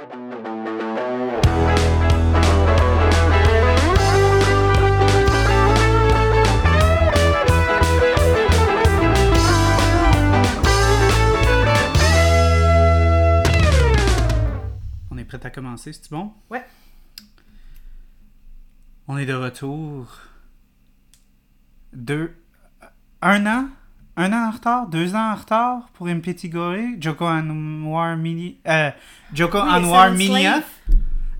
On est prêt à commencer, c'est bon? Ouais. On est de retour. Deux. Un an? Un an en retard? Deux ans en retard pour Impetigore? Joko Anwar Mini. Euh, Joko Oui, Anwar? Slave.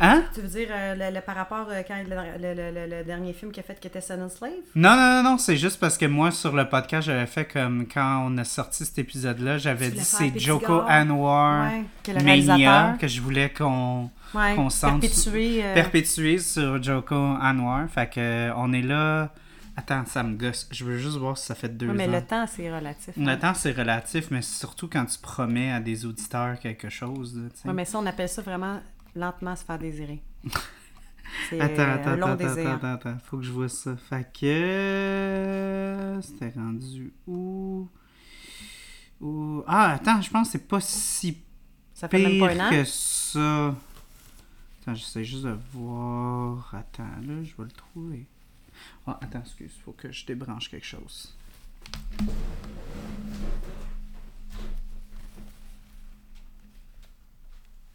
Hein? Tu veux dire euh, le, le- par rapport euh, quand le, le- dernier film qu'il a fait qui était Seven Slave? Non, non, non, non, c'est juste parce que moi, sur le podcast, j'avais fait comme quand on a sorti cet épisode-là, j'avais dit c'est Joko. Anwar Ouais, Mania que je voulais qu'on Ouais, perpétuer. euh, perpétuer sur Joko Anwar. Fait que on est là. Attends, ça me gosse. Je veux juste voir si ça fait deux ouais, mais ans. le temps, c'est relatif. Le hein. temps, c'est relatif, mais surtout quand tu promets à des auditeurs quelque chose. Ouais, mais ça, on appelle ça vraiment lentement se faire désirer. Attends, attends, un long attends, désir. attends, attends, attends. Faut que je vois ça. Fait que. C'était rendu où? où... Ah, attends, je pense que c'est pas si Ça fait même pire pas un an? que ça. Attends, j'essaie juste de voir. Attends, là, je vais le trouver. Ah, attends, excuse, faut que je débranche quelque chose.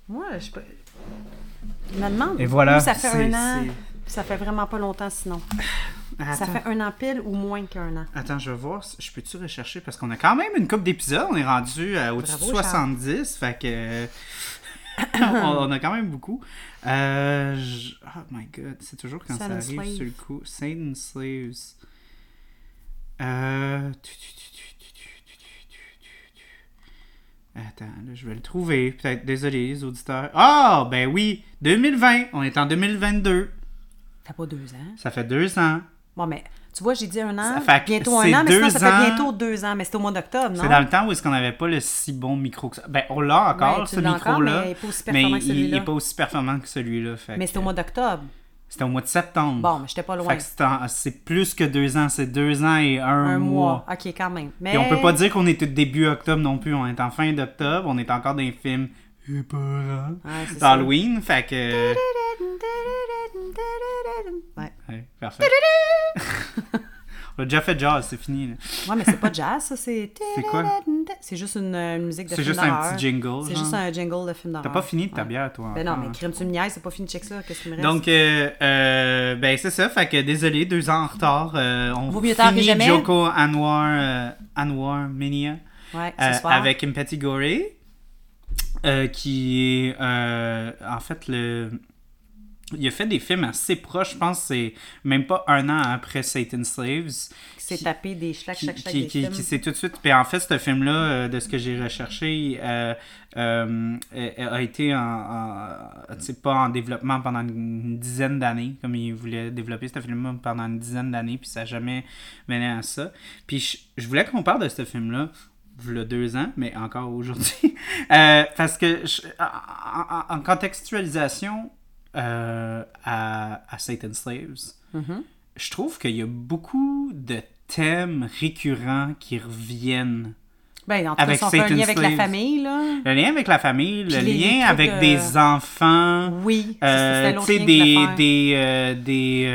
Moi, je peux. Je me demande. Et voilà. où ça fait un an. Ça fait vraiment pas longtemps sinon. Ça fait un an pile ou moins qu'un an. Attends, je vais voir. Je peux-tu rechercher? Parce qu'on a quand même une coupe d'épisodes. On est rendu euh, au-dessus de Bravo, Charles. 70. Fait que on, a quand même beaucoup. Oh my god, c'est toujours quand ça, arrive sur le coup. Satan Slaves. Attends, là, je vais le trouver. Peut-être, désolé, les auditeurs. Ah, oh, ben oui, 2020. On est en 2022. Ça fait pas deux ans. Ça fait deux ans. Bon, mais tu vois, j'ai dit un an. Ça fait que bientôt un an, mais sinon, deux ça fait ans. bientôt deux ans. Mais c'est au mois d'octobre, non? C'est dans le temps où est-ce qu'on n'avait pas le si bon micro que ça. Ben, on l'a encore, Ouais, tu ce micro-là. mais il est pas aussi mais performant que il- il celui-là. est pas aussi performant que celui-là. fait Mais c'est au mois d'octobre. C'était au mois de septembre. Bon, mais j'étais pas loin. C'est plus que deux ans. C'est deux ans et un, Un mois. mois. OK, quand même. Mais... Puis on peut pas dire qu'on est au début octobre non plus. On est en fin d'octobre. On est encore dans les films Ouais, c'est ça. d'Halloween. Fait que... Ouais. Ouais, parfait. on a déjà fait jazz, c'est fini. là. Ouais, mais c'est pas jazz, ça. C'est C'est quoi? C'est juste une, euh, une musique de C'est film juste un d'horreur. petit jingle. C'est juste un jingle de film d'horreur. T'as pas fini de ta Ouais. bière, toi. Ben non, mais hein? crime tu me niaises, c'est pas fini, check ça, qu'est-ce qui me reste? Donc, euh, euh, ben c'est ça. Fait que désolé, deux ans en retard. Euh, on Vaut mieux tard que jamais. Joko Anwar, euh, Anwar Mania ouais, euh, ce soir. avec Impeti Gore, euh, qui est euh, en fait le. Il a fait des films assez proches, je pense c'est même pas un an après Satan Slaves. Qui s'est tapé des schlac, Qui, schlac, schlac qui, qui, qui s'est tout de suite. Puis en fait, ce film-là, euh, de ce que j'ai recherché, euh, euh, euh, a été en, en- tu sais, pas en développement pendant une dizaine d'années, comme il voulait développer ce film-là pendant une dizaine d'années, puis ça n'a jamais mené à ça. Puis je, je voulais qu'on parle de ce film-là. Il deux ans, mais encore aujourd'hui. Euh, parce que je- en, contextualisation euh, à, à Satan Slaves, Mhm. je trouve qu'il y a beaucoup de thèmes récurrents qui reviennent. Ben, en tout cas, Avec si on fait un lien avec la famille, là. Le lien avec la famille, Puis le lien avec de- des enfants, Oui, euh, tu sais, des, des, euh, des,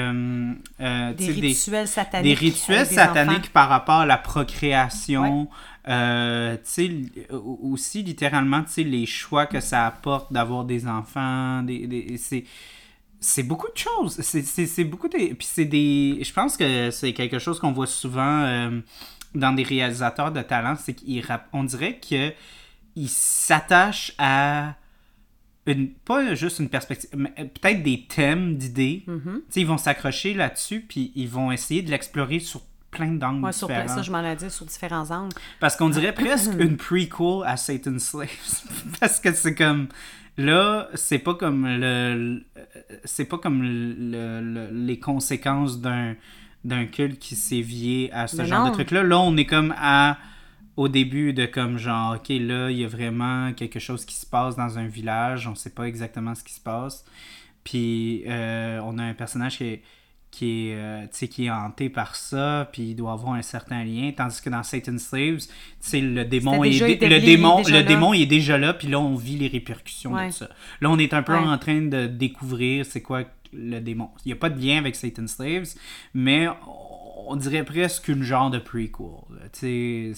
euh, Des rituels sataniques. des rituels sataniques enfants. par rapport à la procréation. Euh, tu sais, li- au- aussi littéralement, tu sais, les choix que ça apporte d'avoir des enfants, des, des- c'est c'est beaucoup de choses. C'est- beaucoup de... Puis c'est des... Je pense que c'est quelque chose qu'on voit souvent euh, dans des réalisateurs de talent, c'est qu'on dirait qu'ils s'attachent à... Une, pas juste une perspective, mais peut-être des thèmes d'idées. Tu sais, ils vont s'accrocher là-dessus, puis ils vont essayer de l'explorer sur plein d'angles Ouais, sur plein- différents. ça, je m'en ai dit sur différents angles. Parce qu'on dirait presque une prequel à Satan's Slaves. Parce que c'est comme. Là, c'est pas comme le. C'est pas comme le- le- les conséquences d'un d'un culte qui s'est vié à ce Mais genre non. de truc-là. Là, on est comme à. Au début de comme genre, ok, là, il y a vraiment quelque chose qui se passe dans un village, on sait pas exactement ce qui se passe. Puis euh, on a un personnage qui est, qui est, euh, qui est hanté par ça, puis il doit avoir un certain lien. Tandis que dans Satan's Slaves, le démon, est, dé- le démon, est déjà le là. démon il est déjà là, puis là, on vit les répercussions Ouais. de ça. Là, on est un peu Ouais. en train de découvrir c'est quoi le démon. Il n'y a pas de lien avec Satan's Slaves, mais on dirait presque une genre de prequel. c'est.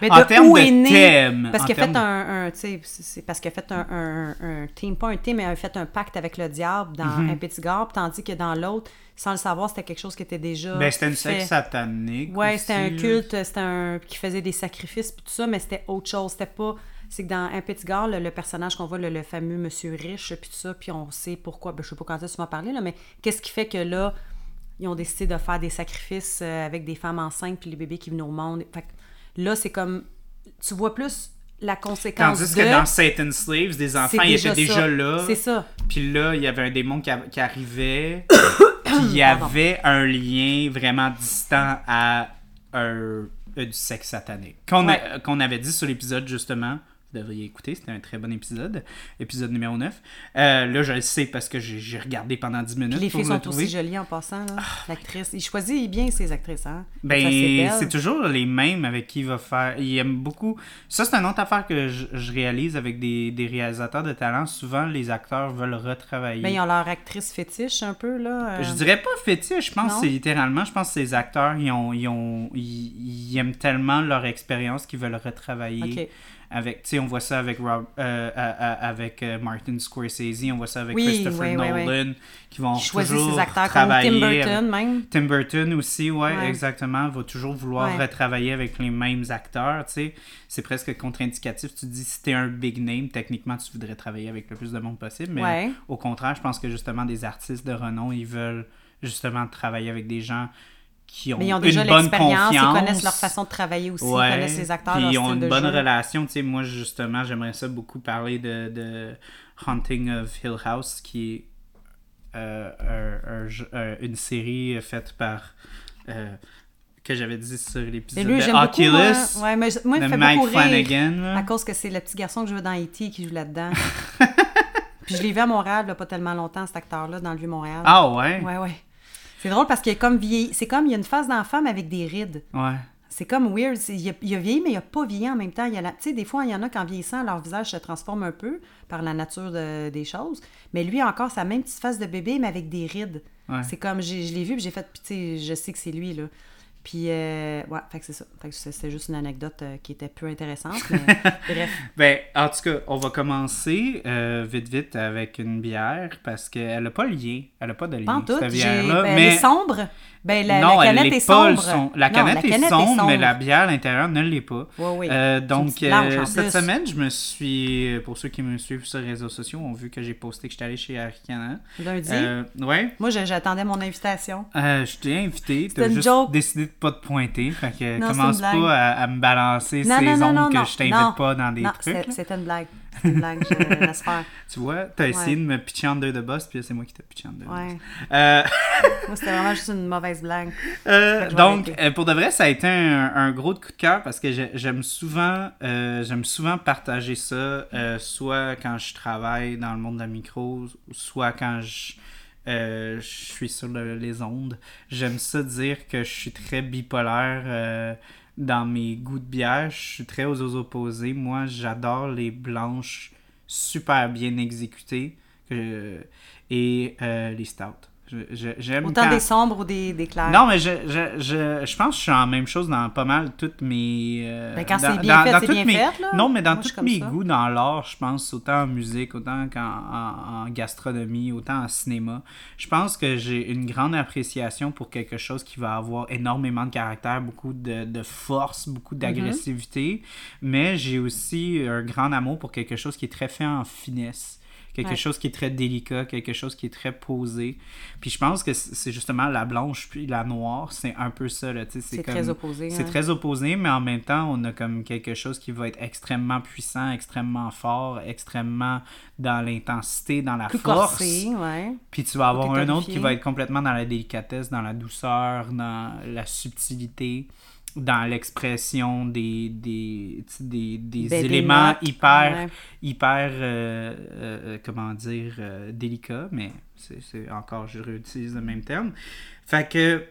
Mais en de termes où de né- thème. Parce en qu'il a fait termes- un, c'est parce qu'il a fait un, team, pas un team, mais il a fait un pacte avec le diable dans un petit garde, tandis que dans l'autre, sans le savoir, c'était quelque chose qui était déjà. Ben, c'était une secte satanique. Ouais, c'était un culte, c'était un qui faisait des sacrifices puis tout ça, mais c'était autre chose. C'était pas. C'est que dans un petit gars, le, le personnage qu'on voit, le, le fameux monsieur riche puis tout ça, puis on sait pourquoi. Ben, je sais pas quand tu m'as parlé là, mais qu'est-ce qui fait que là, ils ont décidé de faire des sacrifices euh, avec des femmes enceintes puis les bébés qui venaient au monde. Fait que là, c'est comme tu vois plus la conséquence Tandis de. que dans Satan's Slaves, des enfants, ils étaient ça. déjà là. C'est ça. Puis là, il y avait un démon qui, a- qui arrivait. puis il y avait un lien vraiment distant à un, euh, du sexe. Qu'on Ouais. qu'on avait dit sur l'épisode, justement. Vous devriez écouter, c'était un très bon épisode. Épisode numéro 9. Euh, là, je le sais parce que j'ai regardé pendant 10 minutes. Puis les filles le sont trouver. aussi jolies en passant, là. L'actrice. Il choisit bien ses actrices, hein. Ben, c'est toujours les mêmes avec qui il va faire. Il aime beaucoup. Ça, c'est une autre affaire que je, je réalise avec des, des réalisateurs de talent. Souvent, les acteurs veulent retravailler. Ben, ils ont leur actrice fétiche un peu, là. euh, Je dirais pas fétiche, je pense Non? que c'est littéralement, je pense que ces acteurs, ils, ont, ils, ont, ils, ils aiment tellement leur expérience qu'ils veulent retravailler. Avec, tu sais, on voit ça avec, Rob, euh, avec euh, Martin Scorsese, on voit ça avec Oui, Christopher Nolan, qui vont toujours ses acteurs comme travailler Tim avec- Burton, même. Tim Burton aussi, ouais, Ouais. exactement, va toujours vouloir Ouais. retravailler avec les mêmes acteurs, tu sais. C'est presque contre-indicatif. Tu te dis, si t'es un big name, techniquement, tu voudrais travailler avec le plus de monde possible. Mais Ouais. au contraire, je pense que justement, des artistes de renom, ils veulent justement travailler avec des gens qui ont, Mais ils ont déjà une bonne l'expérience, ils confiance. connaissent leur façon de travailler aussi, Ouais, ils connaissent les acteurs, puis ils ont une bonne jeu. relation. Tu sais, moi, justement, j'aimerais ça beaucoup parler de, de Haunting of Hill House, qui est euh, un- un jeu- une série faite par. euh, que j'avais dit sur l'épisode de j'aime beaucoup. Oculus. moi. Ouais, mais moi, de fait Mike beaucoup. Flanagan. là. À cause que c'est le petit garçon que je vois dans E.T. qui joue là-dedans. Puis je l'ai vu à Montréal, a pas tellement longtemps, cet acteur-là, dans le Vieux-Montréal. Ah ouais? Ouais, ouais. C'est drôle parce qu'il est comme vieilli. C'est comme, il y a une face d'enfant, mais avec des rides. Ouais. C'est comme weird. Il a, il a vieilli, mais il a pas vieilli en même temps. Il y a la- Tu sais, des fois, il y en a qu'en vieillissant, leur visage se transforme un peu par la nature de- des choses. Mais lui, a encore sa même petite face de bébé, mais avec des rides. Ouais. C'est comme, j'ai- je l'ai vu, puis j'ai fait, puis tu sais, je sais que c'est lui, là. Puis, euh, ouais, fait que c'est ça. Fait que c'est- c'était juste une anecdote euh, qui était peu intéressante, mais bref. Ben, en tout cas, on va commencer euh, vite vite avec une bière parce qu'elle n'a pas le lien. Elle n'a pas de lien, Pas en tout. cette j'ai- bière-là. ben, Elle est sombre. Ben, la, non, la canette est sombre. La canette, est, sombre, mais la bière à l'intérieur ne l'est pas. Oui, oui. Euh, donc, euh, cette semaine, je me suis, pour ceux qui me suivent sur les réseaux sociaux, ont vu que j'ai posté que j'étais allé chez Aricana. Lundi? Euh, ouais. Moi, j'attendais mon invitation. Euh, je t'ai invité, t'as juste joke. décidé de pas te pointer. Fait que Non, commence pas à, à me balancer Non, ces ondes que je t'invite pas dans des trucs. C'était une blague. Une blague, je laisse faire. Tu vois, t'as essayé Ouais. de me pitcher en deux de boss, puis c'est moi qui t'ai pitché en deux de Ouais. Euh, Moi, c'était vraiment juste une mauvaise blague. Euh, donc, euh, pour de vrai, ça a été un, un gros coup de cœur parce que j'ai- j'aime souvent, euh, j'aime souvent partager ça, soit quand je travaille dans le monde de la micro, soit quand je, je suis sur le- les ondes. J'aime ça dire que je suis très bipolaire dans mes goûts de bière. Je suis très aux opposés. Moi, j'adore les blanches super bien exécutées et euh, les stouts. J'aime Autant quand- des sombres ou des, des clairs. non, mais je, je, je, je pense que je suis en même chose dans pas mal toutes mes. euh, Ben, quand c'est bien dans- fait, dans c'est bien mes- fait, là. Non, mais dans tous mes ça. goûts dans l'art, je pense, autant en musique, autant qu'en en, en gastronomie, autant en cinéma, je pense que j'ai une grande appréciation pour quelque chose qui va avoir énormément de caractère, beaucoup de, de force, beaucoup Mm-hmm. d'agressivité, mais j'ai aussi un grand amour pour quelque chose qui est très fait en finesse quelque Ouais. chose qui est très délicat, quelque chose qui est très posé. Puis je pense que c'est justement la blanche puis la noire, c'est un peu ça. C'est très opposé. C'est hein. très opposé, mais en même temps, on a comme quelque chose qui va être extrêmement puissant, extrêmement fort, extrêmement dans l'intensité, dans la Plus force. corsé, ouais. Puis tu vas avoir un autre qui va être complètement dans la délicatesse, dans la douceur, dans la subtilité. Dans l'expression des, des, des, des Ben, éléments notes, hyper, ouais. hyper euh, euh, euh, comment dire, euh, délicats, mais c'est c'est encore, je réutilise le même terme. Fait que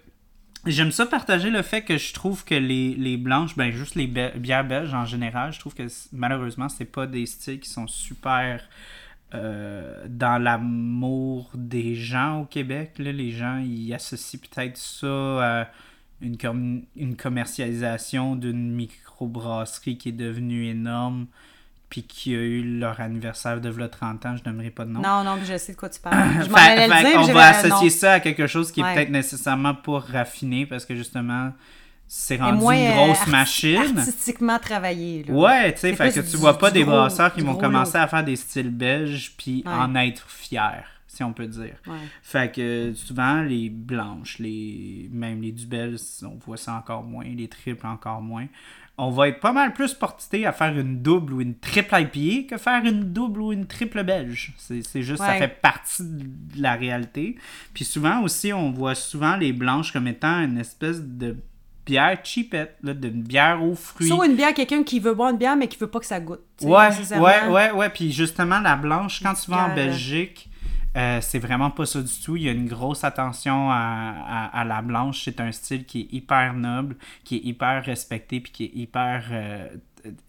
j'aime ça partager le fait que je trouve que les, les blanches, ben juste les be- bières belges en général, je trouve que malheureusement, c'est pas des styles qui sont super euh, dans l'amour des gens au Québec. Là, les gens, ils associent peut-être ça à une, com- une commercialisation d'une microbrasserie qui est devenue énorme puis qui a eu leur anniversaire de v'là 30 ans, je n'aimerais pas de nom. Non, non, je sais de quoi tu parles. Je m'en Fait- allais fait le dire, on va associer ça à quelque chose qui est peut-être nécessairement pas raffiné parce que justement, c'est rendu moins, une euh, grosse arti- machine. Artistiquement travaillé. Là. Ouais, tu sais, fait que tu vois pas des brasseurs qui vont commencer à faire des styles belges puis Ouais. en être fiers, si on peut dire. Ouais. Fait que souvent, les blanches, les même les dubelles, on voit ça encore moins, les triples encore moins. On va être pas mal plus porté à faire une double ou une triple IPA que faire une double ou une triple belge. C'est juste, ça fait partie de la réalité. Puis souvent aussi, on voit souvent les blanches comme étant une espèce de bière cheapette, là, de bière aux fruits. Soit une bière, quelqu'un qui veut boire une bière, mais qui veut pas que ça goûte. Ouais, ouais, ouais, ouais. Puis justement, la blanche, quand tu vas en Belgique, euh, c'est vraiment pas ça du tout. Il y a une grosse attention à, à- à la blanche. C'est un style qui est hyper noble, qui est hyper respecté, puis qui est hyper euh,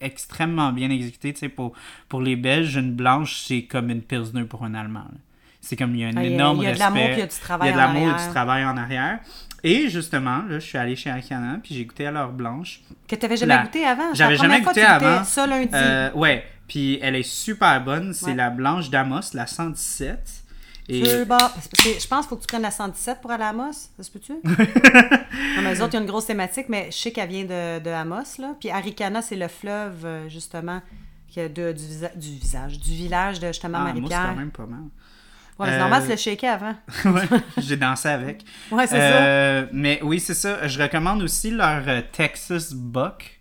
extrêmement bien exécuté. Tu sais, pour, pour les Belges, une blanche, c'est comme une pilsner pour un Allemand. là. C'est comme il y a un énorme il y a de respect. l'amour, il y a du travail Il y a de en l'amour et arrière. du travail en arrière. Et justement, là, je suis allé chez Arcana, puis j'ai goûté à leur blanche. Que tu jamais La- goûté avant? J'avais jamais fois goûté goûtais avant. Ça lundi. Euh, ouais, puis elle est super bonne. C'est Ouais. la blanche d'Amos, la 117. Et c'est que je pense qu'il faut que tu prennes la 117 pour aller à Amos. Ça se peut-tu? non, mais les autres, il y a une grosse thématique, mais je sais qu'elle vient de, de Amos. Là. Puis Aricana, c'est le fleuve, euh, justement, qui a de- du, visa- du visage, du village de justement ah, moi, c'est Marie-Pierre. quand même pas mal. Ouais, c'est Euh, normal, tu le shaké avant. ouais, j'ai dansé avec. Ouais, c'est Euh, Mais oui, c'est ça. Je recommande aussi leur euh, Texas Buck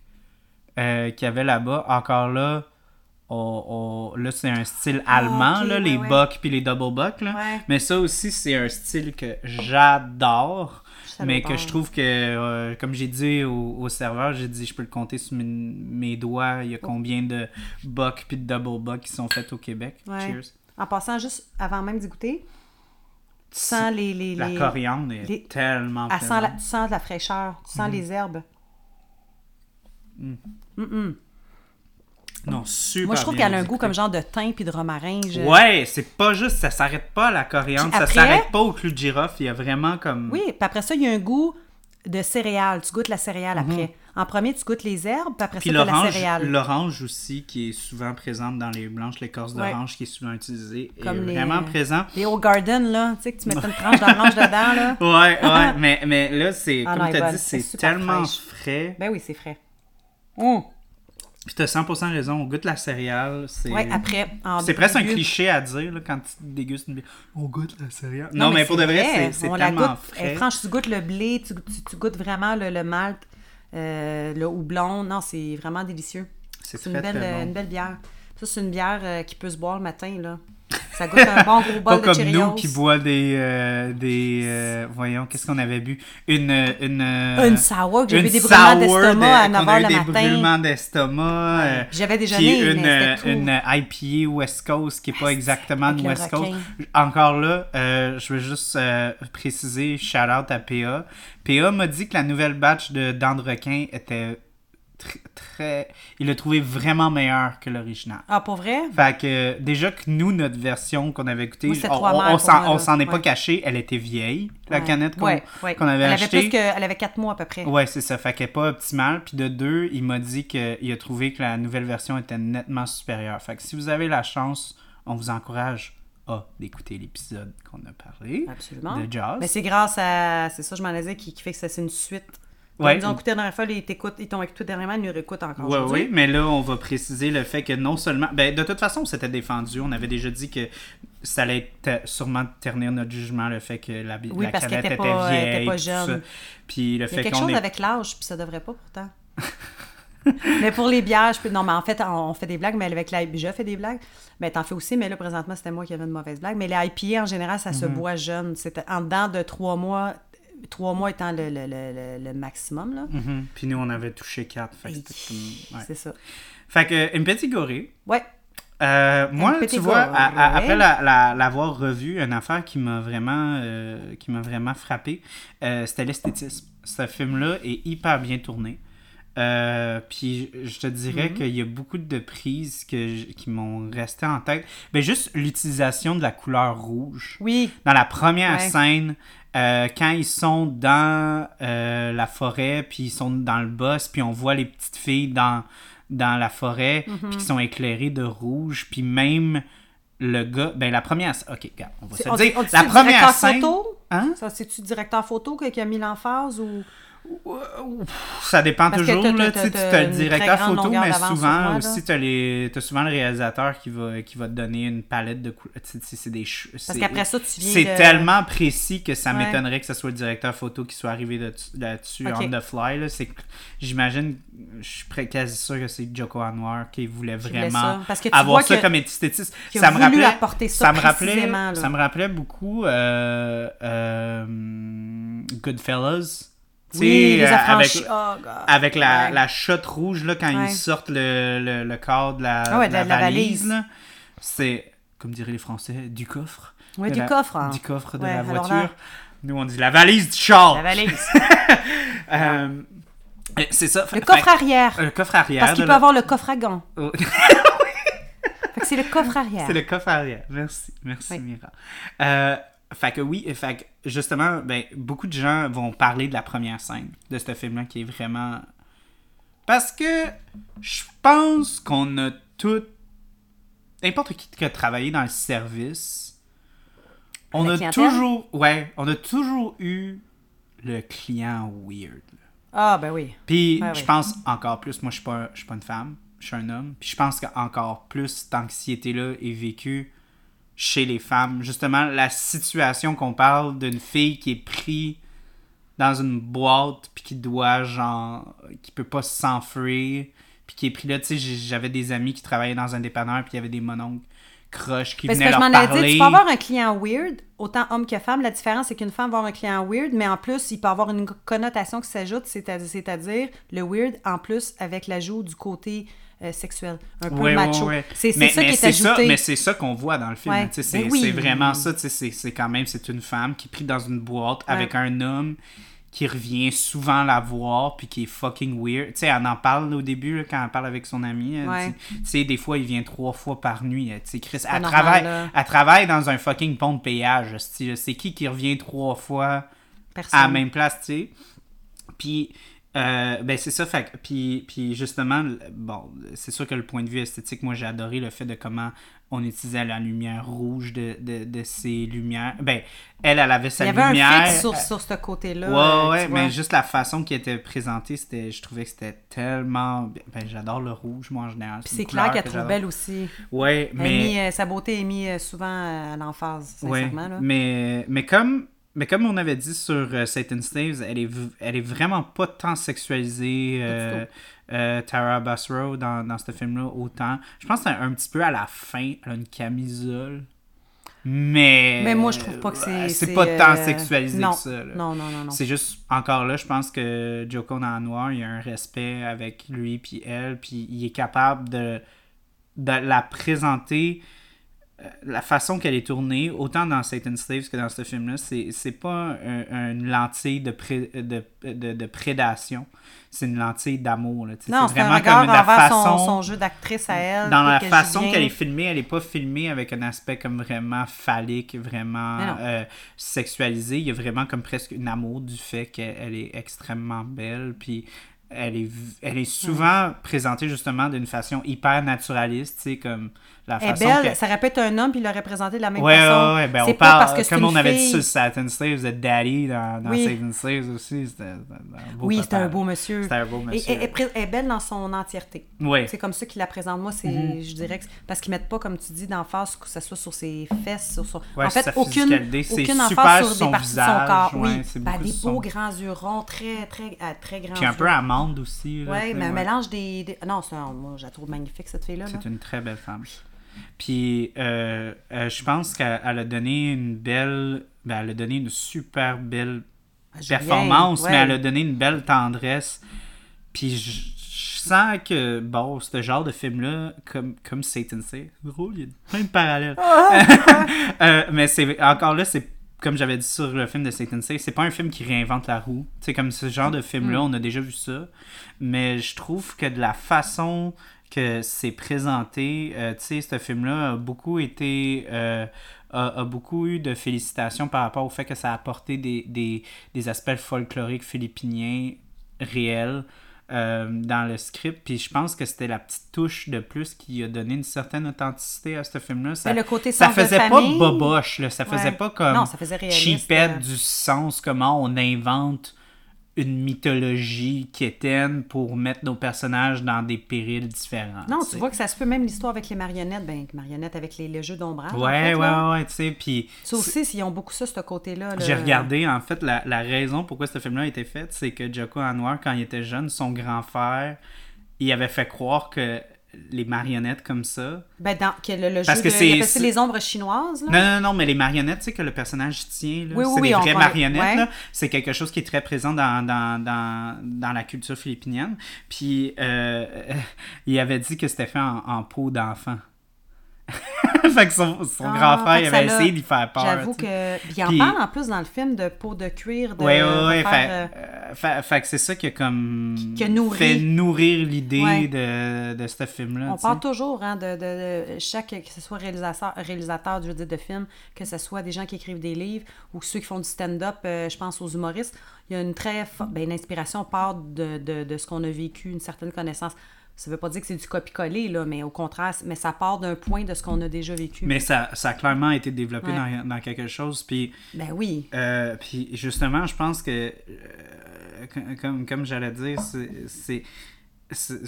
euh, qu'il y avait là-bas. Encore là, on- on- là c'est un style allemand, Ah, là, ouais, les ouais. Buck puis les Double Buck. Là. Ouais. Mais ça aussi, c'est un style que j'adore. Mais que je trouve que, euh, comme j'ai dit au, au serveur, j'ai dit je peux le compter sur mes, mes doigts. Il y a combien de buck puis de double buck qui sont faits au Québec. Cheers. En passant, juste avant même d'y goûter, tu sens les. les, La coriandre est les- tellement Elle sent la- tu sens de la fraîcheur, tu sens les herbes. Non, super Moi, je trouve qu'elle a un goût comme genre de thym puis de romarin. je- Ouais, c'est pas juste, ça s'arrête pas à la coriandre, Puis ça après- s'arrête pas au clou de girofle, il y a vraiment comme... Oui, puis après ça, il y a un goût de céréales. Tu goûtes la céréale après. En premier, tu goûtes les herbes, puis après Mhm. Puis ça, la l'orange, céréale. l'orange aussi, qui est souvent présente dans les blanches, l'écorce Ouais. d'orange qui est souvent utilisée, Comme est les, vraiment euh, présent. Les Old Garden, là, tu sais, que tu mets une tranche d'orange dedans, là. Ouais, ouais, mais, mais là, c'est, Ah comme tu as dit, c'est tellement fraîche. frais. Ben oui, c'est frais. Hum. Puis t'as 100% raison, on goûte la céréale, c'est... Ouais, après, C'est presque un cliché à dire là, quand tu dégustes une bière. On goûte la céréale. Non, mais, pour de vrai, c'est, c'est On la tellement goûte. frais. Eh, franche, tu goûtes le blé, tu, tu- tu goûtes vraiment le, le malt, euh, le houblon. Non, c'est vraiment délicieux. C'est une belle, très euh, bon. une belle bière. Ça, c'est une bière euh, qui peut se boire le matin, là. Ça goûte un bon gros Pas bol de comme Cheerios. nous qui boit des. euh, des euh, voyons, qu'est-ce qu'on avait bu? Une. Une, euh, Une sour, que j'avais une des brûlements d'estomac à de- 9 qu'on a h eu le des matin. brûlements d'estomac. euh, J'avais déjeuné, une, mais tout. une IPA West Coast qui n'est pas exactement de West Coast. Encore là, je veux juste préciser, shout out à PA. PA m'a dit que la nouvelle batch de dents de requin était tr- très. Il l'a trouvé vraiment meilleur que l'original. Ah, pour vrai? Fait que déjà que nous, notre version qu'on avait écoutée, c'était on, on, on s'en, est pas Ouais. caché, elle était vieille, la Ouais. canette qu'on, Ouais, qu'on avait elle achetée. Avait plus que, elle avait 4 mois à peu près. Ouais, c'est ça. Fait qu'elle pas optimale. Puis de deux, il m'a dit qu'il a trouvé que la nouvelle version était nettement supérieure. Fait que si vous avez la chance, on vous encourage à d'écouter l'épisode qu'on a parlé Absolument. de Jazz. Mais c'est grâce à. C'est ça, je m'en disais, qui, qui fait que ça, c'est une suite. Ouais. Ils ont écouté la dernière fois, ils t'écoutent- ils t'ont écouté dernièrement, ils nous réécoutent encore. Aujourd'hui. oui, mais là, on va préciser le fait que non seulement. Ben, de toute façon, on s'était défendu. On avait déjà dit que ça allait te- sûrement ternir notre jugement, le fait que la, Oui, la parce qu'elle canette était était, pas- elle était vieille. pas jeune. Puis le Il y a fait quelque chose est. avec l'âge, puis ça devrait pas pourtant. mais pour les bières, je peux... non, mais en fait, on fait des blagues, mais avec la je fais des blagues. Mais t'en fais aussi, mais là, présentement, c'était moi qui avais une mauvaise blague. Mais les IPA, en général, ça Mhm. se boit jeune. C'était en dedans de trois mois, trois mois étant le, le, le, le maximum, là. Mhm. Puis nous, on avait touché 4. Fait que Hey, c'était comme- ouais. C'est ça. Fait que, une petite gorée. Ouais. Euh, moi, petit tu vois, à- à- après la- la- l'avoir revu, une affaire qui m'a vraiment, euh, qui m'a vraiment frappé, euh, c'était l'esthétisme. Ce film-là est hyper bien tourné. Euh, puis je te dirais Mhm. qu'il y a beaucoup de prises que qui m'ont resté en tête. Ben, juste l'utilisation de la couleur rouge. Oui. Dans la première Ouais. scène, euh, quand ils sont dans euh, la forêt, puis ils sont dans le boss, puis on voit les petites filles dans, dans la forêt, Mhm. puis qui sont éclairées de rouge, puis même le gars, ben la première, ok, regarde, on va se on dire, on la première directeur scène, photo? hein? Ça, c'est-tu directeur photo qui a mis l'emphase ou... Ça dépend Parce toujours, là, tu as le directeur photo, mais souvent moi, aussi, tu as, les... t'as souvent le réalisateur qui va, qui va te donner une palette de couleurs. C'est des Parce qu'après ça, tu viens C'est de- tellement précis que ça Ouais. m'étonnerait que ce soit le directeur photo qui soit arrivé là- là-dessus on the fly. J'imagine, je suis quasi sûr que c'est Joko Anwar qui voulait vraiment ça. Que avoir ça que- comme esthétiste. Ça me rappelait, apporter ça me rappelait, là. ça me rappelait beaucoup euh, euh, Goodfellas. Oui, les euh, avec, Oh, God. avec la, Ouais. la shot rouge là, quand Ouais. ils sortent le, le, le corps de la, Ah ouais, de la de la valise. C'est, comme diraient les Français, du coffre. De du la- coffre. hein. Du coffre de la voiture. là- Nous, on dit la valise du char. La valise. Euh, euh, c'est ça. Le coffre arrière. Le coffre arrière. Parce qu'il peut avoir le coffre à gants. Oh. C'est le coffre arrière. C'est le coffre arrière. Merci. Merci, Oui. Mira. Euh, fait que oui, fait que justement, ben, beaucoup de gens vont parler de la première scène de ce film-là qui est vraiment. Parce que je pense qu'on a tout. N'importe qui qui a travaillé dans le service, on a toujours. Ouais, on a toujours eu le client weird. Ah, ben oui. Puis je pense encore plus, moi je suis pas, je suis pas une femme, je suis un homme. Puis je pense qu'encore plus cette anxiété-là est vécue chez les femmes. Justement, la situation qu'on parle d'une fille qui est prise dans une boîte puis qui doit genre qui peut pas s'enfuir puis qui est pris là tu sais j'avais des amis qui travaillaient dans un dépanneur puis il y avait des mononcles croches qui Parce que venaient je leur m'en avais parler dit, tu peux avoir un client weird, autant homme que femme. La différence, c'est qu'une femme va avoir un client weird, mais en plus, il peut avoir une connotation qui s'ajoute, c'est-à-dire le weird en plus avec l'ajout du côté euh, sexuel, un peu Ouais, ouais, macho. ouais. C'est ça mais qui est c'est ça, ajouté. mais c'est ça qu'on voit dans le film. C'est Ben oui. c'est vraiment ça. tu sais, C'est quand même c'est une femme qui est prise dans une boîte avec un homme qui revient souvent la voir puis qui est fucking weird. Tu sais, elle en parle au début là, quand elle parle avec son ami. Ouais. Tu sais, des fois, il vient trois fois par nuit. Tu sais, Chris, elle, normal, travaille, là. elle travaille dans un fucking pont de péage. C'est qui qui revient trois fois Personne. à la même place, tu sais? Puis, euh, ben c'est ça, fait puis, puis justement, bon, c'est sûr que le point de vue esthétique, moi j'ai adoré le fait de comment on utilisait la lumière rouge de, de, de ces lumières. Ben, elle, elle avait sa Il y avait lumière. un sur, sur ce côté-là. Ouais, ouais, mais vois. juste la façon qui était présentée, c'était, je trouvais que c'était tellement. Ben, j'adore le rouge, moi en général. Puis c'est clair qu'elle que trouve belle aussi. Ouais, mais. mis, euh, sa beauté est mise euh, souvent à l'emphase, Ouais, sincèrement. là. mais, mais, comme, mais comme on avait dit sur euh, Satan Slaves, elle est, elle est vraiment pas tant sexualisée, euh, euh, Tara Basro, dans, dans ce film-là, autant. Je pense un, un petit peu à la fin, elle a une camisole. Mais. Mais moi, je trouve pas que c'est. C'est pas tant euh, sexualisé non, que ça. là. Non, non, non, non. C'est juste, encore là, je pense que Joko Noir, il y a un respect avec lui puis elle, puis il est capable de, de la présenter, la façon qu'elle est tournée, autant dans Satan's Slaves que dans ce film-là, c'est, pas un- une lentille de, pré- de, de, de prédation, c'est une lentille d'amour. Non, c'est un vraiment regard comme la son, façon... son jeu d'actrice à elle. Dans la façon qu'elle est filmée, elle n'est pas filmée avec un aspect comme vraiment phallique, vraiment euh, sexualisé. Il y a vraiment comme presque un amour du fait qu'elle est extrêmement belle. Puis elle est, elle est souvent présentée justement d'une façon hyper naturaliste, tu sais, comme la Elle est façon belle, qu'elle- ça être un homme puis il l'aurait présenté de la même Ouais, façon. ouais, ouais, ben on pas parle, parce que comme une on avait dit sur Satin Slaves, de Daddy dans, dans Oui. Satin Slaves aussi, c'était c'était un beau Oui, c'était un beau monsieur. C'était un beau monsieur. Et, elle est belle dans son entièreté. Ouais. C'est comme ça qu'il la présente. Moi, c'est, Mhm. je dirais que parce qu'ils mettent pas, comme tu dis, d'emphase que ce soit sur ses fesses, sur son. Ouais, en fait, aucune, aucune super emphase sur des parties visage, de son corps. oui, c'est Ben, des beaux grands yeux ronds, très, très, à très grands. Puis un peu amande aussi. sais, mais un mélange des, Non, moi, je la trouve magnifique cette fille là. C'est une très belle femme. Puis, euh, euh, je pense qu'elle elle a donné une belle. Ben, elle a donné une super belle Julien, performance, ouais. mais elle a donné une belle tendresse. Puis je, je sens que, bon, ce genre de film-là, comme, comme Satan Say, c'est drôle, il y a plein de parallèles. Euh, mais c'est encore là, c'est comme j'avais dit sur le film de Satan Say, c'est pas un film qui réinvente la roue. Sais, comme ce genre de film-là, on a déjà vu ça. Mais je trouve que de la façon que c'est présenté, euh, tu sais, ce film-là a beaucoup été. euh, a, a beaucoup eu de félicitations par rapport au fait que ça a apporté des, des, des aspects folkloriques philippiniens réels euh, dans le script. Puis je pense que c'était la petite touche de plus qui a donné une certaine authenticité à ce film-là. Ça, le côté ça de faisait pas boboche, là. ça faisait Ouais. pas comme Non, ça faisait réaliste, cheapette euh. du sens, comment on invente une mythologie quétaine pour mettre nos personnages dans des périls différents. Non, tu vois que ça se peut même l'histoire avec les marionnettes, ben marionnettes avec les, les jeux d'ombrage. en Ouais, là. ouais, ouais, tu sais, puis... Ça aussi, ils ont beaucoup ça, ce côté-là. là. J'ai regardé, en fait, la, la raison pourquoi ce film-là a été fait, c'est que Joko Anwar, quand il était jeune, son grand frère, il avait fait croire que les marionnettes comme ça... Ben, dans que le, le Parce jeu que de, c'est- les ombres chinoises, là? Non, non, non, mais les marionnettes, tu sais, que le personnage tient, Oui, oui, c'est oui, des vraies marionnettes, ouais. C'est quelque chose qui est très présent dans, dans, dans, dans la culture philippinienne. Puis, euh, il avait dit que c'était fait en, en peau d'enfant. fait que son, son Ah, grand frère, il avait essayé d'y faire peur. J'avoue que. Puis il en parle en plus dans le film de peau de cuir. De, Ouais, ouais, ouais. de Fait, faire, euh, euh, fait- fait que c'est ça qui a comme. Qui a nourri. Fait nourrir l'idée Ouais. de, de ce film-là. On parle toujours hein, de, de- de chaque, que ce soit réalisateur, réalisateur je veux dire, de films, que ce soit des gens qui écrivent des livres ou ceux qui font du stand-up, euh, je pense aux humoristes, il y a une très forte ben, l'inspiration part de, de, de ce qu'on a vécu, une certaine connaissance. Ça veut pas dire que c'est du copie-coller, là, mais au contraire, mais ça part d'un point de ce qu'on a déjà vécu. Mais ça, ça a clairement été développé Ouais. dans, dans quelque chose. Puis. Ben oui. Euh, puis justement, je pense que, euh, com- comme, comme j'allais dire, c'est-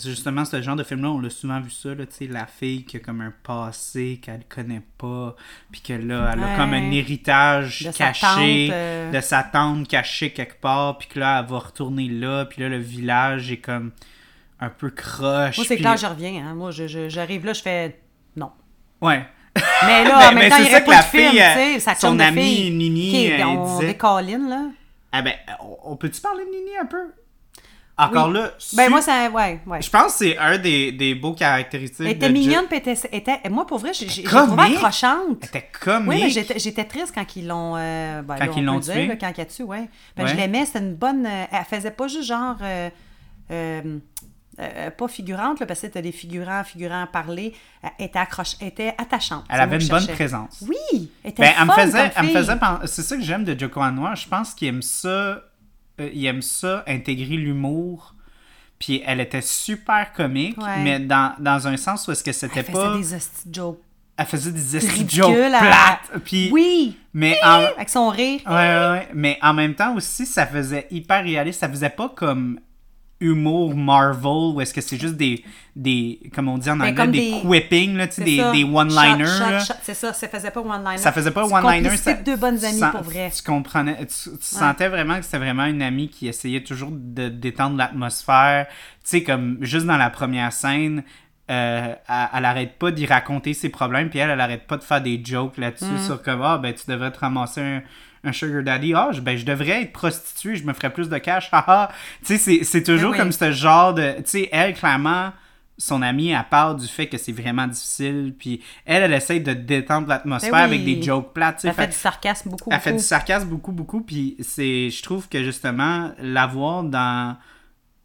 justement ce genre de film-là, on l'a souvent vu ça, là, tu sais, la fille qui a comme un passé qu'elle connaît pas, puis que là, elle a Ouais. comme un héritage De sa caché tante, euh. de sa tante caché quelque part, puis que là, elle va retourner là, puis là, le village est comme un peu croche. Moi, c'est puis- clair, je reviens. Hein. Moi, je- je- j'arrive là, je fais non. Ouais. Mais là, en même temps, c'est il ça aurait que pas la de film, fille, tu sais, sa son amie. Nini, elle on disait- décolline, là. Ah ben, on, peut-tu parler de Nini un peu? Encore Oui. là, Ben su- moi, ça... Ouais, ouais. Je pense que c'est un des, des beaux caractéristiques. Elle était de mignonne, puis elle était, était- Moi, pour vrai, j'ai trouvé accrochante. Elle était comique? Oui, mais j'étais triste quand ils l'ont. euh, ben, Quand là, ils l'ont tué? là, quand il a tué, ouais. Ben, Ouais. Je l'aimais, c'était une bonne. euh, elle faisait pas juste genre. euh, euh, euh, pas figurante, là, parce que c'était des figurants, figurants parler. Elle était, accroche, était attachante. Elle avait une bonne cherchais. présence. Oui, elle était Ben, elle me faisait, elle me C'est ça que j'aime de Joko Anwar. Je pense qu'il aime ça. euh, il aime ça, intégrer l'humour. Puis elle était super comique, Ouais. mais dans, dans un sens où est-ce que c'était Elle faisait pas. des hosties jokes. Elle faisait des jokes à- plates. Puis, Oui, mais en, avec son rire. Ouais, ouais, ouais. Mais en même temps aussi, ça faisait hyper réaliste. Ça faisait pas comme humour Marvel, où est-ce que c'est juste des, des, comme on dit en Ben, anglais, des, des- quipping, là, tu sais, des, des one-liners. C'est ça, ça faisait pas one-liner. Ça faisait pas one-liner. de deux bonnes amies, sans- pour vrai. Tu comprenais, tu, tu sentais vraiment que c'était vraiment une amie qui essayait toujours de détendre l'atmosphère. Tu sais, comme juste dans la première scène, euh, elle, elle arrête pas d'y raconter ses problèmes, puis elle, elle arrête pas de faire des jokes là-dessus Mm. sur comme, ah, ben, tu devrais te ramasser un, un sugar daddy. Ah, je- ben, je devrais être prostituée, je me ferais plus de cash. haha. tu sais, c'est- c'est toujours oui. comme ce genre de. Tu sais, elle, clairement son amie, elle parle du fait que c'est vraiment difficile, puis elle, elle essaye de détendre l'atmosphère Ben oui. avec des jokes plates. Elle fait Fait- du sarcasme beaucoup. elle fait du sarcasme beaucoup, beaucoup, puis c'est, je trouve que justement, l'avoir dans,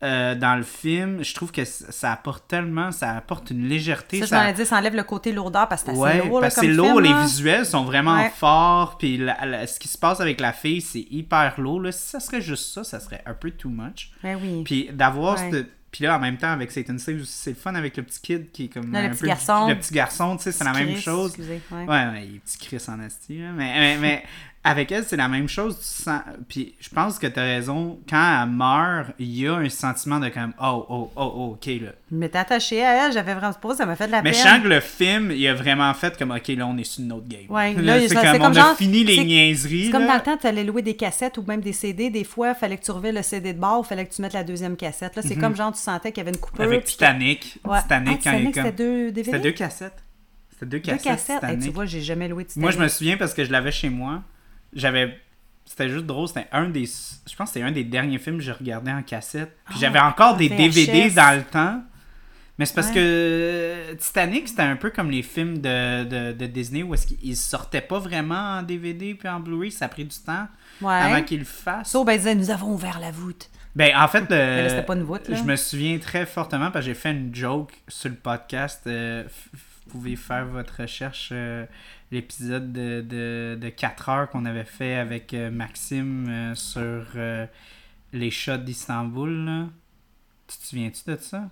euh, dans le film, je trouve que ça apporte tellement, ça apporte une légèreté. Ça, je ça- dit, ça enlève le côté lourdeur parce que c'est Ouais, lourd. là, parce que c'est comme lourd, film, les là. visuels sont vraiment Ouais. forts, puis la- la- ce qui se passe avec la fille, c'est hyper lourd. Là. Si ça serait juste ça, ça serait un peu too much. Ben oui. Puis d'avoir cette- Puis là, en même temps, avec Satan Save aussi, c'est le fun avec le petit kid qui est comme. Là, le un petit peu- garçon. Le petit garçon, tu sais, c'est la même Chris, chose. excusez, ouais. Ouais, ouais, il est petit Chris en là. Mais, mais, mais avec elle, c'est la même chose. Tu sens... Puis je pense que t'as raison. Quand elle meurt, il y a un sentiment de comme, oh, oh, oh, oh, ok, là. Je m'étais attachée à elle, j'avais vraiment pas, ça m'a fait de la Mais peine. je sens que le film, il a vraiment fait comme, ok, là, on est sur une autre game. Ouais, là, c'est comme, c'est on comme a genre- fini les niaiseries. C'est comme dans le temps, tu allais louer des cassettes ou même des CD. Des fois, il fallait que tu revives le CD de bord ou fallait que tu mettes la deuxième cassette. Là, c'est comme genre, tu sentais qu'il y avait une coupure. Mhm. Avec Titanic. Ouais. Titanic, Ah, quand il Titanic, comme... c'était deux DVD? C'était deux cassettes. C'était deux Deux cassettes. cassettes. Hey, tu vois, j'ai jamais loué Titanic. Moi, je me souviens parce que je l'avais chez moi. J'avais C'était juste drôle. C'était un des. Je pense c'était un des derniers films que j'ai regardé en cassette. Puis Ah, j'avais encore en des VHS. DVD dans le temps. Mais c'est parce Ouais. que euh, Titanic, c'était un peu comme les films de, de, de Disney où est-ce qu'ils sortaient pas vraiment en DVD puis en Blu-ray. Ça a pris du temps Ouais. avant qu'ils le fassent. So, ben, il disait, nous avons ouvert la voûte. Ben, en fait, Mais là, le- c'était pas une voûte, là. je me souviens très fortement parce que j'ai fait une joke sur le podcast. euh, vous pouvez faire votre recherche. euh, L'épisode de, de, de 4 heures qu'on avait fait avec euh, Maxime euh, sur euh, les shots d'Istanbul. là. Tu te souviens-tu de ça?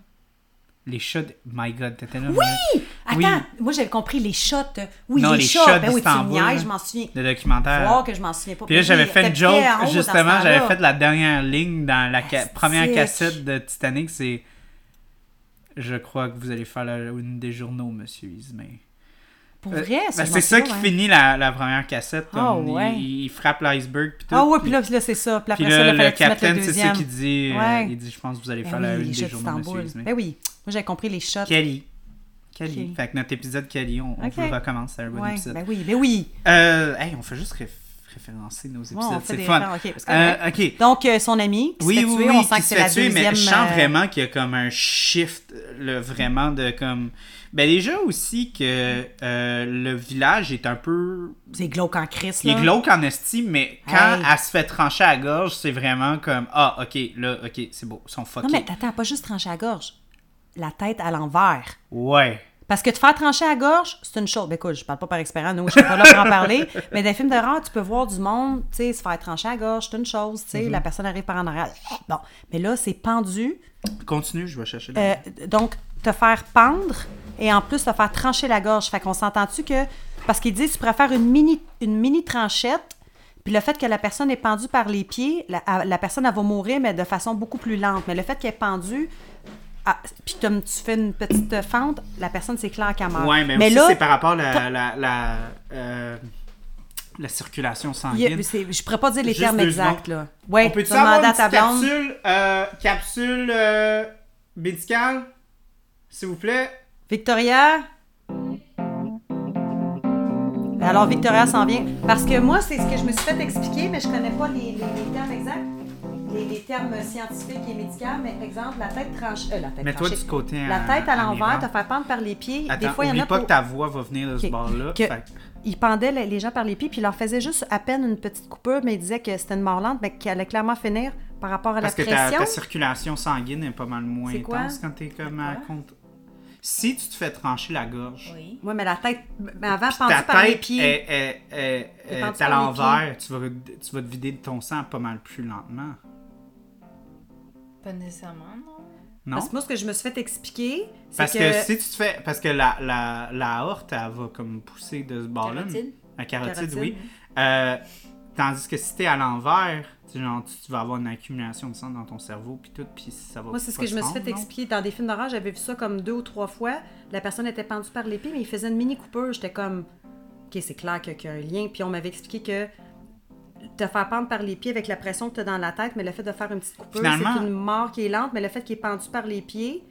Les shots. My God, t'étais là? Oui! Attends, Oui. moi j'avais compris les shots. Oui, Non, les, les shots. shots Ben oui, tu me je m'en souviens. Le documentaire. voir que je m'en souviens pas. Puis là, j'avais fait une joke, justement, j'avais fait la dernière ligne dans la ca- première cassette de Titanic, c'est Je crois que vous allez faire la- une des journaux, monsieur Ismail. Pour Euh, vrai, ben, c'est ça qui ouais. finit la, la première cassette. Ah, Comme ouais. il, il frappe l'iceberg. Ah ouais, puis- là, là, c'est ça. Puis après puis ça, là, il fallait le capitaine, c'est ça qui dit. euh, Ouais. il dit Je pense que vous allez Ben faire la oui, une les des journaux, monsieur d'Istanbul. Ismail. Ben oui. Moi, j'avais compris les shots. Kelly. Kelly. Ok. Fait que notre épisode Kelly, on, on le recommence. C'est un bon épisode. ben oui, ben oui. Euh, hey, on fait juste référencer nos épisodes. c'est fun. parce que- Euh. Donc, euh, son ami qui Oui, se fait oui, tuer, oui, on sent qui que c'est la tuer, deuxième... mais je sens euh, vraiment qu'il y a comme un shift, le, vraiment de comme... Ben déjà aussi que euh, le village est un peu... C'est glauque en crise, Il là. est glauque en estime, mais quand Hey. elle se fait trancher à la gorge, c'est vraiment comme... Ah, ok, là, ok, c'est beau, ils sont fuckés. Non, mais attends, pas juste trancher à la gorge. La tête à l'envers. Ouais. Parce que te faire trancher à la gorge, c'est une chose. Ben écoute, je parle pas par expérience, nous, je suis pas là pour en parler. Mais dans les films d'horreur, tu peux voir du monde, tu sais, se faire trancher à la gorge, c'est une chose, tu sais, Mm-hmm. la personne arrive par en arrière. Bon, mais là, c'est pendu. Continue, je vais chercher. Euh, donc, te faire pendre et en plus te faire trancher la gorge. Fait qu'on s'entend-tu que. Parce qu'il dit, tu préfères une mini, une mini tranchette, puis le fait que la personne est pendue par les pieds, la, la personne, elle va mourir, mais de façon beaucoup plus lente. Mais le fait qu'elle est pendue, ah, puis comme tu fais une petite fente, la personne, c'est clair qu'elle meurt. Ouais, mais, mais aussi, là, c'est par rapport à la, la, la, euh, la circulation sanguine. a- je pourrais pas dire les Juste termes exacts, là. Ouais, On peut-tu avoir une ta capsule, euh, capsule euh, médicale, s'il vous plaît? Victoria? Alors, Victoria s'en vient. Parce que moi, c'est ce que je me suis fait expliquer, mais je connais pas les, les- les termes exacts, les, les termes scientifiques et médicaux. Mais exemple, la tête tranchée. euh, la tête Mets-toi tranchée. du côté La à- tête à à l'envers, te faire pendre par les pieds. Attends, Des fois, il y en a pas pour- que ta voix va venir de ce bord-là. Que- fait- Il pendait les, gens par les pieds, puis il leur faisait juste à peine une petite coupure, mais il disait que c'était une mort lente, mais qu'elle allait clairement finir par rapport à Parce la que ta, pression. ta circulation sanguine est pas mal moins intense quand t'es comme à compte. Si tu te fais trancher la gorge, Oui. Oui, mais la tête. Mais avant, ta par les tête pieds. est, est- est- Et est pendue à l'envers, tu vas, tu vas te vider de ton sang pas mal plus lentement. Pas nécessairement, non. Non? Parce que moi, ce que je me suis fait expliquer, c'est Parce que. que... si tu te fais. Parce que la, la, la horte, elle va comme pousser de ce bord-là. Carotide. La carotide, Carotide. oui. Euh, tandis que si t'es à l'envers, genre, tu, tu vas avoir une accumulation de sang dans ton cerveau, puis tout, puis ça va Moi, c'est ce que je me suis fait expliquer dans des films d'horreur. J'avais vu ça comme deux ou trois fois. La personne était pendue par les pieds, mais il faisait une mini coupure. J'étais comme, OK, c'est clair qu'il y a un lien. Puis on m'avait expliqué que te faire pendre par les pieds avec la pression que tu as dans la tête, mais le fait de faire une petite coupure, c'est une mort qui est lente, mais le fait qu'il est pendu par les pieds,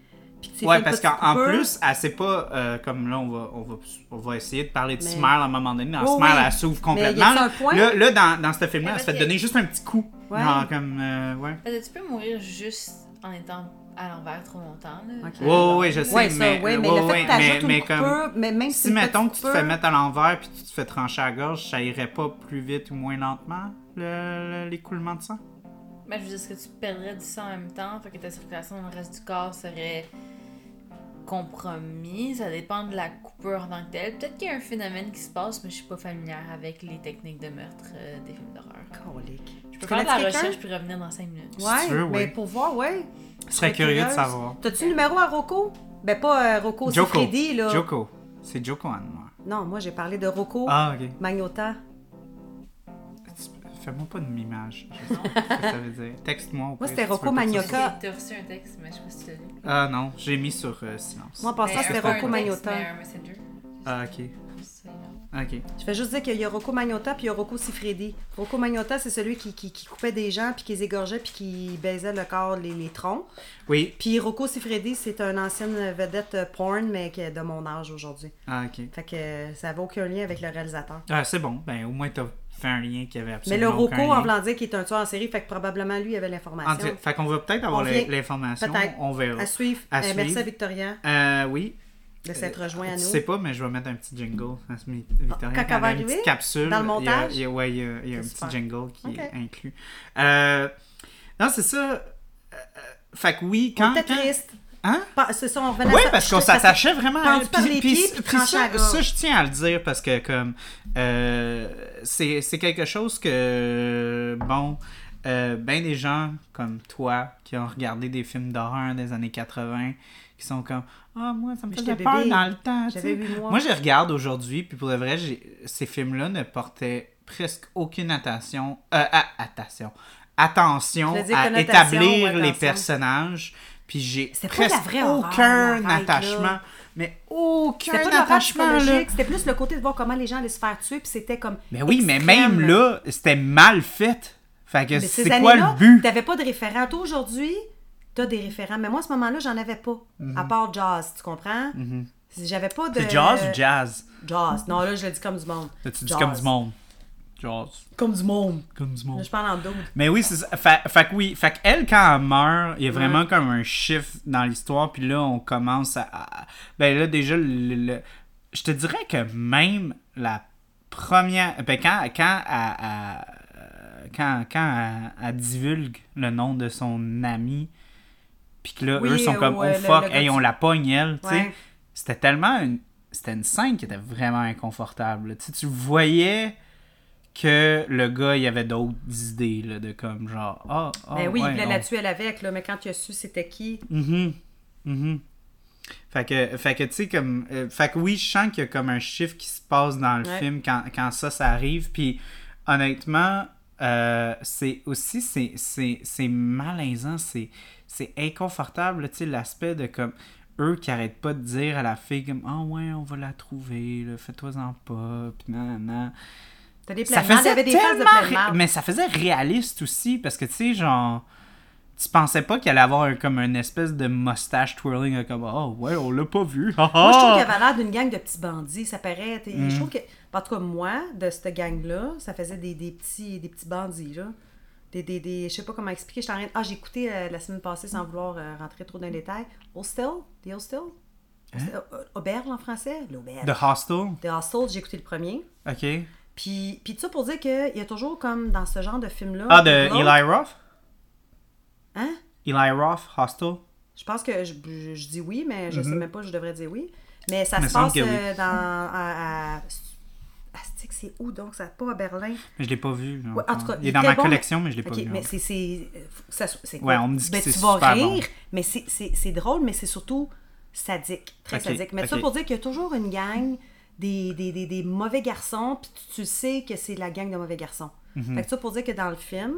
Ouais, parce qu'en plus, elle sait pas, euh, comme là, on va, on, va, on va essayer de parler de Mais- Smile à un moment donné. Dans Oh Smile, oui. elle s'ouvre Mais y complètement. a-t-il un point? Là, là, dans, dans ce film-là, Mais elle se fait que- donner juste un petit coup. Ouais. Genre comme. euh, ouais. Parce que tu peux mourir juste en étant à l'envers trop longtemps. Là? Ouais, ouais, ouais, je sais, Ouais, ça, mais, ouais, mais ouais, mais- mais coupure, comme- mais même Si, mettons que tu te fais mettre à l'envers puis tu te fais trancher à la gorge, ça irait pas plus vite ou moins lentement, le- le- l'écoulement de sang? Mais je veux dire, est-ce que tu perdrais du sang en même temps? Fait que ta circulation dans le reste du corps serait compromis. Ça dépend de la coupure en tant que telle. Peut-être qu'il y a un phénomène qui se passe, mais je suis pas familière avec les techniques de meurtre euh, des films d'horreur. Colique. Je peux Tu faire de la recherche puis revenir dans 5 minutes. Ouais, tu veux, mais pour voir, ouais. Je serais serais curieux de savoir. T'as-tu le numéro à Rocco? Ben pas euh, Rocco, c'est. Freddy, là. Joko. C'est Joko Anne, moi. Non, moi j'ai parlé de Rocco Ah, ok. Magnota. Fais-moi pas de mimage. Je sais pas ce que ça veut dire. Texte-moi. Moi, c'était Rocco Magnotta. T'as reçu un texte, mais je sais pas si tu l'as lu. Ah non, j'ai mis sur euh, silence. Moi, en passant, Mais c'était Rocco messenger. Ah, ok. Ok. Je vais juste dire qu'il y a Rocco Magnotta puis il y a Rocco Siffredi. Rocco Magnotta, c'est celui qui, qui, qui coupait des gens puis qui les égorgeait puis qui baisait le corps, les, les troncs. Oui. Puis Rocco Siffredi, c'est un ancienne vedette euh, porn, mais qui est de mon âge aujourd'hui. Ah, ok. Fait que euh, ça n'avait aucun lien avec le réalisateur. Ah, c'est bon. Ben, au moins, t'as fait un lien qui avait Mais absolument le Rocco, en voulant dire qu'il est un tueur en série, fait que probablement lui avait l'information. Fait qu'on va peut-être avoir l'information. On verra. À suivre. À Euh, Merci suivre. à Victoria Euh, oui. de s'être rejoint à nous. sais pas, mais je vais mettre un petit jingle à mi- Victoria. Quand elle va une arriver? petite capsule. Dans le montage? il y a- ouais, il y a, il y a un petit jingle qui est inclus. Euh, non, c'est ça. Euh, euh, fait que oui, quand. On était quand- triste. Hein? C'est ça, on revenait Oui, à parce qu'on s'attachait vraiment par puis- puis- puis à ça, ça, je tiens à le dire parce que, comme, euh, c'est quelque chose que, bon, euh, ben des gens comme toi qui ont regardé des films d'horreur des années 80 qui sont comme, ah, moi, ça me faisait j'étais peur bébé. dans le temps. Moi, je les regarde aujourd'hui, puis pour de vrai, ces films-là ne portaient presque aucune attention. Euh, à- attention. Attention à établir les personnages. Puis j'ai presque vraie aucun attachement. là. Mais aucun pas attachement, c'était plus le côté de voir comment les gens allaient se faire tuer, puis c'était comme. Mais oui, mais même là, c'était mal fait. Fait que c'est quoi le but? T'avais pas de référent. Toi, aujourd'hui, t'as des référents. Mais moi, à ce moment-là, j'en avais pas. À part jazz, tu comprends? J'avais pas de. Mhm. C'est jazz ou jazz? Jazz. Non, là, je le dis comme du monde. Là, tu dis comme du monde. Comme du monde. Comme du monde. je parle en double. Mais oui, c'est ça. Fait, fait que oui, fait qu'elle, quand elle meurt, il y a vraiment Ouais. comme un chiffre dans l'histoire, puis là, on commence à... à- Ben là, déjà, le, le- je te dirais que même la première... Ben quand, quand, elle, quand, quand elle, elle divulgue le nom de son ami, puis que là, Oui, eux sont comme, ouais, oh fuck, le hey, on la pogne, elle, tu sais. C'était tellement une... C'était une scène qui était vraiment inconfortable. là. Tu sais, tu voyais que le gars, il avait d'autres idées, là, de comme genre, ah, ah, Ben oui, ouais, il voulait on- la tuer elle avec, là, mais quand il a su c'était qui. Mhm. Mhm. Fait que, fait que tu sais, comme. euh, fait que oui, je sens qu'il y a comme un chiffre qui se passe dans le Ouais. film quand, quand ça, ça arrive. Puis honnêtement, euh, c'est aussi. c'est- C'est c'est malaisant, c'est c'est inconfortable, tu sais, l'aspect de comme. Eux qui arrêtent pas de dire à la fille comme Ah ouais, on va la trouver, là, fais-toi-en pas, puis nan, nan. T'as des Ça faisait des de tellement ré- marde. Mais ça faisait réaliste aussi, parce que tu sais, genre. Tu pensais pas qu'il allait avoir un- comme une espèce de mustache twirling, euh, comme Oh ouais, on l'a pas vu. Moi, je trouve Ah! qu'il avait l'air d'une gang de petits bandits. Ça paraît. Mm. Je trouve que. En tout cas, moi, de cette gang-là, ça faisait des, des petits, des petits bandits, là. Des, des, des, je sais pas comment expliquer. J'étais en train de- Ah, j'ai écouté euh, la semaine passée sans vouloir euh, rentrer trop dans les détails. Hostel? The Hostel? Hostel- euh, Auberge en français? L'auberge. The Hostel? The Hostel, j'ai écouté le premier. Ok. Puis, puis tout ça pour dire qu'il y a toujours comme dans ce genre de film-là. Ah, de Eli Roth? Hein? Eli Roth, Hostel? Je pense que je, je- je dis oui, mais je sais même pas, je devrais dire oui. Mais ça se passe oui. euh, dans. À, c'est où donc? Ça pas à Berlin. Mais je l'ai pas vu. Ouais, en tout cas, il est est dans ma bon, collection, mais je l'ai pas Ok, vu. mais c'est. c'est Ouais, quoi? on me dit que Ben, c'est tu vas rire, bon. mais c'est- drôle, mais c'est surtout sadique. Très sadique. Mais ok. ça pour dire qu'il y a toujours une gang des, des, des, des mauvais garçons, puis tu, tu sais que c'est la gang de mauvais garçons. Mhm. Fait que ça pour dire que dans le film,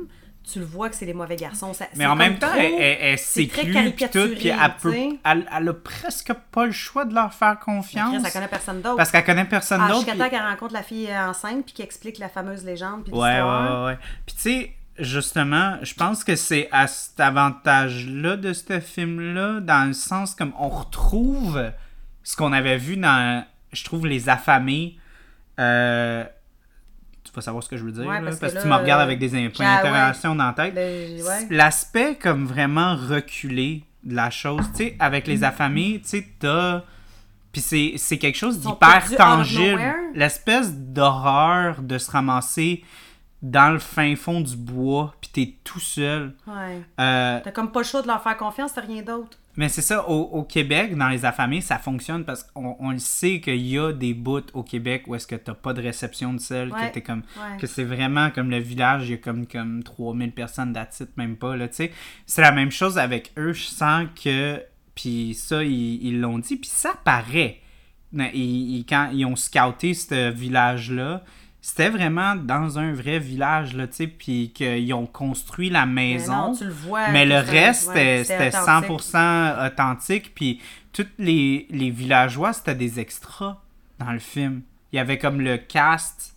tu le vois que c'est les mauvais garçons. Ça- Mais en même temps, trop- elle, elle, elle c'est très s'éclue puis tout, puis elle, peut, elle, elle a presque pas le choix de leur faire confiance. Chris, elle connaît personne d'autre. Parce qu'elle connaît personne Ah, d'autre. jusqu'à temps qu'elle rencontre la fille euh, enceinte puis qu'elle explique la fameuse légende puis Ouais, ouais, l'histoire. ouais, ouais. Puis tu sais, justement, je pense que c'est à cet avantage-là de ce film-là, dans le sens comme on retrouve ce qu'on avait vu dans, je trouve, Les Affamés. Euh, tu vas savoir ce que je veux dire, Ouais, là, parce que tu me regardes avec des points ah, ouais. d'interrogation dans la tête. Ouais. L'aspect comme vraiment reculé de la chose, tu sais, avec Les Affamés, tu sais, t'as... Puis c'est quelque chose d'hyper tangible. L'espèce d'horreur de se ramasser dans le fin fond du bois, puis t'es tout seul. Ouais. Euh, T'as comme pas le choix de leur faire confiance, t'as rien d'autre. Mais c'est ça, au, au Québec, dans les affamés, ça fonctionne parce qu'on on le sait qu'il y a des bouts au Québec où est-ce que t'as pas de réception de sel, Ouais, que t'es comme... ouais. Que c'est vraiment comme le village, il y a comme, comme 3000 personnes d'attitude, même pas, là, tu sais. C'est la même chose avec eux, je sens que... Puis ça, ils ils l'ont dit, puis ça paraît. Ils, ils- quand ils ont scouté ce village-là, c'était vraiment dans un vrai village, là, tu sais, puis qu'ils ont construit la Mais maison. non, tu le vois. Mais le reste, ouais, c'était c'est c'était authentique. 100% authentique. Puis tous les, les villageois, c'était des extras dans le film. il y avait comme le cast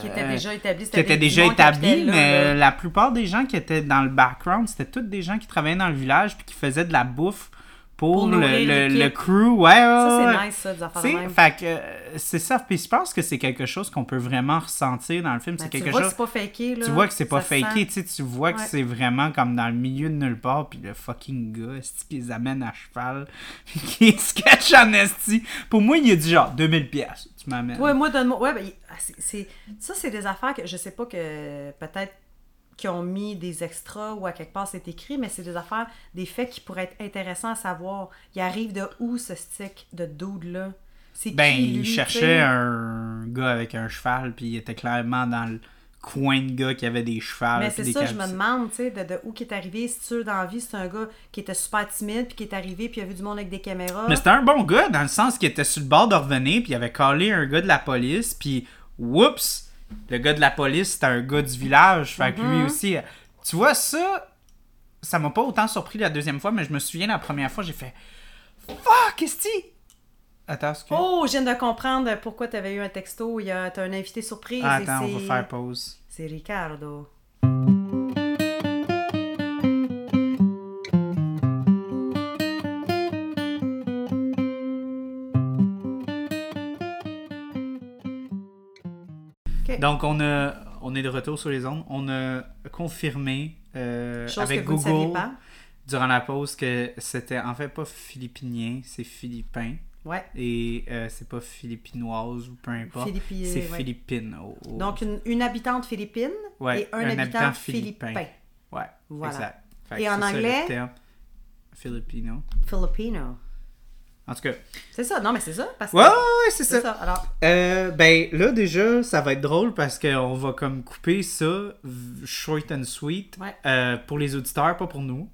Qui était euh, déjà établi. qui était déjà mais là. la plupart des gens qui étaient dans le background, c'était tous des gens qui travaillaient dans le village puis qui faisaient de la bouffe pour, Pour le, le, le crew. Ouais, ouais, Ça, c'est nice, ça, des affaires Tu même. fait que euh, c'est ça. Puis je pense que c'est quelque chose qu'on peut vraiment ressentir dans le film. Ben, c'est tu quelque vois chose. que c'est pas faké, là. Tu vois que c'est pas faké, tu sais, tu vois que c'est vraiment comme dans le milieu de nulle part, puis le fucking gars, esti, qui les amène à cheval, puis qui sketch en esti. Pour moi, il a dit genre 2000 pièces, tu m'amènes. Ouais, moi, donne-moi. Ouais, ben, ah, c'est... ça, c'est des affaires que je sais pas que peut-être qu'ils ont mis des extras ou à quelque part c'est écrit, mais c'est des affaires, des faits qui pourraient être intéressants à savoir. Il arrive de où ce stick de dude-là? C'est Ben, qui, lui, il cherchait un gars avec un cheval, puis il était clairement dans le coin de gars qui avait des chevals. Mais c'est ça, je me demande, tu sais, de, de où qui est arrivé. Si tu dans la vie, c'est un gars qui était super timide, puis qui est arrivé, puis il a vu du monde avec des caméras. Mais c'était un bon gars, dans le sens qu'il était sur le bord de revenir, puis il avait collé un gars de la police, puis whoops, le gars de la police, c'était un gars du village. Fait que lui aussi. euh, Tu vois, ça, ça m'a pas autant surpris la deuxième fois, mais je me souviens la première fois, j'ai fait Fuck, que Attends, que. Oh, je viens de comprendre pourquoi tu avais eu un texto. T'as un invité surprise. Ah, et attends, on c'est- va faire pause. C'est Ricardo. Donc, on, a, on est de retour sur les ondes. On a confirmé euh, avec que vous Google pas. durant la pause que c'était en fait pas philippinien, c'est philippin. Ouais. Et euh, c'est pas philippinoise ou peu importe. Philippi- c'est ouais. philippine. Donc, une, une habitante philippine Ouais, et un, habitant, philippin. Ouais, Voilà. exact. Fait Et en ça, anglais? terme. Filipino. Filipino. En tout cas. C'est ça, non, mais c'est ça. Parce que Ouais, ouais, ouais, c'est ça. ça. Alors, Euh, ben là déjà, ça va être drôle parce qu'on va comme couper ça short and sweet Ouais. euh, pour les auditeurs, pas pour nous.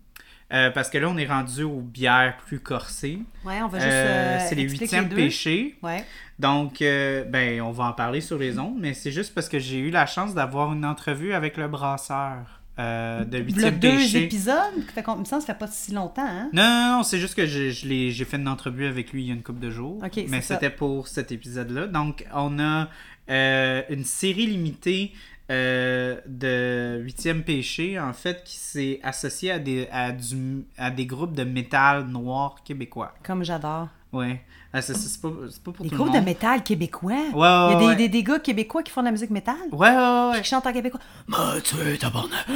Euh, parce que là, on est rendu aux bières plus corsées. ouais, on va juste. C'est les huitièmes péchés. Ouais. Donc, euh, ben, on va en parler sur les ondes, mais c'est juste parce que j'ai eu la chance d'avoir une entrevue avec le brasseur euh, de huitième deux péché. épisodes, fait qu'on- il me semble que ça fait pas si longtemps, hein? Non, non, non, c'est juste que j'ai fait une entrevue avec lui il y a une couple de jours. Ok, c'est mais c'était pour cet épisode-là. Donc, on a euh, une série limitée euh, de huitième péché, en fait, qui s'est associée à des, à, du, à des groupes de métal noir québécois. Comme j'adore. Ouais. Ah, c'est c'est pas, c'est pas pour Des tout groupes le de métal québécois. Ouais, Il y a des, ouais. des, des gars québécois qui font de la musique métal. Ouais, ouais, ouais. Qui chantent en québécois. Mathieu, tabarnak.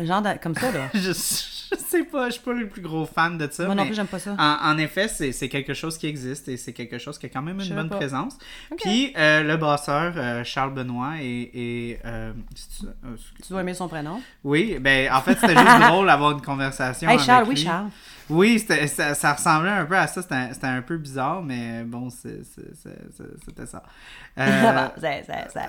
Genre de- comme ça, là. je, je sais pas, je suis pas le plus gros fan de ça. Moi non mais plus, j'aime pas ça. En, en effet, c'est c'est quelque chose qui existe et c'est quelque chose qui a quand même Je une savais bonne pas. présence. Puis euh, le brasseur euh, Charles Benoît et. et euh? Euh, excuse- Tu dois aimer son prénom. oui, ben en fait, c'était juste drôle d'avoir une conversation. Hey, Charles, avec oui, lui. Charles. Oui, ça, ça ressemblait un peu à ça. C'était un, peu bizarre, mais bon, c'était ça. Euh, Bon, c'est-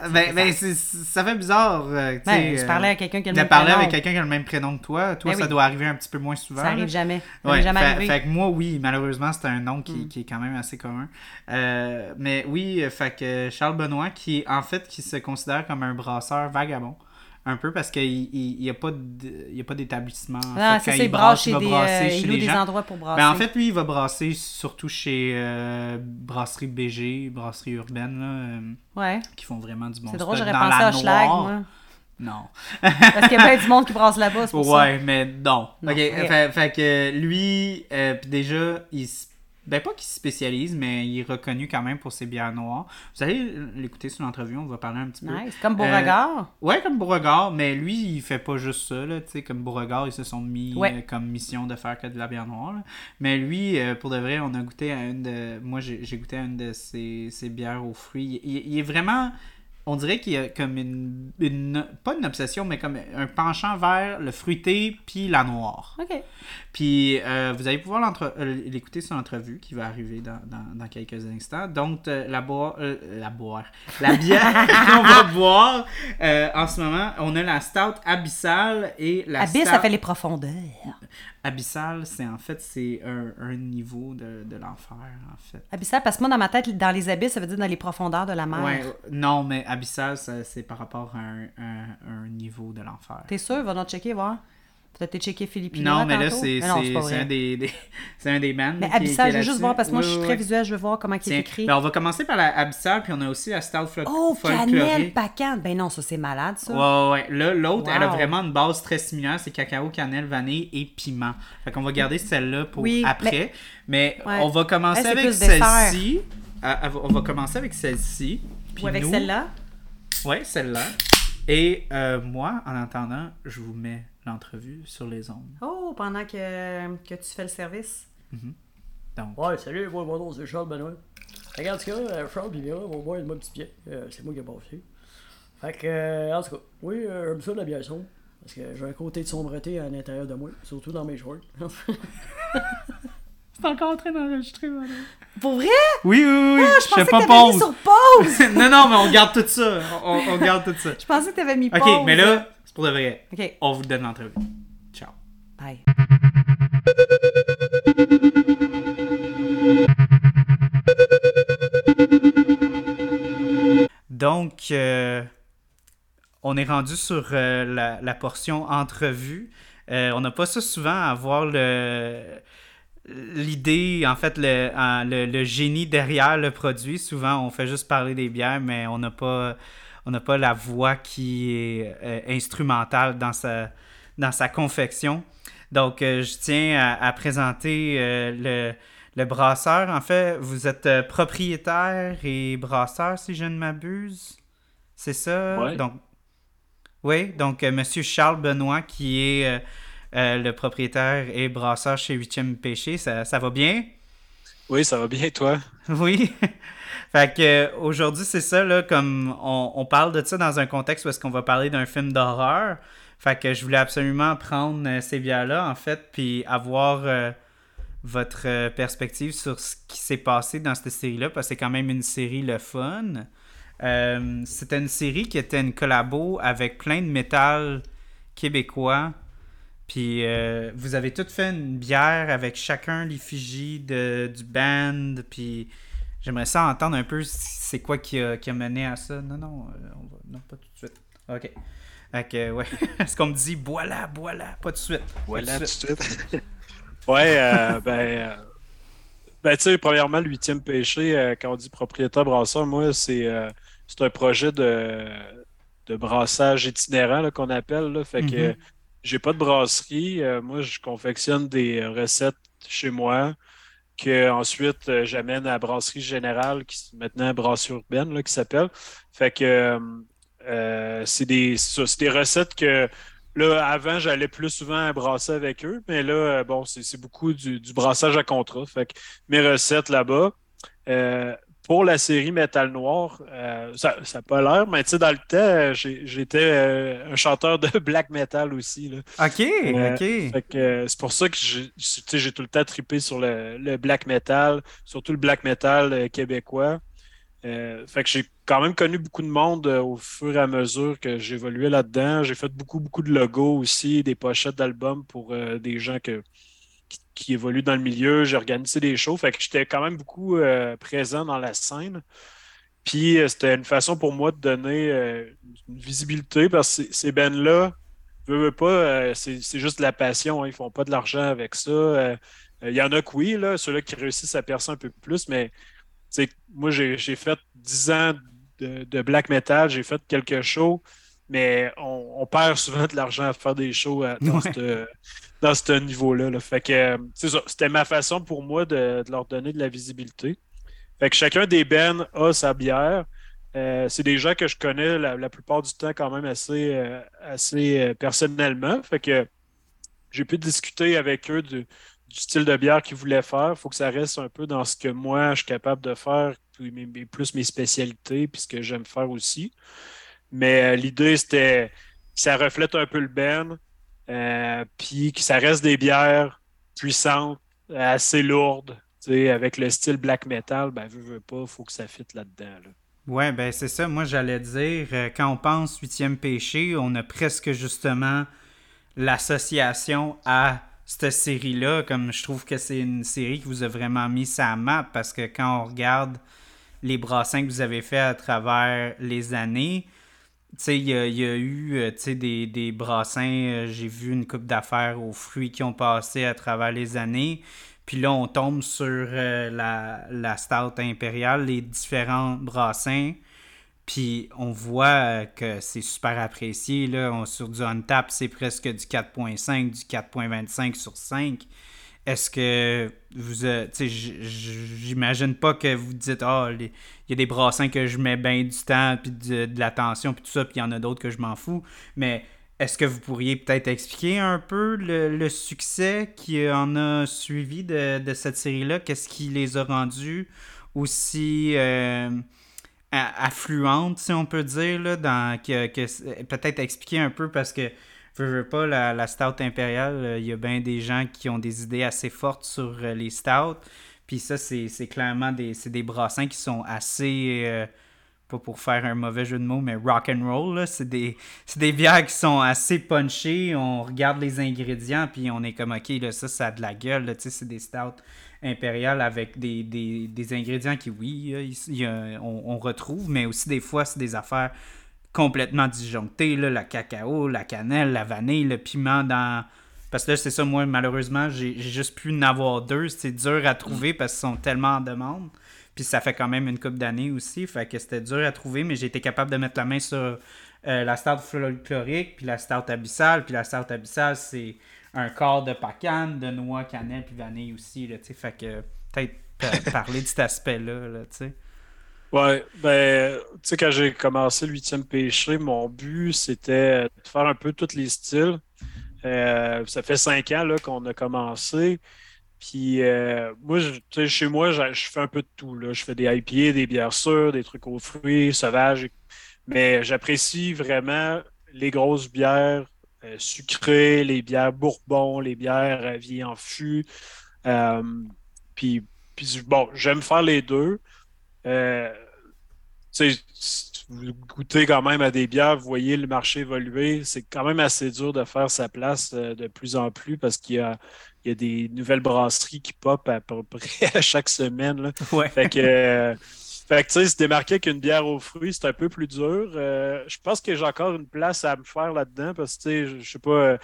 ben, ben, ça. ça fait bizarre. euh, tu Ben, je euh, parlais à quelqu'un qui a le même prénom. avec quelqu'un qui a le même prénom que toi. Toi, Ben ça oui. doit arriver un petit peu moins souvent. Ça là. arrive jamais. Ça Ouais, jamais fait, arrivé. fait que moi, oui, malheureusement, c'est un nom qui, Mm. qui est quand même assez commun. Euh, mais oui, euh, fait que Charles Benoît, qui en fait, qui se considère comme un brasseur vagabond. Un peu parce qu'il n'y pas il y a pas d'établissement. En Ah, fait, c'est ça, il il brasse il va des, brasser euh, chez il loue les des gens. endroits pour brasser. Ben, en fait, lui, il va brasser surtout chez euh, Brasserie BG, Brasserie Urbaine, là, euh, ouais. qui font vraiment du bon C'est drôle, j'aurais pensé à Schlag, moi. Non. Parce qu'il y a bien du monde qui brasse là-bas, c'est pour ça. Ouais, mais non. Non, ok. Fait, fait que lui, euh, déjà, il s- ben pas qu'il se spécialise, mais il est reconnu quand même pour ses bières noires. Vous allez l'écouter sur l'entrevue, on va parler un petit peu. Nice. Comme Euh, Beauregard? Ouais, comme Beauregard, mais lui, il fait pas juste ça, là, tu sais, comme Beauregard, ils se sont mis Ouais. euh, comme mission de faire que de la bière noire, là. Mais lui, euh, pour de vrai, on a goûté à une de... Moi, j'ai goûté à une de ses, ses bières aux fruits. Il- il est vraiment... On dirait qu'il y a comme une, une... Pas une obsession, mais comme un penchant vers le fruité puis la noire. OK. Puis euh, vous allez pouvoir l'entre- euh, l'écouter sur l'entrevue qui va arriver dans, dans- dans quelques instants. Donc, euh, la, boire, euh, la boire. La bière qu'on va boire en ce moment, on a la Stout Abyssal et la Abyss, Stout... ça fait les profondeurs. Abyssal, c'est en fait c'est un, un niveau de, de l'enfer, en fait. Abyssal, parce que moi, dans ma tête, dans les abysses, ça veut dire dans les profondeurs de la mer. Ouais, non, mais Abyssal, c'est par rapport à un, un- un niveau de l'enfer. T'es sûr? Va donc checker, voir. T'as été checké Filipino Non, mais là, c'est un des, des- c'est un des bands. Mais qui- Abyssal, je veux juste voir parce que moi, je suis très visuelle, je veux voir comment il est écrit. ben, on va commencer par la Abyssal, puis on a aussi la Style Fol- Oh, cannelle pacane! Ben non, ça, c'est malade, ça. Ouais, ouais. Là, l'autre, elle a vraiment une base très similaire. C'est cacao, cannelle, vanille et piment. Fait qu'on va garder celle-là pour Oui, après. Mais, Ouais. on va commencer Elle, avec celle-ci. Ah, ah, On va commencer avec celle-ci. Ou avec nous- celle-là? Ouais, celle-là. Et euh, moi, en attendant, je vous mets l'entrevue sur les ondes. Oh, pendant que, que tu fais le service. Donc, Ouais, salut, moi, mon nom c'est Charles Benoît. Regarde, en tout cas, euh, Charles Bivira, mon boy, mon petit pied. Euh, c'est moi qui ai passé. Fait que, euh, en tout cas, oui, euh, j'aime ça la bière sombre. Parce que j'ai un côté de sombreté à l'intérieur de moi, surtout dans mes shorts. c'est encore en train d'enregistrer, voilà. Pour vrai? Oui, oui, oui. Ah, je je pensais fais que pas t'avais mis pause. sur pause! non, non, mais on garde tout ça. On, on garde tout ça. Je pensais que t'avais mis pause. Ok, mais là, pour de vrai. Ok, On vous donne l'entrevue. Ciao. bye. Donc, euh, on est rendu sur euh, la, la portion entrevue. Euh, on n'a pas ça souvent à avoir le l'idée, en fait, le, en- le, le génie derrière le produit. Souvent, on fait juste parler des bières, mais on n'a pas, on n'a pas la voix qui est euh, instrumentale dans sa, dans sa confection. Donc, euh, je tiens à, à présenter euh, le, le brasseur. En fait, vous êtes propriétaire et brasseur, si je ne m'abuse. C'est ça? Ouais. Donc, oui, donc Monsieur Charles Benoît, qui est le propriétaire et brasseur chez 8e Péché, ça, ça va bien? Oui, ça va bien, toi? Oui. fait que euh, aujourd'hui, c'est ça, là, comme on, parle de ça dans un contexte où est-ce qu'on va parler d'un film d'horreur. Fait que je voulais absolument prendre euh, ces bières-là, en fait, puis avoir euh, votre euh, perspective sur ce qui s'est passé dans cette série-là, parce que c'est quand même une série le fun. Euh, C'était une série qui était une collabo avec plein de métal québécois. Puis euh, vous avez toutes fait une bière avec chacun l'effigie de, du band. Puis j'aimerais ça entendre un peu c'est quoi qui a, qui a mené à ça. Non, non, euh, on va, non, pas tout de suite. Ok. Fait que, ouais. Est-ce qu'on me dit, voilà, voilà, pas tout de suite. Voilà, tout tout de suite. ouais, euh, ben, euh, ben tu sais, premièrement, le huitième péché, euh, quand on dit propriétaire brasseur, moi, c'est euh, un projet de, de brassage itinérant qu'on appelle. Là, fait que Mhm. J'ai pas de brasserie. euh, moi, je confectionne des recettes chez moi que ensuite euh, j'amène à la brasserie générale, qui est maintenant brasserie urbaine, là, qui s'appelle. Fait que euh, euh, c'est des, des recettes que Là, avant, j'allais plus souvent brasser avec eux, mais là, euh, bon, c'est c'est beaucoup du, du brassage à contrat. Fait que mes recettes là-bas. Pour la série Métal Noir, euh, ça n'a pas l'air, mais tu sais, dans le temps, j'étais euh, un chanteur de black metal aussi. Là. Ok, Euh, ok. C'est pour ça que j'ai tout le temps trippé sur le, le black metal, surtout le black metal québécois. Fait que j'ai quand même connu beaucoup de monde au fur et à mesure que j'évoluais là-dedans. J'ai fait beaucoup, beaucoup de logos aussi, des pochettes d'albums pour des gens que, qui, qui évoluent dans le milieu. J'ai organisé des shows. Fait que j'étais quand même beaucoup euh, présent dans la scène. Puis euh, c'était une façon pour moi de donner euh, une visibilité parce que ces- bands-là, veux, veux pas, euh, c'est c'est juste de la passion. hein. Ils font pas de l'argent avec ça. Il y en a que oui, là, ceux-là qui réussissent à percer un peu plus, mais moi, j'ai fait 10 ans de, de black metal, j'ai fait quelques shows, mais on, on perd souvent de l'argent à faire des shows à- dans Ouais. ce dans ce niveau-là. là. Fait que euh, c'était ma façon pour moi de, leur donner de la visibilité. Fait que chacun des bands a sa bière. Euh, c'est des gens que je connais la, plupart du temps quand même assez, euh, assez personnellement. Fait que j'ai pu discuter avec eux du, style de bière qu'ils voulaient faire. Il faut que ça reste un peu dans ce que moi je suis capable de faire, puis plus mes spécialités, puis ce que j'aime faire aussi. Mais l'idée, c'était que ça reflète un peu le ben, euh, puis que ça reste des bières puissantes, assez lourdes. Avec le style black metal, ben, veux, veux pas, faut que ça fitte là-dedans. là. Ouais, ben c'est ça. Moi, j'allais dire, euh, quand on pense huitième péché, on a presque justement l'association à cette série-là. Comme je trouve que c'est une série qui vous a vraiment mis sa map parce que quand on regarde les brassins que vous avez fait à travers les années, il y, a- il y a eu euh, des, des brassins, euh, j'ai vu une coupe d'affaires aux fruits qui ont passé à travers les années. Puis là, on tombe sur euh, la, la stout impériale, les différents brassins. Puis on voit que c'est super apprécié. Là. On- sur du on-tap, c'est presque du 4.5, du 4.25 sur 5. Est-ce que vous. euh, j'imagine pas que vous dites, ah, les- il y a des brassins que je mets bien du temps, puis de, de l'attention, puis tout ça, puis il y en a d'autres que je m'en fous. Mais est-ce que vous pourriez peut-être expliquer un peu le, le succès qui en a suivi de, de cette série-là? Qu'est-ce qui les a rendus aussi euh, a- affluentes, si on peut dire, là, dans, que, que- peut-être expliquer un peu parce que je veux pas, la, la stout impériale, euh, il y a bien des gens qui ont des idées assez fortes sur euh, les stouts. Puis ça, c'est clairement des, des brassins qui sont assez, euh, pas pour faire un mauvais jeu de mots, mais rock and roll. C'est des, des bières qui sont assez punchées. On regarde les ingrédients, puis on est comme, OK, là, ça, ça a de la gueule. c'est des stouts impériales avec des, des, des ingrédients qui, oui, euh, y a- on, on retrouve, mais aussi des fois, c'est des affaires complètement disjonctées. Là, la cacao, la cannelle, la vanille, le piment dans... Parce que là, c'est ça, moi, malheureusement, j'ai juste pu en avoir deux. C'est dur à trouver parce qu'ils sont tellement en demande. Puis ça fait quand même une couple d'années aussi. Fait que c'était dur à trouver, mais j'ai été capable de mettre la main sur euh, la stout folklorique, puis la stout abyssale. Puis la stout abyssale, c'est un quart de pacane, de noix, cannelle, puis vanille aussi. Là, fait que peut-être pa- parler de cet aspect-là. Là, tu sais. Ouais, ben, tu sais, quand j'ai commencé le huitième péché, mon but, c'était de faire un peu tous les styles. Euh, ça fait cinq ans là, qu'on a commencé. Puis, euh, moi, sais, chez moi, je, fais un peu de tout. Là. Je fais des IPA, des bières sûres, des trucs aux fruits, sauvages. Mais j'apprécie vraiment les grosses bières euh, sucrées, les bières bourbon, les bières euh, vieilles en fût. Euh, puis, puis, bon, j'aime faire les deux. Euh, vous goûtez quand même à des bières, vous voyez le marché évoluer. C'est quand même assez dur de faire sa place euh, de plus en plus parce qu'il y a, il y a des nouvelles brasseries qui pop à peu près à chaque semaine. là. Ouais. Fait que, euh, fait que, tu sais, se démarquer qu'une bière aux fruits, c'est un peu plus dur. Euh, je pense que j'ai encore une place à me faire là-dedans parce que, tu sais, je, je sais pas,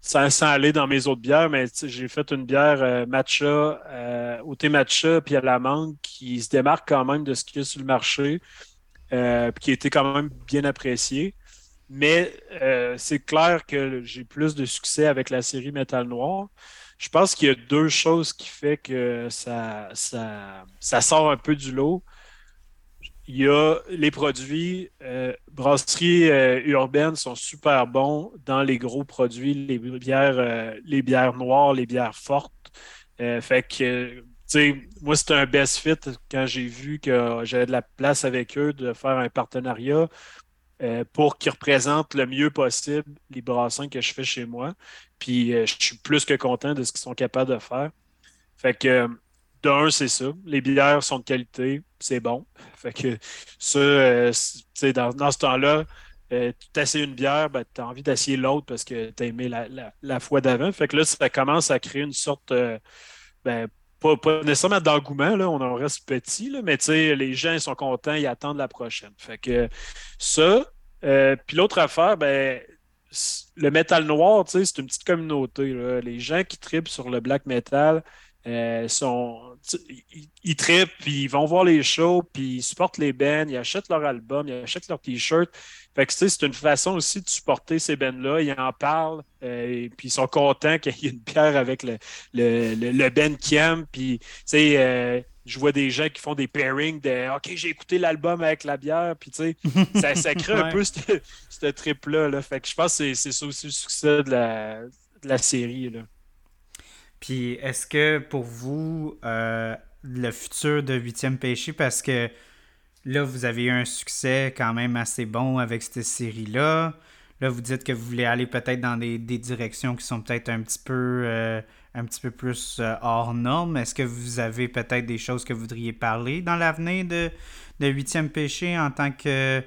sans, aller dans mes autres bières, mais j'ai fait une bière euh, matcha, euh, au thé matcha puis à la mangue qui se démarque quand même de ce qu'il y a sur le marché, euh, puis qui a été quand même bien appréciée. Mais euh, c'est clair que j'ai plus de succès avec la série Métal Noir. Je pense qu'il y a deux choses qui fait que ça sort un peu du lot. Il y a les produits, euh, brasseries euh, urbaines sont super bons dans les gros produits, les bières, euh, les bières noires, les bières fortes. Fait que, tu sais, moi, c'était un best fit quand j'ai vu que j'avais de la place avec eux de faire un partenariat pour qu'ils représentent le mieux possible les brassins que je fais chez moi. Puis je suis plus que content de ce qu'ils sont capables de faire. Fait que d'un, c'est ça. Les bières sont de qualité, c'est bon. Fait que ça, euh, dans, dans ce temps-là, euh, tu essaies une bière, ben, tu as envie d'essayer l'autre parce que tu as aimé la, la- la fois d'avant. Fait que là, ça commence à créer une sorte, euh, ben, pas, pas nécessairement d'engouement, là, on en reste petit, là, mais les gens ils sont contents, ils attendent la prochaine. Fait que ça, euh, puis l'autre affaire, ben, le métal noir, c'est une petite communauté. Les gens qui tripent sur le black metal euh, sont, ils, tripent, puis ils vont voir les shows, puis ils supportent les bands, ils achètent leur album, ils achètent leur t-shirt. Fait que tu sais, c'est une façon aussi de supporter ces bands-là. Ils en parlent, euh, et puis ils sont contents qu'il y ait une bière avec le, le, le, le band qui aime. Puis, tu sais, euh, je vois des gens qui font des pairings de OK, j'ai écouté l'album avec la bière, puis tu sais, ça, ça crée un Ouais. peu ce ce trip-là. Là. Fait que je pense que c'est- c'est ça aussi le succès de la, de la série. Là. Puis est-ce que pour vous, euh, le futur de Huitième Péché, parce que là, vous avez eu un succès quand même assez bon avec cette série-là. Là, vous dites que vous voulez aller peut-être dans des, des directions qui sont peut-être un petit peu euh, un petit peu plus euh, hors norme. Est-ce que vous avez peut-être des choses que vous voudriez parler dans l'avenir de, de Huitième Péché en tant que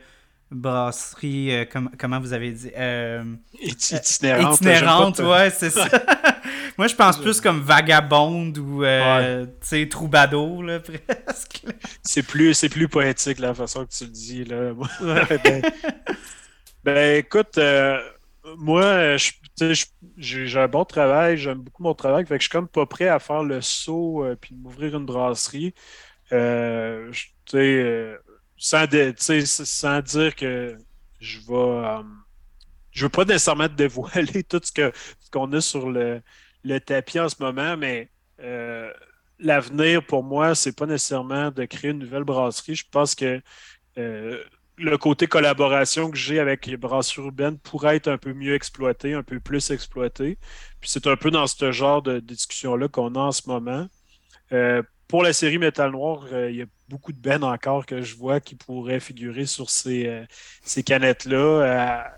brasserie, euh, comme- comment vous avez dit? Euh, Iti- Itinérante. itinérante, ouais, c'est ça. Moi, je pense plus comme vagabonde ou euh, tu sais, troubadour, là, presque. C'est plus, c'est plus poétique la façon que tu le dis. Là. ben, ben, écoute, euh, moi, j'ai un bon travail, j'aime beaucoup mon travail, fait que je suis comme pas prêt à faire le saut euh, puis m'ouvrir une brasserie. Euh, sans, sans dire que je vais je veux pas nécessairement te dévoiler tout ce qu'on a sur le, tapis en ce moment, mais euh, l'avenir pour moi, c'est pas nécessairement de créer une nouvelle brasserie. Je pense que euh, le côté collaboration que j'ai avec les brasseries urbaines pourrait être un peu mieux exploité, un peu plus exploité. Puis c'est un peu dans ce genre de, discussion-là qu'on a en ce moment. Euh, pour la série Métal Noir, il y a beaucoup de bennes encore que je vois qui pourraient figurer sur ces, ces canettes-là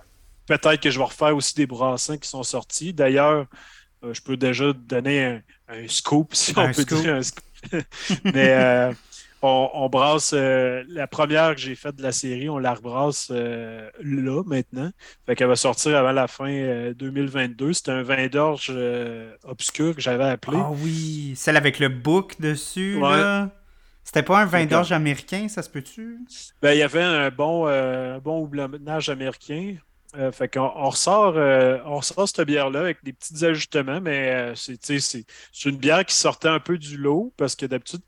peut-être que je vais refaire aussi des brassins qui sont sortis. D'ailleurs, je peux déjà donner un, scoop, si on peut dire un scoop. Mais euh, on, brasse euh, la première que j'ai faite de la série, on la rebrasse là maintenant. Fait qu'elle va sortir avant la fin 2022. C'était un vin d'orge obscur que j'avais appelé. Ah oui, celle avec le book dessus. C'était pas un vin d'orge américain, ça se peut-tu? Ben, il y avait un bon, un bon houblonnage américain. Euh, fait qu'on on ressort, euh, on ressort cette bière-là avec des petits ajustements, mais euh, c'est, une bière qui sortait un peu du lot parce que d'habitude,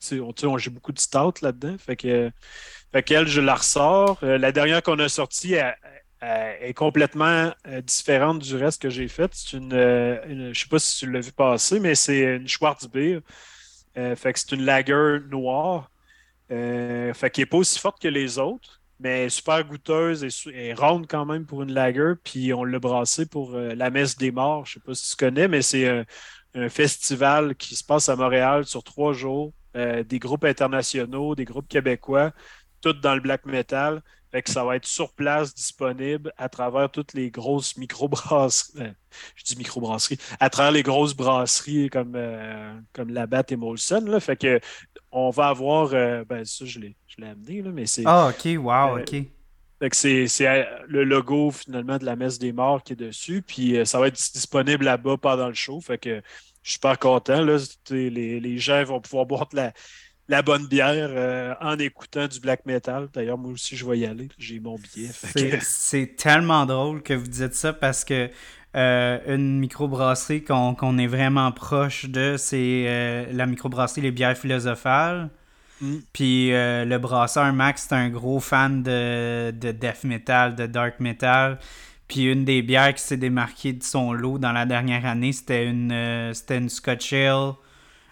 on, j'ai beaucoup de stout là-dedans. Fait que je la ressors. la dernière qu'on a sortie est complètement différente du reste que j'ai fait. C'est une, une, je sais pas si tu l'as vu passer, mais c'est une Schwarzbier. fait que c'est une lager noire. fait qu'elle n'est pas aussi forte que les autres mais super goûteuse et, ronde quand même pour une lager. Puis on l'a brassé pour euh, la messe des morts. Je ne sais pas si tu connais, mais c'est un, festival qui se passe à Montréal sur trois jours. Euh, des groupes internationaux, des groupes québécois, tout dans le black metal. Fait que ça va être sur place, disponible à travers toutes les grosses microbrasseries. Euh, je dis microbrasseries. À travers les grosses brasseries comme, comme Labatt et Molson. Là. Fait que on va avoir. ben, ça, je l'ai l'ai amené, là, mais c'est. Ah, ok, wow, euh, ok. c'est euh, le logo finalement de la messe des morts qui est dessus. Puis euh, ça va être disponible là-bas pendant le show. Fait que je suis super content. Là. Les, les, gens vont pouvoir boire la, la bonne bière en écoutant du black metal. D'ailleurs, moi aussi, je vais y aller. J'ai mon billet. C'est tellement drôle que vous dites ça parce que une microbrasserie qu'on est vraiment proche de, c'est la microbrasserie Les Bières Philosophales. Mm. Puis euh, le brasseur Max, c'est un gros fan de, death metal, de dark metal. Puis une des bières qui s'est démarquée de son lot dans la dernière année, c'était une, euh, une Scotch Ale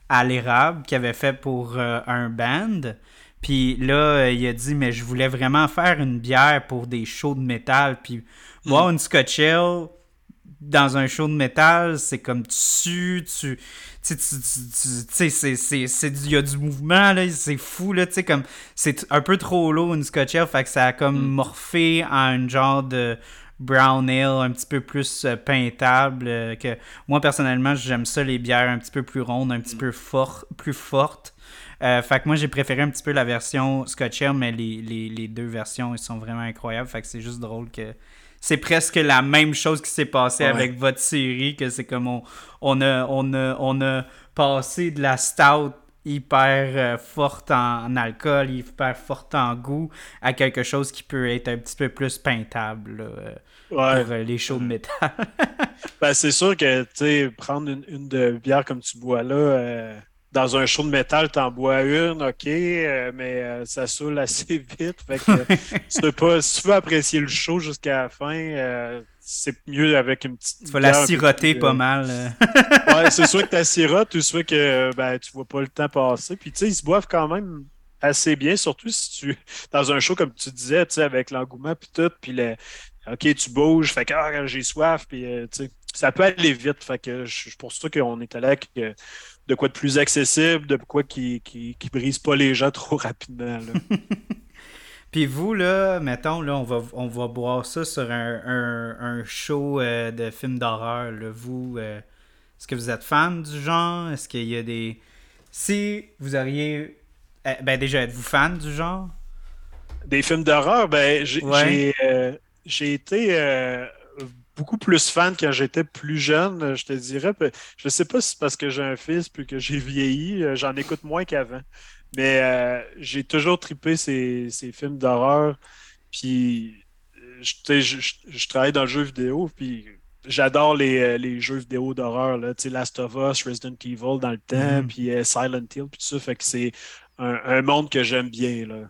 à l'érable qu'il avait fait pour euh, un band. Puis là, il a dit, mais je voulais vraiment faire une bière pour des shows de métal. Puis boire mm. une Scotch Ale dans un show de métal, c'est comme tu, tu, tu sais, il y a du mouvement, là, c'est fou, là, tu sais, comme, c'est un peu trop lourd une Scotch Ale, fait que ça a comme mm. morphé en un genre de brown ale un petit peu plus euh, peintable, euh, que moi, personnellement, j'aime ça, les bières un petit peu plus rondes, un petit mm. peu fort, plus fortes. Euh, fait que moi, j'ai préféré un petit peu la version Scotch Ale, mais les, les, les deux versions, ils sont vraiment incroyables, fait que c'est juste drôle que c'est presque la même chose qui s'est passé avec votre série, que c'est comme on, on, a, on, on a passé de la stout hyper euh, forte en, alcool, hyper forte en goût, à quelque chose qui peut être un petit peu plus peintable euh, pour euh, les shows de métal. ben, c'est sûr que prendre une, une de bière comme tu bois là, dans un show de métal, t'en bois une, ok, mais ça saoule assez vite. Fait que, tu pas, si tu veux apprécier le show jusqu'à la fin, c'est mieux avec une petite. Tu vas la siroter pas mal. ouais, c'est soit que tu sirotes ou soit que ben, tu vois pas le temps passer. Puis tu sais, ils se boivent quand même assez bien, surtout si tu dans un show comme tu disais, tu sais, avec l'engouement puis tout, puis le OK, tu bouges, fait que ah, j'ai soif, puis tu sais, ça peut aller vite. Fait que je pour ça qu'on est allé avec de quoi de plus accessible, de quoi qui, qui, brise pas les gens trop rapidement. Puis vous, là, mettons, là, on va, on va boire ça sur un, show euh, de film d'horreur. Vous, euh, est-ce que vous êtes fan du genre? Est-ce qu'il y a des... Si vous auriez... Eh, ben déjà, êtes-vous fan du genre? Des films d'horreur? Ben, j'ai euh, été beaucoup plus fan quand j'étais plus jeune, je te dirais. Je sais pas si c'est parce que j'ai un fils puis que j'ai vieilli, euh, j'en écoute moins qu'avant. Mais euh, j'ai toujours tripé ces, films d'horreur. Puis je, je, travaille dans le jeu vidéo, puis j'adore les, jeux vidéo d'horreur. Last of Us, Resident Evil dans le temps, mm-hmm. puis Silent Hill, puis tout ça. Fait que c'est un, monde que j'aime bien. Là.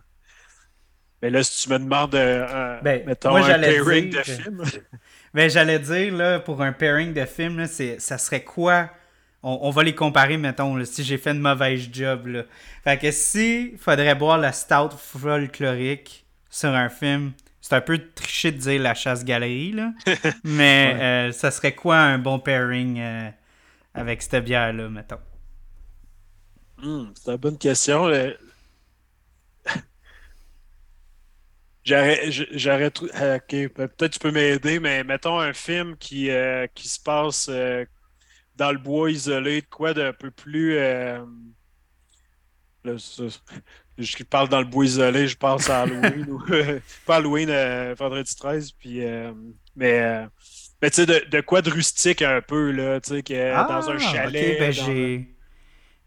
Mais là, si tu me demandes euh, ben, mettons, un pairing de film. ben, j'allais dire, là, pour un pairing de film, là, ça serait quoi on, va les comparer, mettons, si j'ai fait une mauvaise job. Là. Fait que si faudrait boire la stout folklorique sur un film, c'est un peu triché de dire la chasse-galerie, là. mais euh, ça serait quoi un bon pairing euh, avec cette bière-là, mettons? Hmm, c'est une bonne question. J'aurais euh, Ok, peut-être tu peux m'aider, mais mettons un film qui, euh, qui se passe dans le bois isolé, de quoi d'un peu plus. je parle dans le bois isolé, je pense à Halloween. pas Halloween, vendredi 13. Puis, mais mais tu sais, de, quoi de rustique un peu, là, tu sais, dans un ah, chalet. Ben, j'ai,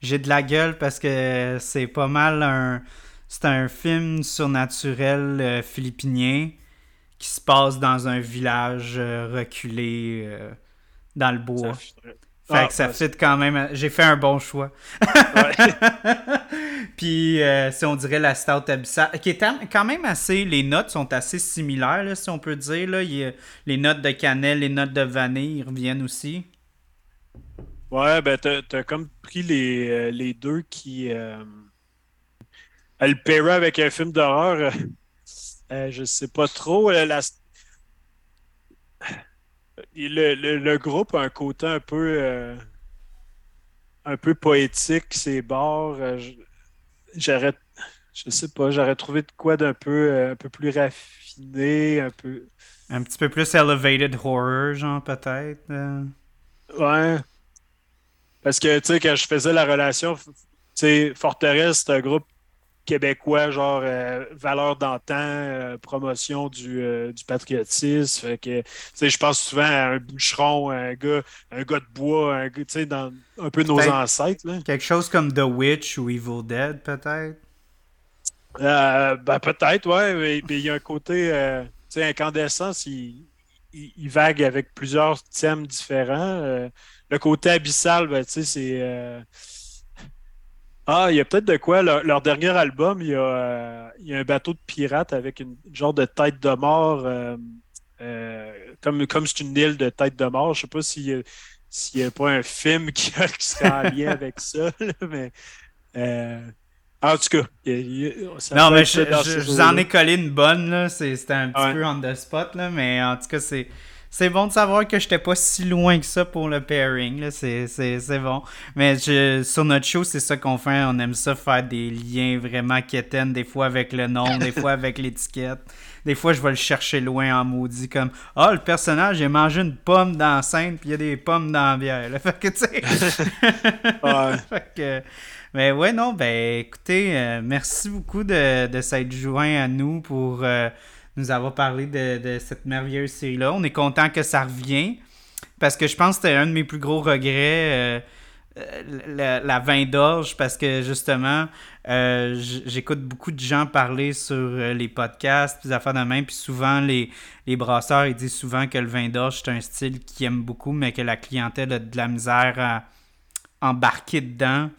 j'ai de la gueule parce que c'est pas mal un c'est un film surnaturel euh, philippinien qui se passe dans un village euh, reculé euh, dans le bois. Fait ah, que ça fit quand même. J'ai fait un bon choix. Puis, si on dirait la Stout Abyssal, qui est quand même assez. Les notes sont assez similaires, si on peut dire. Là. les notes de cannelle, les notes de vanille reviennent aussi. Ouais, ben, t'as as comme pris les, les deux qui le paiera avec un film d'horreur, je euh, euh, je sais pas trop. Euh, le, groupe a un côté un peu un peu poétique, c'est bars. j'aurais je sais pas, j'aurais trouvé de quoi d'un peu un peu plus raffiné, un peu. Un petit peu plus elevated horror, genre peut-être. Ouais. Parce que tu sais, quand je faisais la relation, tu sais, Forteresse, c'est un groupe québécois, genre euh, valeur d'antan, euh, promotion du, euh, du patriotisme. Fait que, je pense souvent à un bûcheron, un gars, un gars de bois, un gars, dans un peu nos ancêtres. Quelque chose comme The Witch ou Evil Dead, peut-être? ben, peut-être, ouais. Mais il y a un côté, tu sais, incandescence, il, il, vague avec plusieurs thèmes différents. le côté abyssal, ben, tu sais, c'est ah, il y a peut-être de quoi. Leur, dernier album, il y, a, euh, il y, a, un bateau de pirates avec une genre de tête de mort. Euh, euh, comme comme c'est une île de tête de mort. Je sais pas s'il n'y a, pas un film qui, qui serait en lien avec ça, mais. en tout cas, non, mais je, je, vous en ai collé une bonne, C'était un petit peu on the spot, là, mais en tout cas, c'est c'est bon de savoir que j'étais pas si loin que ça pour le pairing. C'est bon. Mais je, sur notre show, c'est ça qu'on fait. On aime ça faire des liens vraiment quétaines, des fois avec le nom, des fois avec l'étiquette. Des fois, je vais le chercher loin en maudit, comme Ah, oh, le personnage, il a mangé une pomme dans la scène, puis il y a des pommes dans la bière. Fait que, tu sais. fait que. Mais ouais, non, ben écoutez, euh, merci beaucoup de, de s'être joint à nous pour. Euh, nous avoir parlé de, cette merveilleuse série-là. On est content que ça revient parce que je pense que c'était un de mes plus gros regrets. Euh, euh, la, vin d'orge parce que justement euh, j'écoute beaucoup de gens parler sur les podcasts puis affaires de même puis souvent les, les brasseurs ils disent souvent que le vin d'orge c'est un style qu'ils aiment beaucoup mais que la clientèle a de la misère à embarquer dedans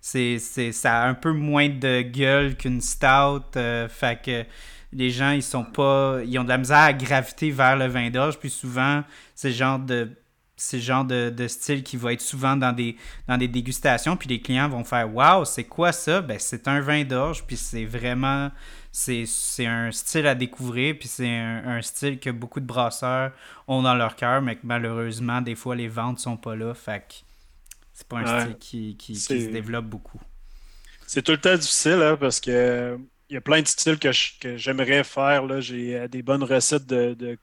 c'est ça a un peu moins de gueule qu'une stout fait que les gens, ils sont pas. Ils ont de la misère à graviter vers le vin d'orge. Puis souvent, c'est le genre de. C'est genre de, style qui va être souvent dans des, dans des dégustations. Puis les clients vont faire Waouh, c'est quoi ça? Ben, c'est un vin d'orge. Puis c'est vraiment. C'est un style à découvrir. Puis c'est un, style que beaucoup de brasseurs ont dans leur cœur. Mais que malheureusement, des fois, les ventes sont pas là. Fait que c'est pas un style qui, qui, se développe beaucoup. C'est tout le temps difficile hein, parce que y a plein de styles que, j'aimerais faire. J'ai euh, des bonnes recettes de, de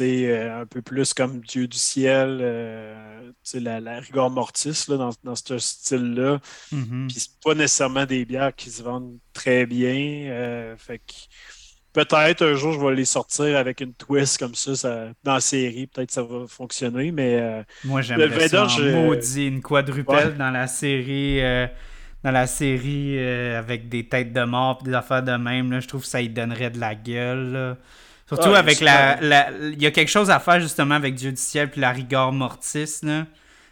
euh, un peu plus comme Dieu du ciel, euh, la, la, rigueur mortis là, dans, ce style-là. Mm-hmm. Puis c'est pas nécessairement des bières qui se vendent très bien. fait peut-être un jour, je vais les sortir avec une twist comme ça, ça dans la série. Peut-être ça va fonctionner, mais. euh, Moi, Le j'aimerais ça Vader, en je- maudit, une quadrupelle Ouais. dans la série, dans la série euh, avec des têtes de mort pis des affaires de même. Là, je trouve que ça y donnerait de la gueule. là. Surtout Ouais, avec la- Il y a quelque chose à faire justement avec Dieu du ciel puis la rigueur mortis. Là.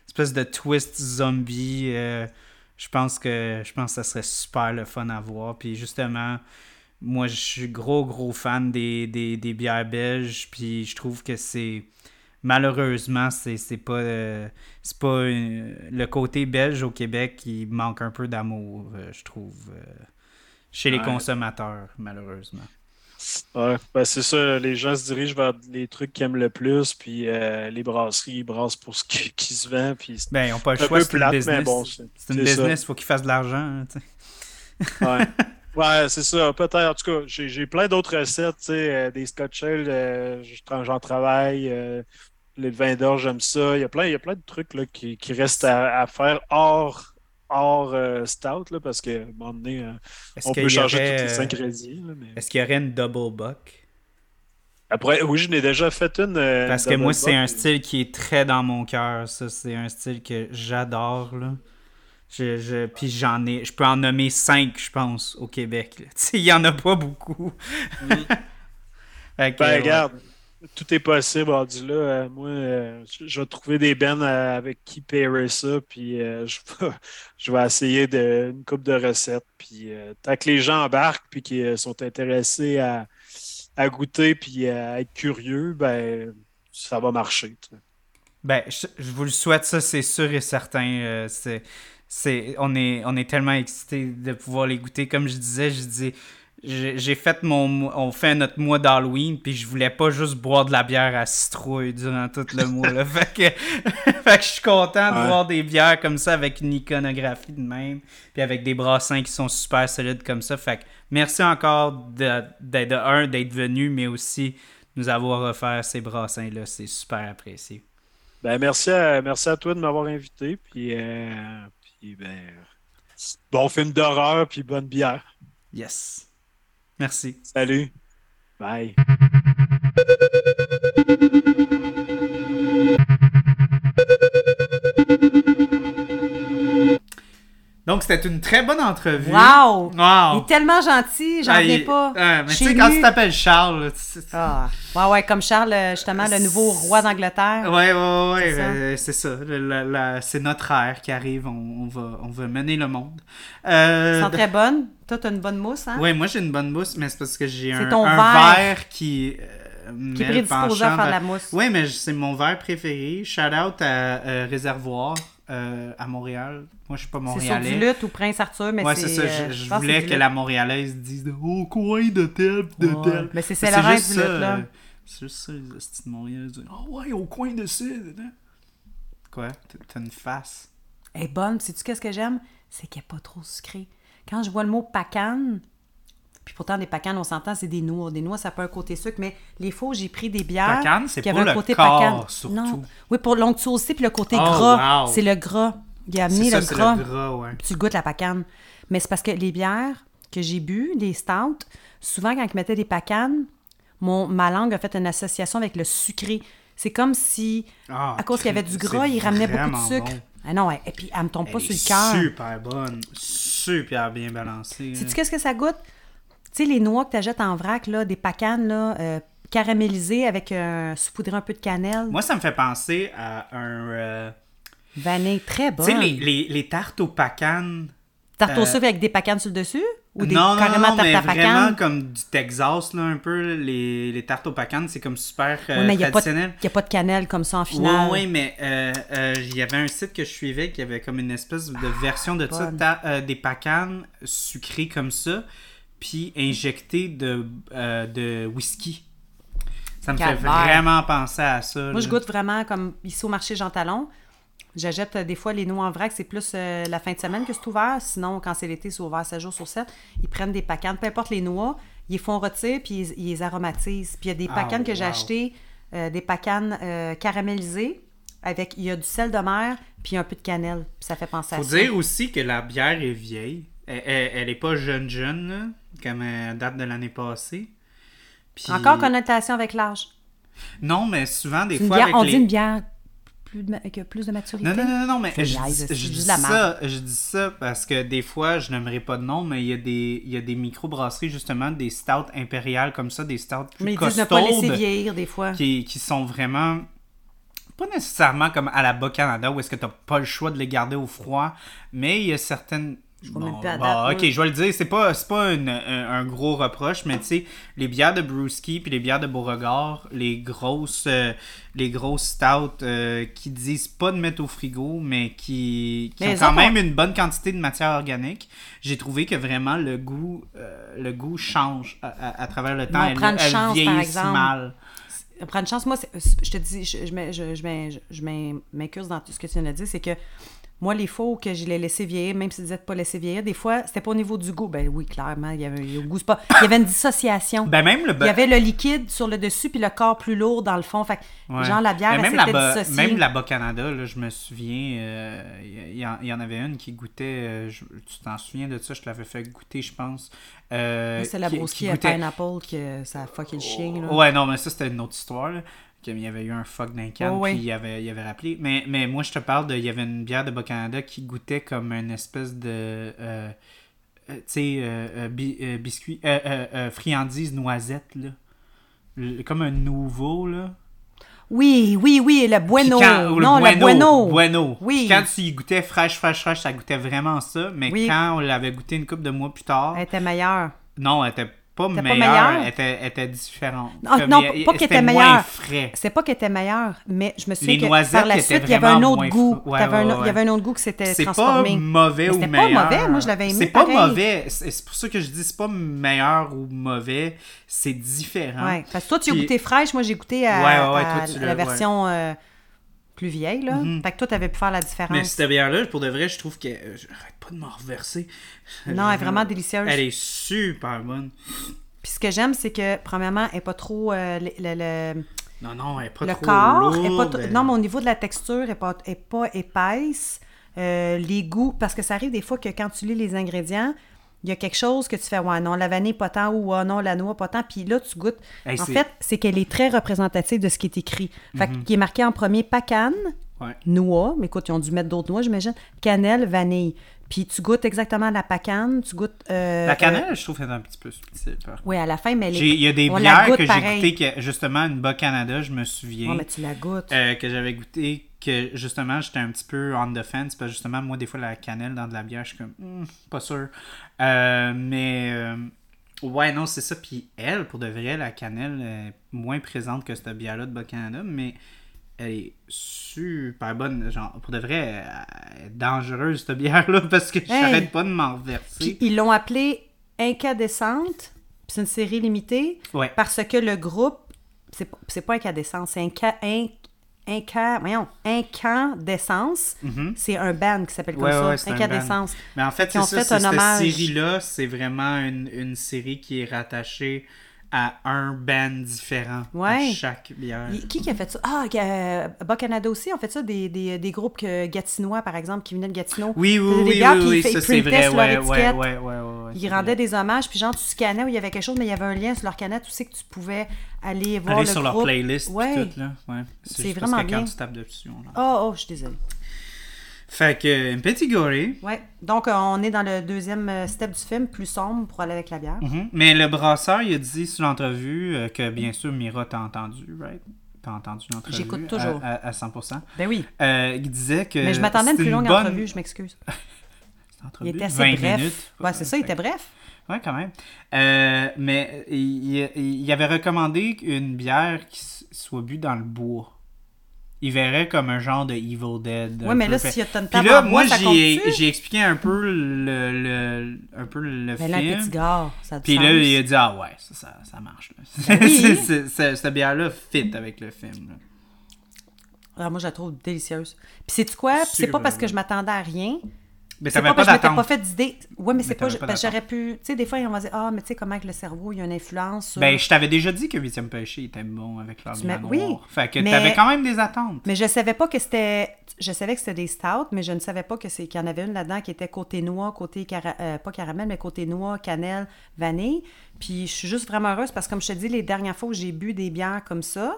Espèce de twist zombie. euh, je pense que je pense que ça serait super le fun à voir. Puis justement, moi je suis gros gros fan des, des, des bières belges. Puis je trouve que c'est malheureusement c'est c'est pas euh, c'est pas euh, le côté belge au Québec qui manque un peu d'amour, euh, je trouve, euh, chez les Ouais. consommateurs malheureusement. Ouais, ben c'est ça, les gens se dirigent vers les trucs qu'ils aiment le plus, puis les brasseries ils brassent pour ce qui, qui se vend, puis Ben ils ont pas le choix, c'est une business. bon, c'est une business, faut qu'ils fassent de l'argent. hein. Ouais, ouais c'est ça, peut-être. En tout cas, j'ai plein d'autres recettes, tu sais, euh, des Scotch euh, j'en travaille, euh, les vins d'or, j'aime ça. Il y a plein, il y a plein de trucs là, qui, qui restent à, à faire hors, hors euh, stout, là, parce qu'à un moment donné, euh, on peut changer aurait, tous les euh, ingrédients. là, mais... Est-ce qu'il y aurait une double buck? Après, oui, je n'ai déjà fait une. euh, Parce que moi, c'est un style qui est très dans mon cœur. Ça, c'est un style que j'adore. Là. Je, je, puis j'en ai. Je peux en nommer cinq, je pense, au Québec. il y en a pas beaucoup. Fait que, Ben, ouais. regarde, tout est possible rendu là. Euh, moi, euh, je vais trouver des bennes euh, avec qui pairer ça, puis je, vais, essayer de, une coupe de recettes. Puis tant que les gens embarquent puis qu'ils sont intéressés à, à goûter puis à être curieux, ben ça va marcher. Ben, je, vous le souhaite, ça, c'est sûr et certain. C'est, on, est, on est tellement excités de pouvoir les goûter. Comme je disais, je dis, j'ai, fait mon. mo- On fait notre mois d'Halloween, puis je voulais pas juste boire de la bière à citrouille durant tout le mois. Là. fait, que, fait que je suis content de Ouais. voir des bières comme ça avec une iconographie de même, puis avec des brassins qui sont super solides comme ça. Fait que merci encore de, de, de un, d'être venu, mais aussi nous avoir offert ces brassins-là. C'est super apprécié. Ben, merci à, merci à toi de m'avoir invité. Puis, euh, puis ben, bon film d'horreur puis bonne bière. Yes. Merci. Salut. Bye. Donc, c'était une très bonne entrevue. Wow! Il Wow! est tellement gentil, j'en Ah, reviens il- pas. Ah, mais tu sais, quand tu t'appelles Charles, tu Ah, ouais, ouais, comme Charles, euh, justement, le nouveau roi d'Angleterre. Ouais, ouais, ouais, C'est ça. euh, c'est ça. Le- la- la- c'est notre ère qui arrive. On, on va, on va mener le monde. Euh, Ils sont très bonnes. Toi, t'as une bonne mousse, hein? Ouais, moi j'ai une bonne mousse, mais c'est parce que j'ai un, ton un verre. verre qui. euh, Qui prédisposé à faire de la mousse. Oui, mais c'est mon verre préféré. Shout out à euh, Réservoir euh, à Montréal. Moi, je suis pas C'est sur montréalais. du lutte ou Prince Arthur, mais ouais, c'est. c'est ça. euh, Je, je pense que voulais c'est que la montréalaise dise au coin de tel pis de Ouais. tel. Mais c'est juste du lutte, là. euh, C'est juste ça, les hosties de Montréal. disent, Ah ouais, au coin de là. Quoi? T'as- une face. Elle est bonne. Sais-tu qu'est-ce que j'aime? C'est qu'elle n'est pas trop sucrée. Quand je vois le mot pacane, puis pourtant, des pacanes, on s'entend, c'est des noix. Des noix, ça peut un côté sucre, mais les fois où j'ai pris des bières. Pacane, c'est qui pour avaient un le côté corps, pacane. surtout. Non. Oui, pour l'onctuosité, puis le côté Oh, gras. wow. C'est le gras. Il a amené ça, le c'est gras. le gras, ouais. Puis tu goûtes la pacane. Mais c'est parce que les bières que j'ai bu, les stouts, souvent quand ils mettaient des pacanes, mon, ma langue a fait une association avec le sucré. C'est comme si, Ah, à cause qu'il y avait du c'est gras, il ramenait beaucoup de vraiment sucre. bon. Ah non, et puis elle me tombe pas Elle sur le cœur. Super bonne, super bien balancée. Sais-tu là. qu'est-ce que ça goûte? Tu sais, les noix que tu achètes en vrac, là, des pacanes là, euh, caramélisées avec un saupoudré un peu de cannelle. Moi, ça me fait penser à un. euh, Vanille, très Tu bonne. sais, les, les, les tartes aux pacanes. Tarte au euh, sucre avec des pacanes sur le dessus? Ou des non, non, carrément non, tartes mais à vraiment comme du Texas, là, un peu. Les, les tartes aux pacanes, c'est comme super euh, Oui, mais il n'y a, pas de- traditionnel. y a pas de cannelle comme ça en Oui, finale. oui, mais euh, euh, il y avait un site que je suivais qui avait comme une espèce de version de ça, bonne. ta- euh, des pacanes sucrées comme ça, puis injectées de, euh, de whisky. Ça me fait vraiment penser à ça. Moi, je goûte vraiment comme ici au marché Jean Talon. J'achète euh, des fois les noix en vrac, c'est plus euh, la fin de semaine que c'est ouvert. Sinon, quand c'est l'été, c'est ouvert 7 jours sur 7. Ils prennent des pacanes, peu importe les noix, ils les font rôtir puis ils, ils les aromatisent. Puis il y a des Ah, pacanes que j'ai achetées, euh, des pacanes euh, caramélisées, avec il y a du sel de mer puis un peu de cannelle. Puis ça fait penser Faut à ça. dire aussi que la bière est vieille. Elle, elle, elle est pas jeune jeune, comme elle date de l'année passée. Puis- Encore connotation avec l'âge. Non, mais souvent, des fois, bière- avec on les... dit une bière plus de, avec plus de maturité. Non, non, non, non, mais je, dis- c'est je juste dis la ça, je dis ça parce que des fois, je n'aimerais pas de nom, mais il y a des, il y a des microbrasseries, justement, des stouts impériales comme ça, des stouts plus Mais ils disent ne pas laisser costaudes vieillir des fois. qui, qui sont vraiment pas nécessairement comme à la Bas-Canada où est-ce que tu n'as pas le choix de les garder au froid, mais il y a certaines. Je vois même Bon, plus à bon, date, ok, je vais le dire, c'est pas, c'est pas une- un, un gros reproche, mais tu sais, les bières de Brewski puis les bières de Beauregard, les grosses, euh, les grosses stouts euh, qui disent pas de mettre au frigo, mais qui, qui Mais ont quand même une bonne quantité de matière organique, j'ai trouvé que vraiment le goût, euh, le goût change à, à- à travers le temps. une elles chance, par vieillissent exemple. mal. Prends une chance. Moi, je te dis, je, je, je, je, m'incurse dans tout ce que tu viens de dire, c'est que moi, les faux que je l'ai laissé vieillir, même si tu disais de pas laisser vieillir, des fois, c'était pas au niveau du goût. Ben oui, clairement, il y avait le goût, pas... Il y avait une dissociation. Ben même le il y avait le liquide sur le dessus, puis le corps plus lourd dans le fond. Fait que, Ouais. genre, la bière, Mais elle même s'était là-bas, dissociée. même là-bas Canada, là, je me souviens, euh, il y, en- il y en avait une qui goûtait, euh, je- tu t'en souviens de ça, je te l'avais fait goûter, je pense. Euh, C'est la qui- qui à goûtait- pineapple que ça a fucké le chien. Là. Ouais, non, mais ça, c'était une autre histoire. Là. Qu'il y avait eu un fuck d'un can, Oh, puis il avait, il avait rappelé. Mais, mais moi, je te parle de. Il y avait une bière de Bas-Canada qui goûtait comme une espèce de. euh, euh, tu sais, euh, euh, bi- euh, biscuit. Friandise noisette, là. Le- comme un nouveau, là. Oui, oui, oui, le bueno. Quand- ou non, le bueno. bueno. Oui. Puis quand tu y goûtais fraîche, fraîche, fraîche, ça goûtait vraiment ça. Mais Oui. quand on l'avait goûté une couple de mois plus tard, Elle était meilleure. non, elle était pas pas meilleure, meilleure? Était, était différente. Non, Comme non, il- pas qu'elle c'était était meilleure. C'est pas qu'elle était meilleure, mais je me souviens Les que par la suite, il y avait un autre goût. ouais, ouais, Il y avait un autre goût qui s'était C'est pas mauvais ou c'était pas meilleur. mauvais, moi, je l'avais aimé C'est pas mauvais. C'est c'est pour ça que je dis c'est pas meilleur ou mauvais. C'est différent. Ouais. Parce que toi, tu as Puis- goûté fraîche, moi, j'ai goûté à, la version euh, plus vieille. Là. Fait que toi, tu avais pu faire la différence. Mais cette bière-là, pour de vrai, je trouve que. euh, J'arrête pas de m'en reverser. Non, elle est vraiment délicieuse. Elle est super bonne. Puis ce que j'aime, c'est que, premièrement, elle n'est pas trop. euh, le, le- le- Non, non, elle est pas le trop corps est pas lourde, trop- elle- Non, mais au niveau de la texture, elle n'est pas, est pas épaisse. Euh, les goûts, parce que ça arrive des fois que quand tu lis les ingrédients, il y a quelque chose que tu fais, ouais, non, la vanille pas tant, ou ah non, la noix pas tant, puis là, tu goûtes. Hey, en fait, c'est qu'elle est très représentative de ce qui est écrit. Fait qu'il est marqué en premier pacane, Ouais. noix, mais écoute, ils ont dû mettre d'autres noix, j'imagine, cannelle, vanille. Puis tu goûtes exactement la pacane, tu goûtes. euh, La euh, cannelle, je trouve qu'elle est un petit peu subtile. oui, à la fin, mais elle est- J'ai- Il y a des bières que j'ai goûtées, justement, une Bas-Canada, je me souviens. Ouais, mais tu la goûtes. Euh, que j'avais goûté que justement j'étais un petit peu on the fence parce que justement moi des fois la cannelle dans de la bière je suis comme Hmm, pas sûr. Euh, mais euh, ouais non c'est ça. Puis elle pour de vrai la cannelle est moins présente que cette bière là de Bas-Canada mais elle est super bonne. Genre pour de vrai elle est dangereuse cette bière là parce que j'arrête pas de m'en reverser. Puis ils l'ont appelée Incandescente. Puis c'est une série limitée. ouais. Parce que le groupe, c'est pas, Incandescence, c'est Inca, Inc- Inca, voyons, Incandescence. C'est un band qui s'appelle comme Mhm. Ouais, ça, ouais, Incandescence. Mais en fait, c'est ça, fait cette série-là, c'est vraiment une, une série qui est rattachée à un band différent Ouais. à chaque bière. Qui qui a fait ça? Ah, euh, Bas-Canada aussi ont fait ça, des, des, des groupes que Gatinois, par exemple, qui venaient de Gatineau. Oui, oui, des oui, oui, oui, ils ça c'est vrai. Ouais, ouais, ouais, ouais, Ils rendaient des hommages, puis genre, tu scannais où il y avait quelque chose, mais il y avait un lien sur leur canette aussi que tu pouvais aller voir le sur leur groupe. playlist Ouais. tout, là. Ouais. C'est vraiment parce que bien. quand tu tapes dessus, on. Oh, oh, je suis désolée. Fait que, un petit goré. Ouais. Donc, euh, on est dans le deuxième euh, step du film, plus sombre pour aller avec la bière. Mhm. Mais le brasseur, il a dit sur l'entrevue euh, que, bien sûr, Mira t'a entendu, right? T'as entendu l'entrevue? J'écoute toujours. À, à 100%. Ben oui. Euh, il disait que. Mais je m'attendais à une plus longue bonne entrevue, je m'excuse. Il était assez 20 bref. minutes. Ouais, c'est ça, il était bref. Ouais, quand même. Euh, mais il, il- avait recommandé une bière qui soit bu dans le bois. Il verrait comme un genre de Evil Dead. Ouais, mais là, s'il y a Puis là, moi, j'ai expliqué un peu le, le, un peu le Mais là, film. petit gars, ça a du Puis là, il a dit Ah ouais, ça, ça, ça marche. là. Ben oui. Cette bière-là fit avec le film. là. Ah, moi, je la trouve délicieuse. Puis c'est quoi? C'est pas parce que je m'attendais à rien. Mais t'avais pas pas pas fait d'idée. Ouais, mais c'est pas. j'aurais pu. Tu sais, des fois, on va dire Ah, mais tu sais, comment que le cerveau, il y a une influence. sur- Ben, je t'avais déjà dit que 8e péché était bon avec l'armure m'as- oui. Fait que mais- t'avais quand même des attentes. Mais je savais pas que c'était. Je savais que c'était des stouts, mais je ne savais pas que c'est qu'il y en avait une là-dedans qui était côté noix, côté cara- euh, pas caramel, mais côté noix, cannelle, vanille. Puis je suis juste vraiment heureuse parce que comme je te dis, les dernières fois où j'ai bu des bières comme ça,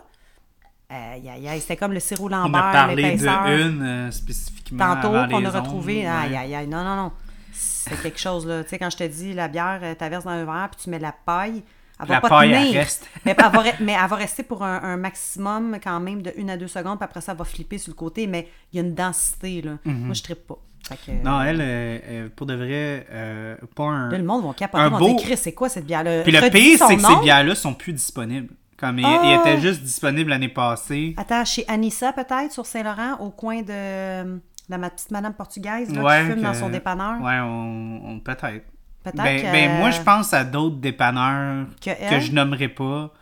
aïe, c'était comme le sirop On Lambert, a parlé l'épaisseur. de une euh, spécifiquement Tantôt qu'on a retrouvé. Aïe, aïe, aïe. Non, non, non. C'est quelque chose, là. Tu sais, quand je te dis la bière, euh, t'averses dans un verre, puis tu mets la paille. Elle va La pas paille, elle tenir. reste. mais, elle va, re- mais elle va rester pour un, un maximum quand même de 1 à 2 secondes, puis après ça, elle va flipper sur le côté, mais il y a une densité, là. Moi, je trippe pas. Que, Mhm. Non, elle, euh, euh, pour de vrai, euh, pas un. Là, le monde va capoter, vont dire, c'est quoi cette bière-là? Puis le pire, c'est que nom. ces bières-là sont plus disponibles. Comme ils Ah! juste disponibles l'année passée. Attends, chez Anissa, peut-être, sur Saint-Laurent, au coin de, de ma petite madame portugaise, là, Ouais, qui fume dans son dépanneur? Ouais, on, on- peut-être. Peut-être Ben, que- ben, moi, je pense à d'autres dépanneurs Que je nommerai pas.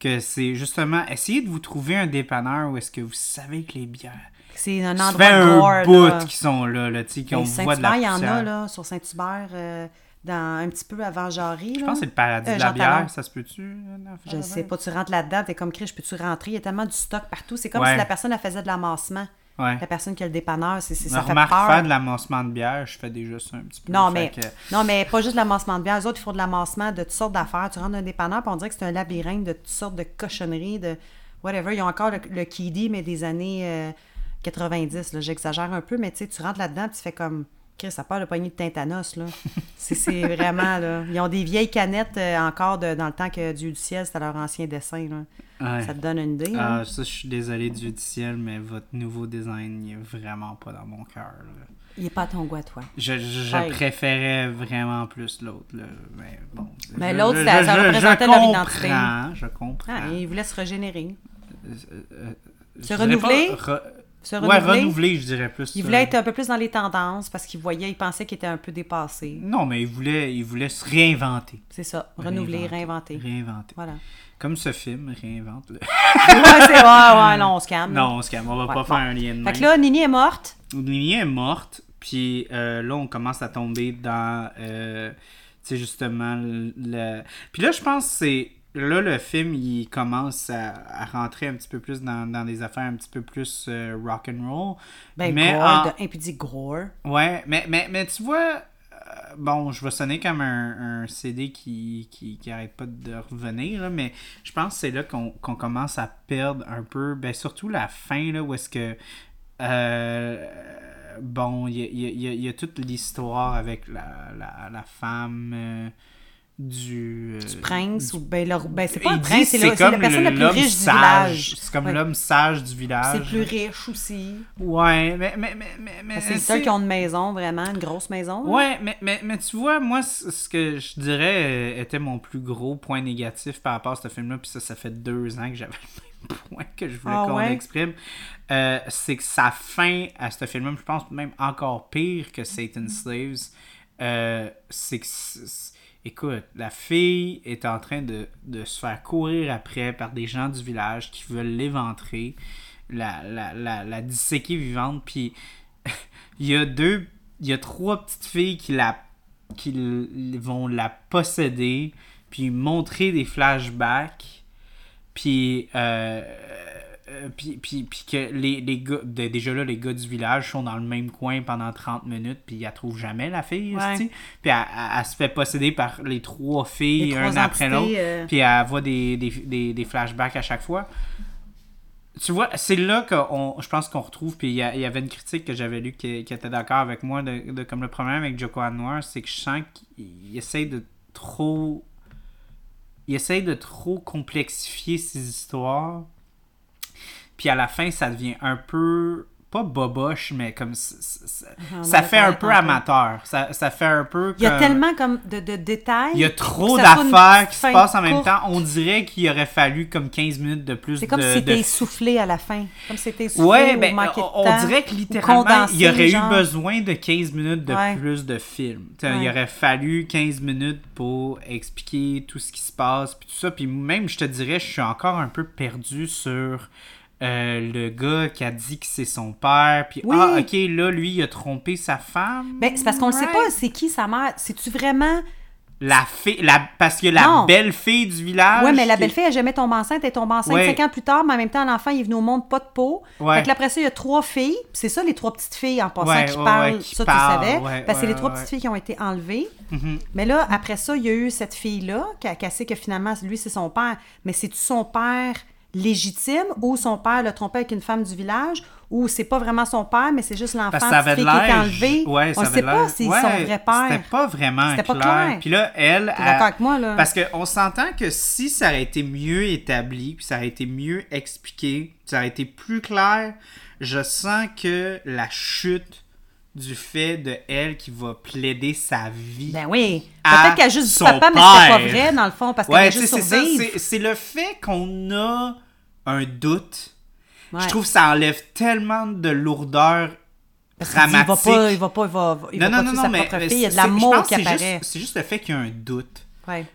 Que c'est justement, essayez de vous trouver un dépanneur où est-ce que vous savez que les bières. C'est un endroit gore, un bout là. qui sont là, là tu sais, qui Ben, on voit de la Saint-Hubert, il y en a, là, sur Saint-Hubert, euh, dans, un petit peu avant Jarry. Je pense que c'est le paradis Euh, de la bière, ça se peut-tu? Je de sais pas, tu rentres là-dedans, t'es comme Chris, je peux-tu rentrer? Il y a tellement du stock partout. C'est comme Ouais. si la personne, elle faisait de l'amassement. Ouais. La personne qui a le dépanneur, c'est, ça fait remarque, peur. faire de l'amassement de bière, je fais déjà ça un petit peu. Non mais, que- non, mais pas juste de l'amassement de bière. Les autres, ils font de l'amassement de toutes sortes d'affaires. Tu rentres dans un dépanneur, puis on dirait que c'est un labyrinthe de toutes sortes de cochonneries, de whatever. Ils ont encore le, le Kiddy, mais des années euh, 90. là. J'exagère un peu, mais tu sais, tu rentres là-dedans, tu fais comme... Chris, ça part le poignet de Tintanos, là. c'est, vraiment, là... Ils ont des vieilles canettes euh, encore de, dans le temps que Dieu du ciel, c'était leur ancien dessin, là. Ouais. Ça te donne une idée, hein? Ah, ça, je suis désolé du ciel, mais votre nouveau design, il est vraiment pas dans mon cœur. là. Il est pas à ton goût à toi. Je, je, je Hey. préférais vraiment plus l'autre. là. Mais bon. Mais je- l'autre, je- ça- ça je- je représentait leur comprends, identité. Je comprends. Ah, ils voulaient se régénérer. Je se dirais renouveler? pas re- Se Ouais, renouveler. renouveler, je dirais plus. Il voulait être un peu plus dans les tendances parce qu'il voyait, il pensait qu'il était un peu dépassé. Non, mais il voulait, il voulait se réinventer. C'est ça, renouveler, Réinventer. réinventer. Réinventer. Voilà. Comme ce film, réinvente-le. ouais, c'est ouais, ouais, non, on se calme. non, on se calme, on va Ouais, pas bon. faire un lien de Fait même. que là, Nini est morte. Nini est morte, puis euh, là, on commence à tomber dans, euh, tu sais, justement, le- Puis là, je pense que c'est... Là, le film, il commence à, à rentrer un petit peu plus dans, dans des affaires un petit peu plus euh, rock and roll. Ben, mais gore, en- de impudique gore. Ouais, mais, mais, mais tu vois, euh, bon, je vais sonner comme un, un CD qui, qui, qui arrête pas de revenir, là, mais je pense que c'est là qu'on qu'on commence à perdre un peu, ben surtout la fin, là, où est-ce que, euh, bon, il y a, y a- y a- il y a toute l'histoire avec la, la, la femme euh, du... Prince, ou ben, le- ben c'est pas le dit prince, c'est le- la personne la plus riche du village. C'est comme Ouais. l'homme sage du village. C'est plus riche aussi. Ouais, mais... mais, mais, mais, mais C'est seuls qui ont une maison, vraiment, une grosse maison. là. Ouais, mais, mais, mais tu vois, moi, ce que je dirais euh, était mon plus gros point négatif par rapport à ce film-là, puis ça, ça fait deux ans que j'avais le même point que je voulais Ah qu'on ouais? exprime, euh, c'est que sa fin à ce film-là, je pense même encore pire que Satan Slaves, euh, c'est que, écoute, la fille est en train de, se faire courir après par des gens du village qui veulent l'éventrer, la, la, disséquer vivante, puis il y a deux il y a trois petites filles qui vont la posséder puis montrer des flashbacks puis euh, euh, puis, puis, puis que les, les gars de- déjà là les gars du village sont dans le même coin pendant 30 minutes puis ils la trouvent jamais la fille Ouais. puis elle, elle- elle se fait posséder par les trois filles Les un trois après l'autre euh, puis elle voit des, des, des, des flashbacks à chaque fois. Tu vois, c'est là que je pense qu'on retrouve, puis il y, avait une critique que j'avais lue qui, qui était d'accord avec moi, de, de- comme le problème avec Joko Noir, c'est que je sens qu'il essaye de trop... Il essaye de trop complexifier ses histoires, puis à la fin, ça devient un peu... Pas boboche, mais comme... On ça en a fait un peu amateur. Ça, ça fait un peu Il y a tellement comme de, de détails. il y a trop ça d'affaires qui se passent en même temps. On dirait qu'il aurait fallu comme 15 minutes de plus C'est comme de, si c'était de- essoufflé à la fin. Comme si c'était essoufflé Ouais, ou ben, manqué de on, dirait que littéralement, condensé, il y aurait genre. eu besoin de 15 minutes de Ouais. plus de film. Il aurait fallu 15 minutes pour expliquer tout ce qui se passe, puis tout ça. Puis même, je te dirais, je suis encore un peu perdu sur euh, le gars qui a dit que c'est son père, puis Oui. ah, ok, là, lui, il a trompé sa femme. Ben, c'est parce qu'on ne sait pas c'est qui sa mère. C'est-tu vraiment. La fille, la, parce que la Non. belle fille du village. Oui, mais la qui- belle-fille, elle jamais tombé enceinte. Elle est tombée enceinte Ouais. cinq ans plus tard, mais en même temps, l'enfant, il est venu au monde pas de peau. Ouais. Fait que là, après ça, il y a trois filles. C'est ça, les trois petites filles en passant Ouais, qui parlent. qui ça, tu le savais. parce que c'est les trois petites filles qui ont été enlevées. Mhm. Mais là, après ça, il y a eu cette fille-là qui a cassé que finalement, lui, c'est son père. Mais c'est-tu son père légitime ou son père l'a trompé avec une femme du village ou c'est pas vraiment son père, mais c'est juste l'enfant qui est enlevé? Ouais, On ne sait pas si c'est ouais, son vrai père. C'était pas vraiment C'était pas clair. clair. Puis là, elle. Elle- avec moi, là? Parce qu'on s'entend que si ça aurait été mieux établi, puis ça aurait été mieux expliqué, ça aurait été plus clair, je sens que la chute du fait de elle qui va plaider sa vie. Ben oui. Peut-être qu'elle a juste dit papa, mais c'était pas père. vrai, dans le fond, parce qu'elle Ouais, a tu sais, juste c'est survivre. c'est- C'est le fait qu'on a un doute. Ouais. Je trouve que ça enlève tellement de lourdeur Parce dit, il va dramatique. pas, il va pas, il va, il va non, pas non, non, mais fille. Il y a de l'amour qui c'est apparaît. juste- C'est juste le fait qu'il y a un doute. Ouais.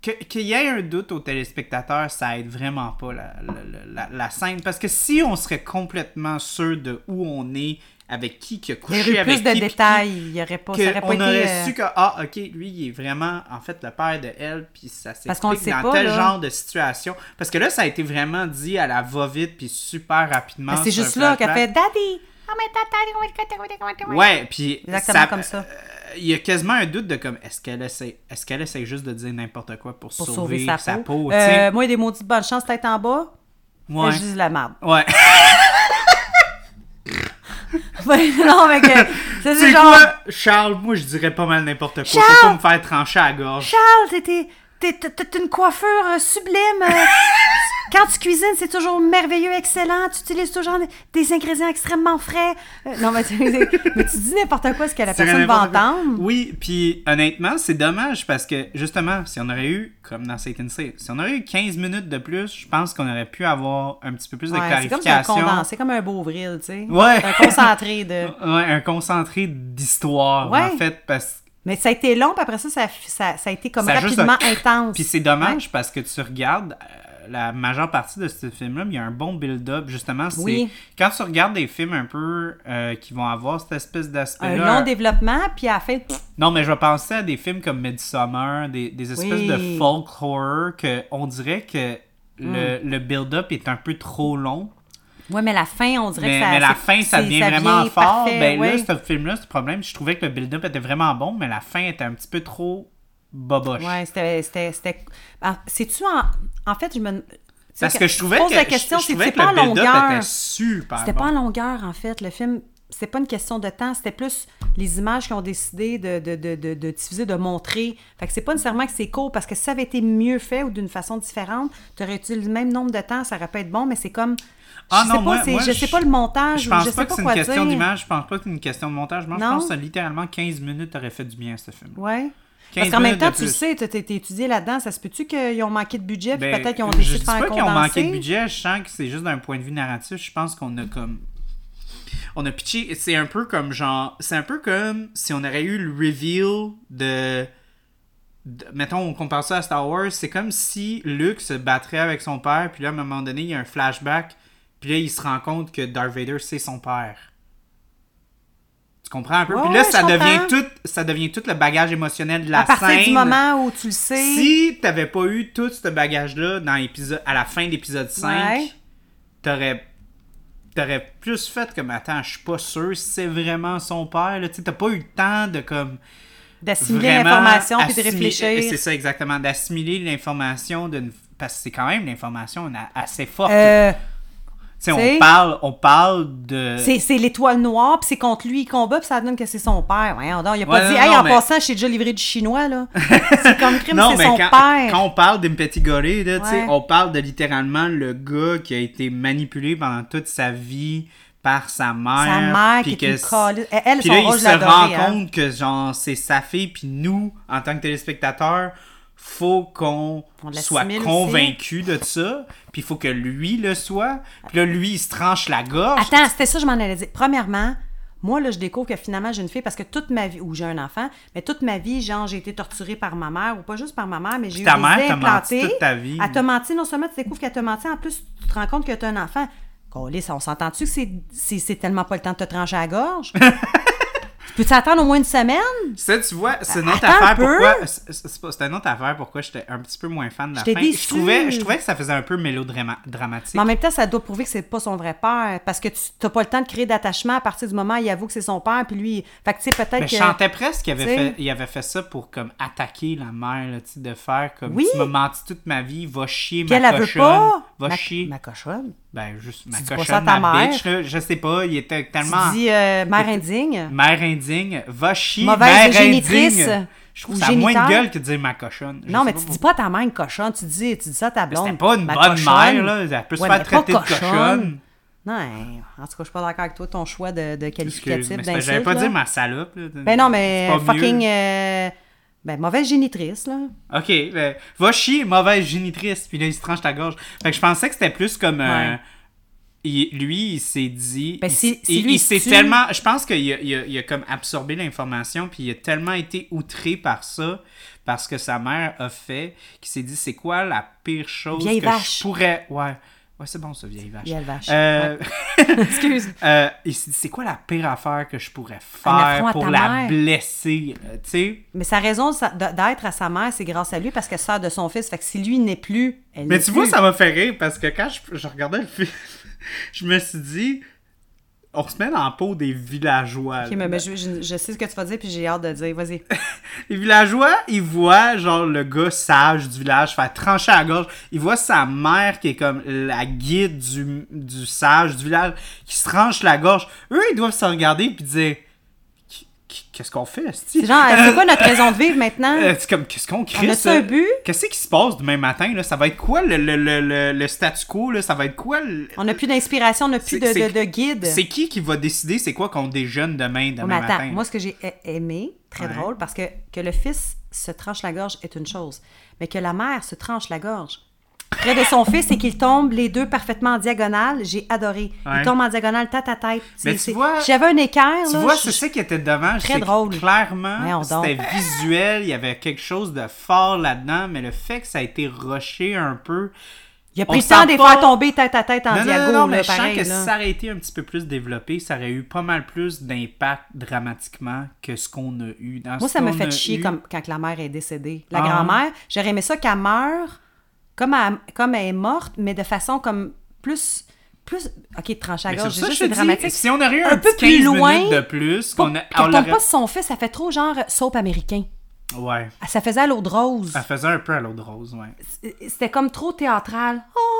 Qu'il y ait un doute aux téléspectateurs, ça aide vraiment pas la, la- la- la scène. Parce que si on serait complètement sûr de où on est, avec qui qui a Il y couché aurait eu avec plus de qui, puis détails. Il y aurait pas, qui, ça aurait pas on été... aurait euh, su que, ah, ok, lui, il est vraiment, en fait, le père de elle, puis ça s'explique dans pas, tel là. genre de situation. Parce que là, ça a été vraiment dit à la va-vite, puis super rapidement. ben, c'est juste là qu'elle fait Daddy! Ouais, puis Exactement ça- comme ça. euh, Il y a quasiment un doute de comme est-ce qu'elle essaie, est-ce qu'elle essaie juste de dire n'importe quoi pour, Pour sauver, sauver sa, peau. tu sais? Euh, moi, des maudits bonne chance, tête en bas. ouais. Je dis de la merde. Ouais. Non, mais que. C'est genre. quoi, Charles, moi je dirais pas mal n'importe quoi. Faut pas Charles! me faire trancher à la gorge. Charles, t'es- t'as une coiffure euh, sublime. euh, Quand tu cuisines, c'est toujours merveilleux, excellent. Tu utilises toujours des, ingrédients extrêmement frais. Euh, non, mais tu, mais tu dis n'importe quoi ce que la personne va entendre. Oui, puis honnêtement, c'est dommage parce que justement, si on aurait eu, comme dans Satan Save, si on aurait eu 15 minutes de plus, je pense qu'on aurait pu avoir un petit peu plus de Ouais, c'est comme un clarification. condensé, comme un beau vril, tu sais. Ouais. Un concentré de. Ouais, un concentré d'histoire, Ouais. en fait, parce Mais ça a été long, puis après ça, ça, ça, ça a été comme Ça rapidement un- intense. Puis c'est dommage parce que tu regardes euh, la majeure partie de ce film-là, il y a un bon build-up. Justement, c'est Oui. quand tu regardes des films un peu euh, qui vont avoir cette espèce Un d'aspect-là. long développement, puis à la fin, Non, mais je vais penser à des films comme Midsommar, des, des espèces Oui. de folk horror que on dirait que le, Hmm. le build-up est un peu trop long. Ouais, mais la fin, on dirait Mais, que ça. mais la fin, ça devient vraiment vient fort. parfait, ben ouais. là, ce film-là, ce problème, je trouvais que le build-up était vraiment bon, mais la fin était un petit peu trop boboche. Ouais, c'était. Ah, C'est-tu en. En fait, je me. Parce que je trouvais pose que, la question, je, que pas en longueur. était super C'était bon. pas en longueur, en fait. Le film, c'était pas une question de temps, c'était plus les images qu'ils ont décidé de, de, de, de, de diffuser, de montrer. Fait que c'est pas nécessairement que c'est court, parce que si ça avait été mieux fait ou d'une façon différente, tu aurais utilisé le même nombre de temps, ça aurait pu être bon, mais c'est comme. Ah je non, sais moi- pas, c'est- moi, je sais pas le montage, Je pense je sais pas pas, que c'est une question d'image, je pense pas que c'est une question de montage. Moi, je pense que littéralement 15 minutes aurait fait du bien à ce film. Ouais. 15 Parce qu'en même temps, tu le sais, tu t'es étudié là-dedans, ça se peut-tu qu'ils ont manqué de budget, puis Ben, peut-être qu'ils ont je décidé de faire un pas qu'ils ont manqué de condensé? budget, je sens que c'est juste d'un point de vue narratif. Je pense qu'on a comme. On a pitché. C'est un peu comme genre. C'est un peu comme si on aurait eu le reveal de. de- mettons, on compare ça à Star Wars. C'est comme si Luke se battrait avec son père, puis là, à un moment donné, il y a un flashback, puis là, il se rend compte que Darth Vader, c'est son père. Tu comprends un peu? Ouais, puis là, ouais, ça devient, tout, ça devient tout le bagage émotionnel de la À partir scène. du moment où tu le sais. Si t'avais pas eu tout ce bagage-là dans l'épisode, à la fin de l'épisode 5, Ouais. t'aurais t'aurais plus fait comme attends, je suis pas sûr si c'est vraiment son père. Tu T'as pas eu le temps de comme D'assimiler l'information puis de réfléchir. C'est ça exactement, d'assimiler l'information d'une parce que c'est quand même l'information assez forte. Euh, t'sais, on parle on parle de c'est c'est l'étoile noire, puis c'est contre lui il combat, puis ça donne que c'est son père. Donc, il a pas Ouais, dit, non, hey, non, en mais- passant, j'ai déjà livré du chinois, là. c'est comme crime, Non, c'est mais son quand, père. quand on parle d'Impetigore, là, tu sais, Ouais. on parle de littéralement le gars qui a été manipulé pendant toute sa vie par sa mère. Sa mère puis qui est que une. Elle, Puis là, il je se rend hein. compte que genre c'est sa fille, puis nous, en tant que téléspectateurs, faut qu'on On soit aussi. convaincus de ça, puis il faut que lui le soit. Puis là, lui, il se tranche la gorge. Attends, c'était ça que je m'en allais dire. Premièrement, moi, là, je découvre que finalement, j'ai une fille parce que toute ma vie, ou j'ai un enfant, mais toute ma vie, genre, j'ai été torturée par ma mère, ou pas juste par ma mère, mais j'ai eu ta des mère t'a menti toute ta vie. Elle t'a menti, non seulement tu découvres qu'elle t'a menti, en plus, tu te rends compte que tu as un enfant. Câlisse, on s'entend-tu que c'est tellement pas le temps de te trancher à la gorge? tu peux t'attendre au moins une semaine? Ça, tu vois, c'est une autre Attends un affaire pourquoi. c'est- une autre affaire pourquoi j'étais un petit peu moins fan de la fin. Je trouvais, je trouvais que ça faisait un peu mélodramatique. Mais en même temps, ça doit prouver que c'est pas son vrai père. Parce que tu n'as pas le temps de créer d'attachement à partir du moment où il avoue que c'est son père. Puis lui. Fait que tu sais, peut-être Mais que. je sentais presque qu'il avait, fait, il avait fait ça pour comme attaquer la mère, là, de faire comme Oui. tu m'as menti toute ma vie, va chier Puis elle, ma elle veut cochonne. pas? Va ma, chier. ma cochonne? Ben, juste ma cochonne, ça à ta ma mère? bitch, là, je sais pas, il était tellement... Tu dis euh, mère indigne? Mère indigne, va chier, Mauvaise mère génitrice indigne. Je trouve ça a moins de gueule que de dire ma cochonne. Je Non, mais tu dis pas ta mère une cochonne. Tu dis, tu dis ça à ta blonde. C'était pas une Ma bonne cochonne. mère, là. Elle peut se Ouais, faire traiter de cochonne. cochonne. Non, en tout cas, je suis pas d'accord avec toi, ton choix de, de qualificatif que j'avais d'insulte. pas dire ma salope, là. Ben non, mais fucking. euh, Ben, mauvaise génitrice, là. Ok, ben, va chier, mauvaise génitrice, puis là, il se tranche ta gorge. Fait que je pensais que c'était plus comme. euh, Ouais. il- lui, il s'est dit. Ben, il, si- si il- s'est tellement. Je pense qu'il a, il a- il a comme absorbé l'information, puis il a tellement été outré par ça, parce que sa mère a fait, qu'il s'est dit c'est quoi la pire chose Vieille que vache. je pourrais. Ouais. Ouais, c'est bon ça, vieille vache. Vieille vache. Euh, Excuse. euh, c'est quoi la pire affaire que je pourrais faire pour la mère. blesser, tu sais? Mais sa raison d'être à sa mère, c'est grâce à lui parce qu'elle sort de son fils. Fait que si lui n'est plus, elle Mais tu vois, plus. ça m'a fait rire parce que quand je, je regardais le film, je me suis dit, on se met dans la peau des villageois. Ok, mais, mais je, je- je sais ce que tu vas dire, puis j'ai hâte de dire. Vas-y. Les villageois, ils voient genre le gars sage du village faire trancher à la gorge. Ils voient sa mère qui est comme la guide du, du sage du village qui se tranche la gorge. Eux, ils doivent se regarder puis dire Qu'est-ce qu'on fait? C'est genre, c'est quoi notre raison de vivre maintenant? Euh, c'est comme, qu'est-ce qu'on crée, On ça? un but? Qu'est-ce qui se passe demain matin, là? Ça va être quoi, le, le, le, le, le statu quo, là? Ça va être quoi, le- On n'a plus d'inspiration, on n'a plus de, de, guide. C'est qui qui va décider c'est quoi qu'on déjeune demain, Oh, demain mais attends, matin? moi, ce que j'ai a- aimé, très Ouais. drôle, parce que que le fils se tranche la gorge est une chose, mais que la mère se tranche la gorge près de son fils et qu'ils tombent les deux parfaitement en diagonale, j'ai adoré. Ouais. Ils tombent en diagonale tête à tête. Mais C'est- tu vois- J'avais un équerre. Tu là, vois, je- c'est ça qui était dommage. Très que drôle. Clairement, c'était visuel, il y avait quelque chose de fort là-dedans, mais le fait que ça a été rushé un peu. Il a pris le temps de les pas- faire tomber tête à tête en non, non, diago, non, non, là, mais je sens pareil. que là. si ça aurait été un petit peu plus développé, ça aurait eu pas mal plus d'impact dramatiquement que ce qu'on a eu. Dans Moi, ce ça me fait chier eu. comme quand la mère est décédée. La Ah. grand-mère, j'aurais aimé ça qu'elle meure comme elle, comme elle est morte, mais de façon comme plus. plus ok, tranche à ça juste dramatique. Si on aurait eu un, Un peu plus 15 loin, de plus, qu'on tombe pas son fils, ça fait trop genre soap américain. Ouais. Ça faisait à l'eau de rose. Ça faisait un peu à l'eau de rose, ouais. C'était comme trop théâtral. Oh,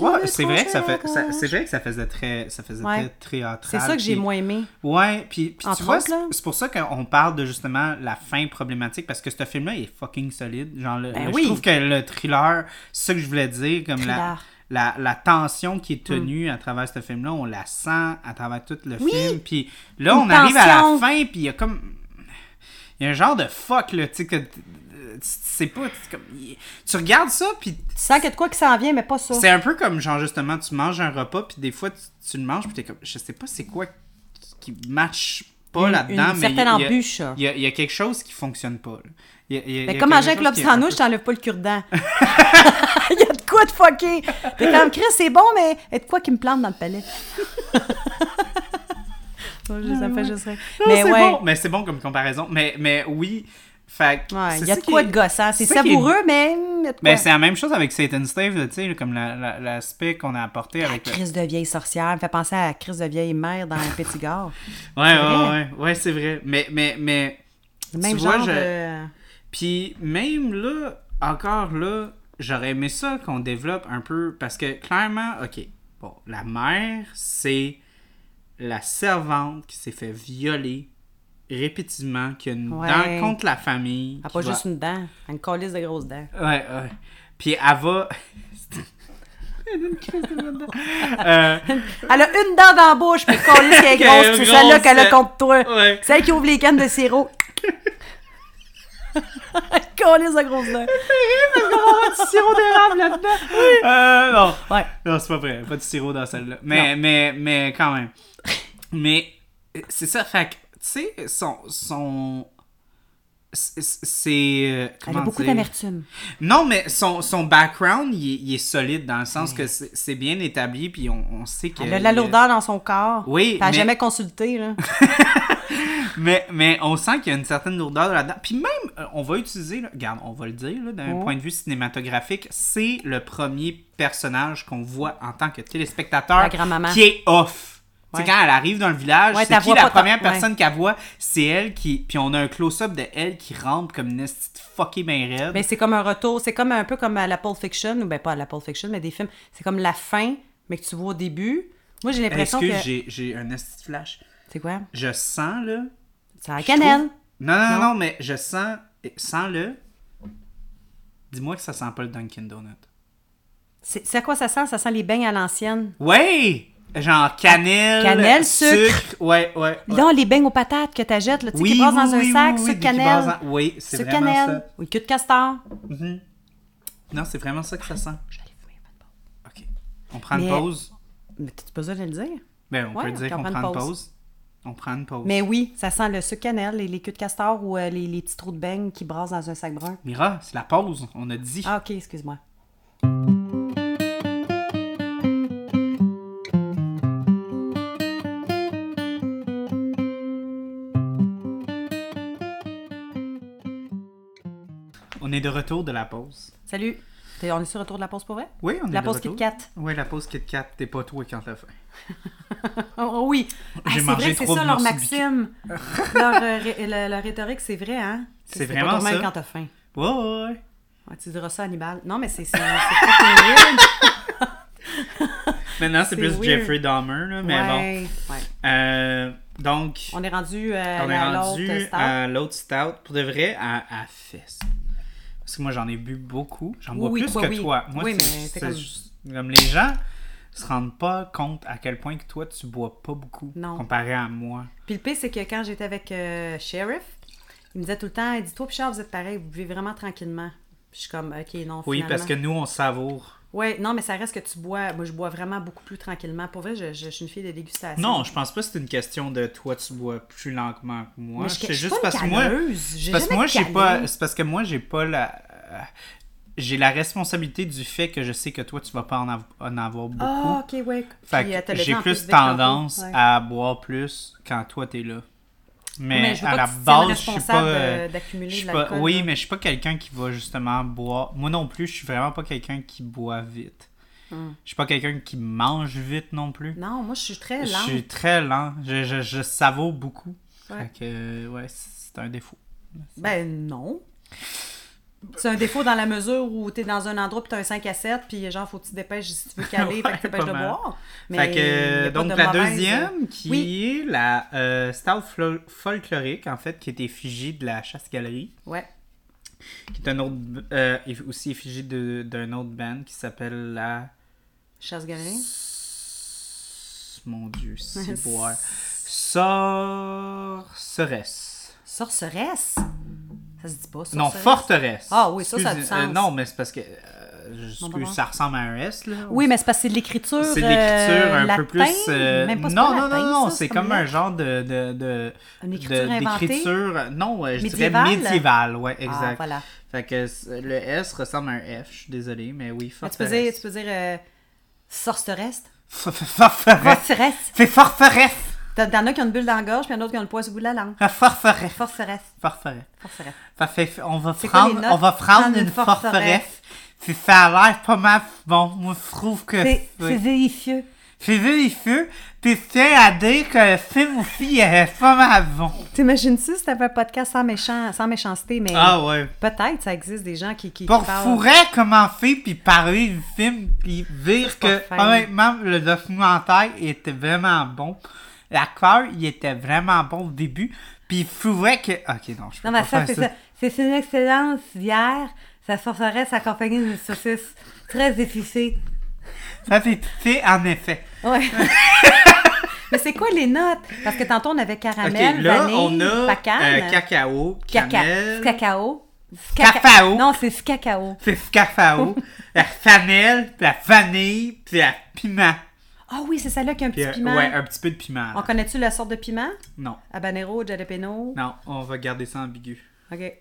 Ouais, c'est vrai que ça fait, c'est vrai que ça faisait très, ça faisait Ouais. très théâtral. C'est ça que j'ai moins aimé. Ouais, puis, puis tu vois, là. c'est pour ça qu'on parle de justement la fin problématique parce que ce film-là il est fucking solide. Genre, le- Ben le- oui. je trouve que le thriller, c'est ça que je voulais dire, comme la, Thriller. la, la tension qui est tenue à travers ce film-là, on la sent à travers tout le Oui. film. Puis là, on arrive à la fin, puis il y a comme. Il y a un genre de fuck, là, tu sais, que. Tu sais pas, tu- comme, tu regardes ça, puis Tu sens qu'il y a de quoi qui s'en vient, mais pas ça. c'est un peu comme, genre, justement, tu manges un repas, puis des fois, tu, tu le manges, puis t'es comme, je sais pas c'est quoi qui match pas là-dedans, mais. il y a- certaine y embûche. Il y, il y a quelque chose qui fonctionne pas, là. Y a- y a- y Mais comme manger est un sandwich, peu- t'enlèves pas le cure-dent. Il y a de quoi de fucké. T'es comme, Chris, c'est bon, mais il y a de quoi qui me plante dans le palais. me fait juste rire. Non, Mais c'est ouais. bon, mais c'est bon comme comparaison. Mais, mais oui, fait Ouais, il y a de quoi de gossant. C'est qui est- savoureux, mais. Mais c'est la même chose avec Satan Stave, là, tu sais, comme la- la- l'aspect qu'on a apporté La avec. le- crise de vieille sorcière me fait penser à la crise de vieille mère dans un petit gare. Ouais, C'est ouais, vrai. ouais, ouais, c'est vrai. Mais, mais, mais. Le même tu vois, je- de... Puis même là, encore là, j'aurais aimé ça qu'on développe un peu parce que clairement, ok, bon, la mère, c'est la servante qui s'est fait violer répétitivement, qui a une Ouais. dent contre la famille. Elle a pas va- juste une dent, une colisse de grosses dents. Ouais, ouais. Puis elle va. Une de dent. Euh, Elle a une dent dans la bouche, puis qui est grosse, est c'est celle-là grosse, qu'elle a contre toi. ouais. Celle qui ouvre les cannes de sirop. colisse de grosses dents. du sirop d'érable là-dedans. Euh, non. Ouais. Non, c'est pas vrai. Pas de sirop dans celle-là. Mais, mais, mais quand même. Mais euh, c'est ça. Fait que, tu sais, son, son. c'est- euh, Elle a beaucoup d'amertume. Non, mais son, son background, il est, il est solide dans le sens que c'est bien établi, puis on, on sait que. Elle a de la lourdeur dans son corps. Oui, mais- jamais consulté, là. Mais, mais on sent qu'il y a une certaine lourdeur là-dedans. Puis même, euh, on va utiliser, là, regarde, on va le dire, d'un Oh. point de vue cinématographique, c'est le premier personnage qu'on voit en tant que téléspectateur qui est off. Tu Ouais. sais, quand elle arrive dans le village, Ouais, c'est qui la première ouais. personne qu'elle voit? C'est elle qui... Puis on a un close-up de elle qui rentre comme une petite fuckée bien raide. Mais c'est comme un retour, c'est comme un peu comme à la Pulp Fiction, ou ben pas à la Pulp Fiction, mais des films. C'est comme la fin, mais que tu vois au début. Moi, j'ai l'impression Est-ce que, que. j'ai- un esti de flash? C'est quoi? Je sens, là... C'est la cannelle. trouve- Non, non, non, Non? mais je sens... Sens-le. Dis-moi que ça sent pas le Dunkin' Donut. C'est c'est à quoi ça sent? Ça sent les beignes à l'ancienne. Ouais! Genre cannelle, Cannelle, sucre. Ouais, ouais. ouais. Là, les beignes aux patates que t'achètes, là, tu sais, qui brassent oui, dans un sac, sucre cannelle. en- Oui, c'est Sucre vraiment cannelle. ça. Oui, queue de castor. Mhm. Non, c'est vraiment ça que ça sent. OK. On prend une pause? Mais t'as pas besoin de le dire? Ben, on Ouais, peut dire qu'on prend prend une une pause. pause. On prend une pause. Mais oui, ça sent le sucre cannelle, les, les queues de castor ou euh, les, les petits trous de beignes qui brassent dans un sac brun. Mira, c'est la pause. On a dit. Ah, ok, excuse-moi. De retour de la pause. Salut. On est sur retour de la pause pour vrai? Oui, on est La de pause retour. Kit Kat. Oui, la pause Kit Kat. T'es pas toi quand t'as faim. Oh, oui. Ah, J'ai c'est mangé vrai, c'est ça leur maxime. leur, euh, ré- la rhétorique, c'est vrai, hein? C'est pas vraiment toi-même ça. quand t'as faim. Ouais, ouais, ouais. Ouais, tu diras ça, Hannibal. Non, mais c'est. Maintenant, c'est plus weird. Jeffrey Dahmer, là, mais ouais, ouais. bon. Euh, donc, On est rendu euh, on est à rendu à l'autre stout. Pour de vrai, à, à fesse. Parce que moi, j'en ai bu beaucoup. J'en bois Oui, plus toi, que oui. toi. Moi, Oui, c'est- mais c'est c'est comme- les gens se rendent pas compte à quel point que toi, tu bois pas beaucoup Non. comparé à moi. Puis le pire, c'est que quand j'étais avec euh, Sheriff, il me disait tout le temps, il dit, toi, Pichard, vous êtes pareil, vous vivez vraiment tranquillement. Puis je suis comme, ok, non, Oui, finalement. parce que nous, on savoure. Ouais, non, mais ça reste que tu bois. Moi, je bois vraiment beaucoup plus tranquillement. Pour vrai, je, je- je suis une fille de dégustation. Non, je pense pas que c'est une question de toi, tu bois plus lentement que moi. C'est juste pas parce une que moi. caleuse. J'ai parce que jamais moi, j'ai calé. pas. C'est parce que moi, j'ai pas la. euh, J'ai la responsabilité du fait que je sais que toi, tu vas pas en, av- en avoir beaucoup. Ah, ok, ouais. Fait euh, j'ai plus tendance Ouais. à boire plus quand toi t'es là. Mais, je à la base, je suis pas. euh, d'accumuler je suis pas- Oui, là. mais je suis pas quelqu'un qui va justement boire. Moi non plus, je suis vraiment pas quelqu'un qui boit vite. Hum. Je suis pas quelqu'un qui mange vite non plus. Non, moi, je suis très Je lente. suis très lent. Je, je, je savoure beaucoup. Ouais. Fait que, euh, ouais, c'est un défaut. Ben non. C'est un défaut dans la mesure où t'es dans un endroit puis t'as un 5 à 7 puis genre faut que tu te dépêches si tu veux caler, fait que tu te Ouais, dépêches de boire. Mais fait que, pas donc de la mauvaise- deuxième, qui Oui. est la euh, stout folklorique, en fait, qui est effigie de la chasse-galerie. Ouais. qui est un autre, euh, aussi effigie d'un autre band qui s'appelle la. Chasse-galerie. Mon dieu, c'est boire. Sorceresse. Sorceresse? Ça se dit pas, Non, sorceresse. forteresse. Ah oui, ça, ça a du euh, non, mais c'est parce que. euh, excuse, ça ressemble à un S, là. Oui, mais c'est parce que c'est de l'écriture. C'est de l'écriture euh, un latin, peu plus. Même pas, c'est non, non, non, non, ça, c'est comme un genre de. de, de Une écriture d'écriture, non, je Médiévale? dirais médiévale, ouais, Ah, exact. voilà. Fait que le S ressemble à un F, je suis désolé, mais oui, Mais tu peux forteresse. dire, tu peux dire sorceresse. Forteresse? Forceresse. C'est forteresse. T'en as qui ont une bulle dans la gorge, puis en a d'autres qui ont le poids le bout de la langue. Forceresse. Forceresse. Ça fait, on va prendre, on va prendre une forteresse. Puis ça a l'air pas mal bon. Moi, je trouve que C'est c'est délicieux. c'est délicieux. Puis tiens à dire que le film aussi est pas mal bon. T'imagines-tu si t'avais un podcast sans, méchant, sans méchanceté, mais Ah ouais. peut-être ça existe des gens qui, qui, Pour pourrait commencer puis parler du film puis dire que honnêtement le documentaire était vraiment bon. L'acteur il était vraiment bon au début. Puis il pourrait que. Ok non je peux Non, mais pas ça, faire c'est ça. C'est une excellence hier. Ça forceresse accompagné d'une saucisse très épicée. Ça c'est en effet. Ouais. mais c'est quoi les notes? Parce que tantôt, on avait caramel, Ok, là, vanille, on a euh, cacao, caca, cannelle, cacao. Cacao. Non, c'est cacao. c'est cacao, la cannelle, puis la vanille, puis la piment. Ah oui, c'est celle-là qui a un Puis, petit euh, piment. ouais, un petit peu de piment. On connaît-tu la sorte de piment? Non, Habanero, jalapeno? non, on va garder ça ambigu. OK.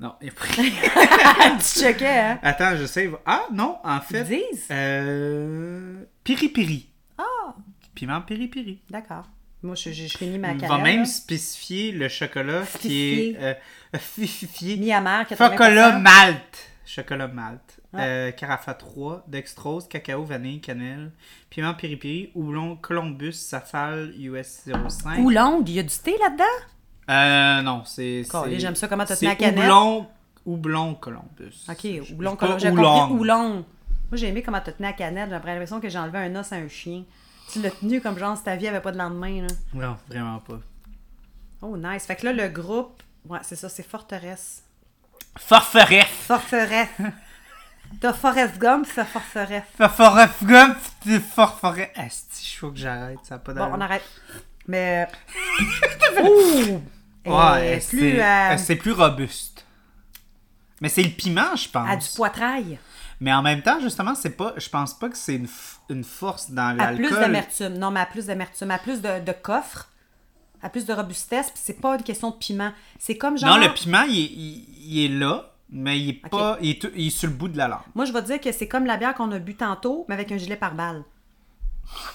Non, il a pas- tu checkais, hein? Attends, je sais. Ah, non, en fait. Dis. Euh. Piri-piri. Ah, Piment piri-piri. d'accord. Moi, je, je, je finis ma carrière. va même là. spécifier le chocolat qui est. Euh, fifier. Mi-amer, 80%. Chocolat malt. Chocolat malt. Ah. Euh, carafa 3, dextrose, cacao, vanille, cannelle, piment piri-piri, houblon, Columbus, safal, US 05. Ou longue, il y a du thé là-dedans? Euh, non, c'est. J'aime ça, comment c'est tenu la cannelle? Houblon, houblon Columbus. Ok, houblon, pas j'ai compris oulong. Moi, j'ai aimé comment t'as tenu la cannelle. J'ai l'impression que j'ai enlevé un os à un chien. Tu l'as tenu comme genre si ta vie avait pas de lendemain, là. Non, vraiment pas. Oh, nice. Fait que là, le groupe, ouais, c'est ça, c'est Forteresse. Forteresse. Forteresse. T'as Forest Gump, c'est Forteresse. Forteresse. Gump, c'est Forteresse. Asti, je faut que j'arrête, ça pas Bon, on arrête. Mais. Ouh! Ouais, Et c'est plus euh, c'est plus robuste. Mais c'est le piment, je pense. à du poitrail. Mais en même temps, justement, c'est pas. Je pense pas que c'est une, une force dans À plus l'alcool. d'amertume. Non, mais à plus d'amertume. À plus de, de coffre. À plus de robustesse. Puis c'est pas une question de piment. C'est comme genre. Non, le piment, il il- il est là, mais il est pas. Il est, il est sur le bout de la langue. Moi, je vais te dire que c'est comme la bière qu'on a bu tantôt, mais avec un gilet par balle.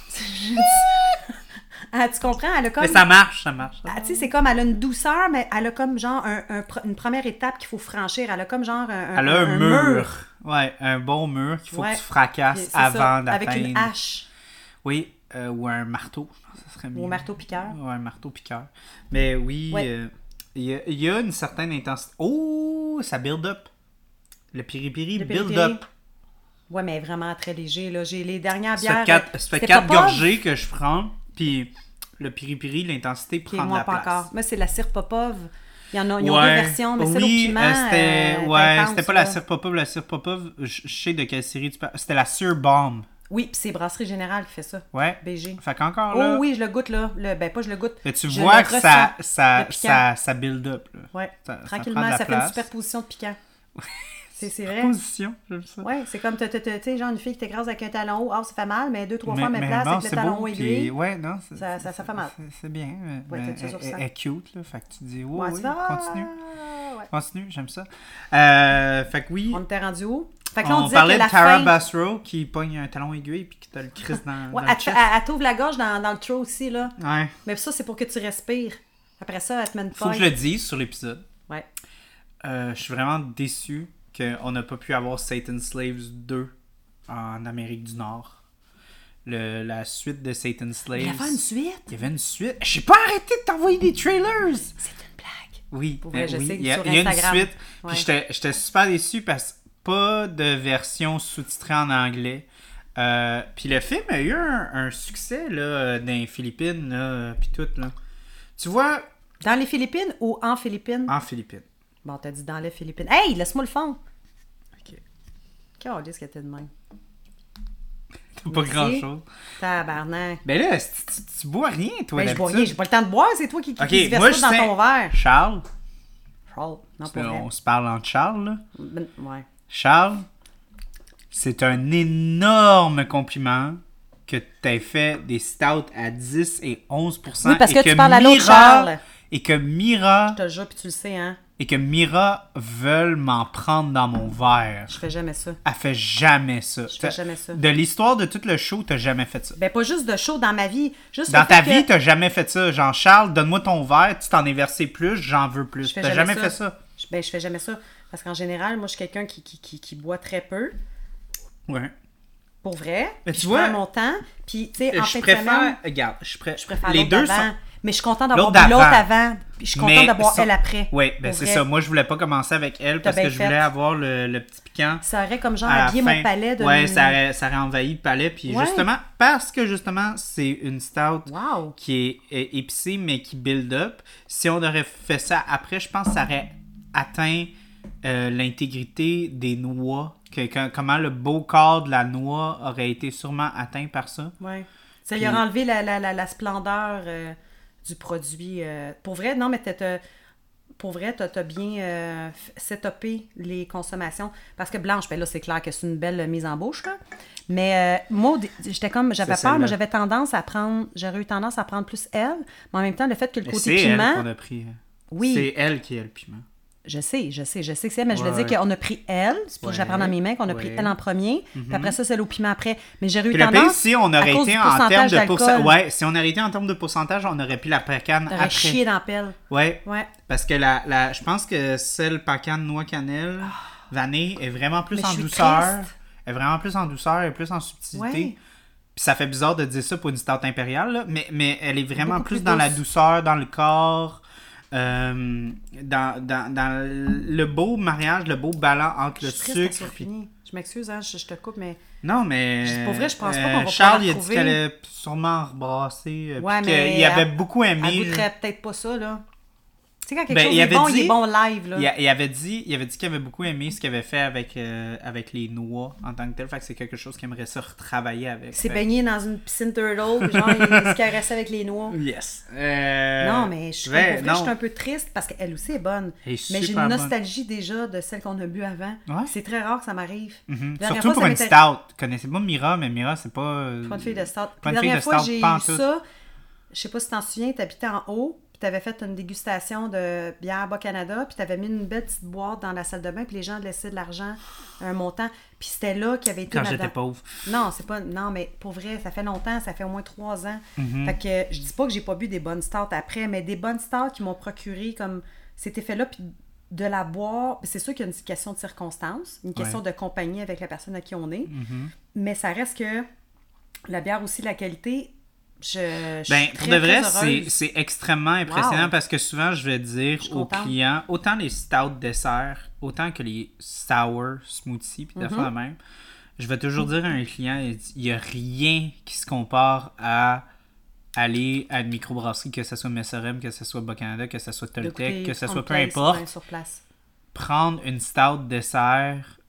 ah, tu comprends? Elle a comme. Mais ça marche, ça marche. Ah, tu sais, c'est comme, elle a une douceur, mais elle a comme genre un- une première étape qu'il faut franchir. Elle a comme genre un, Elle a un, mur. Ouais, un bon mur qu'il faut Ouais. que tu fracasses avant Avec d'atteindre. une hache Oui, euh, ou un marteau. Je pense que ça serait mieux. ou un marteau piqueur. Ouais, un marteau piqueur. Mais oui, Ouais. euh, il y, a- il y a une certaine intensité. Oh, ça build up. Le piri-piri build up. Ouais, mais vraiment très léger. Là. J'ai les dernières bières. euh, ça fait c'est quatre Popov, gorgées que je prends, puis le piri-piri, l'intensité prend de moi, la pas place. encore. Moi, c'est la cire Popov. Il y en a, ils ont deux versions, mais celle au oui, piment. euh, c'était euh, ouais, c'était pas là. la cire popov, la cire popov, je je sais de quelle série tu parles. C'était la cire bomb. Oui, c'est Brasserie Générale qui fait ça. Ouais. BG. Fait qu'encore Oh là, oui, je le goûte là. Le, ben, pas je le goûte. mais tu je vois que ça, ça, ça, ça build up. Là. Ouais, Ça- tranquillement, ça, fait une superposition de piquant. c'est vrai. Position, j'aime ça. Ouais, c'est comme, tu sais, genre une fille qui t'écrase avec un talon haut, ah, ça fait mal, mais deux, trois Mais- fois, même mais place bon, avec le talon haut aiguille. Ouais, non, Ça- ça- ça fait mal. c'est- bien. Ouais, mais elle, elle est cute, là. Fait que tu dis, oh, Ouais, oui, continue. Continue, j'aime ça. Euh, fait que oui, On était rendu où? Fait que là, on, on, disait parlait que la de Tara fin... Bassrow qui pogne un talon aiguille puis qui te le crisse dans, Ouais, dans elle, le chest. elle- elle t'ouvre la gorge dans, dans le throat aussi, là. Ouais. Mais ça, c'est pour que tu respires. Après ça, elle te met une Faut que je le dise sur l'épisode. Ouais. Euh, je suis vraiment déçu qu'on n'a pas pu avoir Satan Slaves 2 en Amérique du Nord. Le, la suite de Satan Slaves. Il y avait une suite? Il y avait une suite. J'ai pas arrêté de t'envoyer des trailers! C'est une blague. Oui, vrai, je oui, sais, il y a, sur il y a une suite. Ouais. Puis j'étais- j'étais super déçu parce que pas de version sous-titrée en anglais. Euh, puis le film a eu un, un succès là, dans les Philippines, là, puis tout. Là. Tu vois, Dans les Philippines ou en Philippines? en Philippines. Bon, t'as dit dans les Philippines. Hey, laisse-moi le fond. Ok. Qu'est-ce que t'es de même? T'as pas grand-chose. Tabarnak. Ben là, tu, tu- tu bois rien, toi, Ben, je bois rien, j'ai pas le temps de boire, c'est toi qui, qui, Ok, qui se verse moi, ça je dans ton verre. Charles, Charles, non, pas vrai. on se parle entre Charles, là. Ben, Ouais. Charles, c'est un énorme compliment que tu aies fait des stouts à 10 et 11 Oui, parce et que tu parles à l'autre Charles. Et que Mira Je te jure, puis tu le sais, hein. et que Mira veulent m'en prendre dans mon verre. Je fais jamais ça. Elle fait jamais ça. Je fais jamais ça. De l'histoire de tout le show, t'as jamais fait ça. Ben, pas juste de chaud dans ma vie. Juste Dans ta vie, que- t'as jamais fait ça. Genre, Charles, donne-moi ton verre, tu t'en es versé plus, j'en veux plus. Je fais T'as jamais jamais ça. fait ça. Je- Ben, je fais jamais ça. Parce qu'en général, moi, je suis quelqu'un qui, qui, qui, qui boit très peu. Ouais. Pour vrai. Mais tu je vois, prends mon temps. Puis, tu sais, en fin de préfère. semaine, Regarde, je, je préfère Les deux sont. Mais je suis contente d'avoir L'autre avant. Puis je suis contente d'avoir ça- elle après. Oui, ben c'est ça. Moi, je voulais pas commencer avec elle parce que je voulais fait. avoir le, le petit piquant. Ça aurait comme genre habillé mon palais de. Ouais, ça aurait, ça aurait envahi le palais. Puis Ouais. justement, parce que justement, c'est une stout Wow. qui est épicée, mais qui build up. Si on aurait fait ça après, je pense que ça aurait atteint euh, l'intégrité des noix. Que, que- comment le beau corps de la noix aurait été sûrement atteint par ça. Ouais. Ça Puis- lui a enlevé la, la, la, la splendeur euh, du produit. euh. Pour vrai, non, mais t'as- pour vrai, t'as as bien setupé les consommations. Parce que Blanche, ben là, c'est clair que c'est une belle mise en bouche, là. Mais moi, j'étais comme, j'avais peur, mais j'avais tendance à prendre, j'aurais eu tendance à prendre plus elle. Mais en même temps, le fait que le côté C'est elle piment, qu'on a pris. Oui. C'est elle qui a le piment. Je sais, je sais, je sais que c'est elle, mais je veux Ouais, dire qu'on a pris elle, c'est pour que je la prenne dans mes mains, qu'on a pris elle en premier, puis après ça, celle au piment après. Mais j'aurais eu Puis le pire, tendance. si on à aurait été en termes de pourcentage. Ouais, si on aurait été en termes de pourcentage, on aurait pu la pacane après. chié dans la pelle. Ouais. Ouais. Parce que la, la, je pense que celle pacane noix cannelle vanille est vraiment plus. Mais en je suis douceur. triste. Elle est vraiment plus en douceur et plus en subtilité. Ouais. Puis ça fait bizarre de dire ça pour une stout impériale, là, mais, mais elle est vraiment plus plus dans la douce. douceur, dans le corps, euh, dans, dans, dans le beau mariage, le beau ballon entre Je le suis qu'elle sucre. puis-. Je m'excuse, hein, je, je te coupe, mais. Non, mais. Pour vrai, je pense pas euh, qu'on va Charles, il a dit qu'elle allait sûrement rebrasser. euh, Ouais, mais qu'il avait beaucoup aimé. Elle peut-être pas ça, là. Sais, quand quelque Ben, chose il est avait bon, il dit- est bon live, là. Il, il avait dit, il avait dit qu'il avait beaucoup aimé ce qu'il avait fait avec, euh, avec les noix en tant que tel. Fait que c'est quelque chose qu'il aimerait ça retravailler avec. Il Fait- baigné dans une piscine turtle, puis genre, il se caressait avec les noix. Yes. Euh, Non, mais je suis, vrai, je un peu triste parce qu'elle aussi est bonne. Est Mais j'ai une bonne. nostalgie déjà de celle qu'on a bu avant. Ouais. C'est très rare que ça m'arrive. La dernière Surtout fois, pour ça une stout. Connaissez pas Mira, mais Mira, c'est pas. Pas de fille de stout. Pas la une fille dernière de fois, stout, j'ai eu ça. Je sais pas si t'en souviens, t'habitais en haut, puis t'avais fait une dégustation de bière Bas-Canada, puis t'avais mis une belle petite boîte dans la salle de bain, puis les gens laissaient de l'argent, un montant. Puis c'était là qu'il y avait été Quand j'étais pauvre. Non, c'est pas. Non, mais pour vrai, ça fait longtemps, ça fait au moins trois ans. Mhm. Fait que je dis pas que j'ai pas bu des bonnes stouts après, mais des bonnes stouts qui m'ont procuré comme cet effet-là, puis de la boire. C'est sûr qu'il y a une question de circonstance, une question de compagnie avec la personne à qui on est, Mhm. mais ça reste que la bière aussi, la qualité. Je, je Ben, pour de vrai, c'est extrêmement impressionnant Wow. parce que souvent, je vais dire aux clients, autant les stout desserts, autant que les sour smoothies, puis Mhm. fois de même, je vais toujours dire à un client, il n'y a rien qui se compare à aller à une microbrasserie, que ce soit Messerem, que ce soit Bas-Canada, que ce soit Toltec, que ce soit peu importe, ouais, sur place. prendre une stout dessert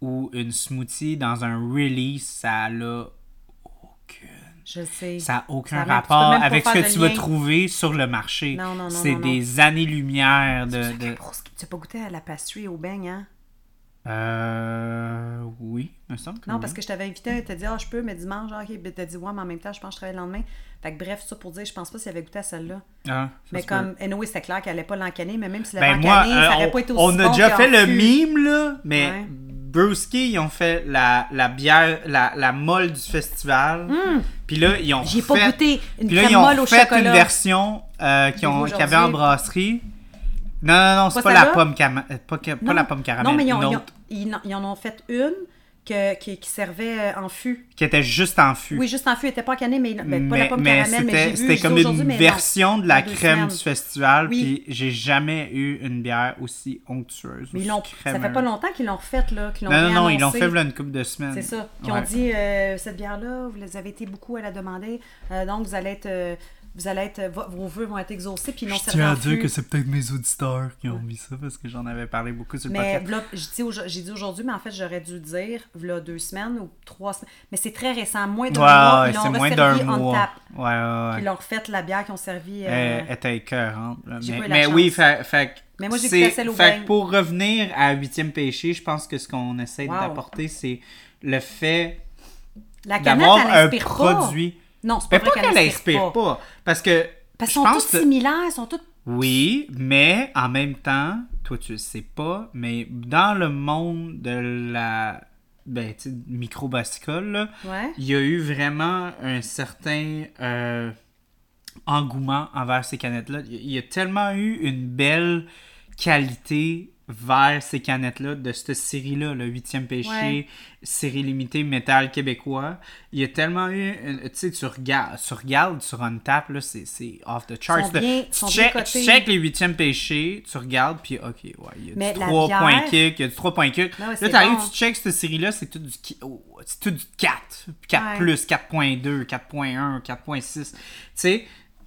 ou une smoothie dans un release, ça a Je sais. ça n'a aucun Ça rapport avec ce que tu vas trouver sur le marché. Non, non, non, C'est des années-lumière de. Tu n'as pas goûté à la pastry au beigne, hein? Euh. Oui, me semble que Non, oui. parce que je t'avais invité, tu t'as dit, ah, je peux, mais dimanche, genre, ok, ben, t'as dit, ouais, mais en même temps, je pense que je travaille le lendemain. Fait que bref, ça pour dire, je pense pas s'il avait goûté à celle-là. Ah, Mais comme, anyway, c'était clair qu'elle allait pas l'encanner, mais même s'il Ben l'avait moi, encanné, euh, ça aurait on, pas été aussi on a bon déjà fait le mime, là, mais Ouais. Brewski, ils ont fait la, la bière, la, la molle du festival. Puis là, ils ont J'y ai fait... Hmm. pas goûté une Puis là, crème ils ont molle au fait chocolat. une version euh, qu'ils ont- L'ai-vous qu'il y avait en brasserie. Non, non, non, c'est Pas pas, la celle-là? pomme, cama- euh, pas, que- pas Non. la pomme caramel, Non, mais ils, ont- une ils ont- autre, ils en- ils en ont fait une que, qui, qui servait euh, en fût. qui était juste en fût. Oui, juste en fût, elle était pas encanée, mais ben, pas mais la pomme mais caramel, mais c'était comme une mais non. version de la crème semaines. du festival, Oui. puis j'ai jamais eu une bière aussi onctueuse. Mais ils aussi ça fait pas longtemps qu'ils l'ont refaite, là, qu'ils l'ont Non, non, non, ils l'ont fait voilà une couple de semaines. C'est ça. Qui Ouais. ont dit euh, cette bière-là, vous les avez été beaucoup à la demander, euh, donc vous allez être, euh, vous allez être, vo- vos vœux vont être exaucés, puis l'ont Je tiens à dire que c'est peut-être mes auditeurs qui ont mis ça parce que j'en avais parlé beaucoup sur le Mais podcast. j'ai dit, aujourd'hui, mais en fait, j'aurais dû dire, voilà deux semaines ou trois semaines. Mais c'est très récent, moins d'un mois. Ils l'ont resservi on tap. Ouais, ouais, ouais. Ils l'ont refait la bière qu'ils ont servi. euh, Elle était écœurante. Mais, mais oui, fait, fait Mais moi, j'ai celle au fait pour revenir à huitième péché, je pense que ce qu'on essaie Wow. d'apporter, c'est le fait d'avoir un pas. Non, c'est pas Mais vrai pas qu'elle qu'elle inspire pas. Parce que Parce qu'ils sont que- similaires, elles sont toutes. Oui, mais en même temps, toi tu le sais pas, mais dans le monde de la ben, là, Ouais. il y a eu vraiment un certain euh, engouement envers ces canettes-là. Il y a tellement eu une belle qualité vers ces canettes-là, de cette série-là, le huitième péché, Ouais. série limitée métal québécois. Il y a tellement eu, une- tu sais, tu regardes, tu regardes sur Untap, là, c'est c'est off the charts. Bien- tu, check, tu check les huitièmes péchés, tu regardes, puis ok, ouais, il y a du la 3 bière- points kick, il y a du 3 points kick. Ouais, là, t'arrives, bon. tu check cette série-là, c'est tout du, oh, c'est tout du 4. 4 Ouais. plus, 4.2, 4.1, 4.6. Tu sais,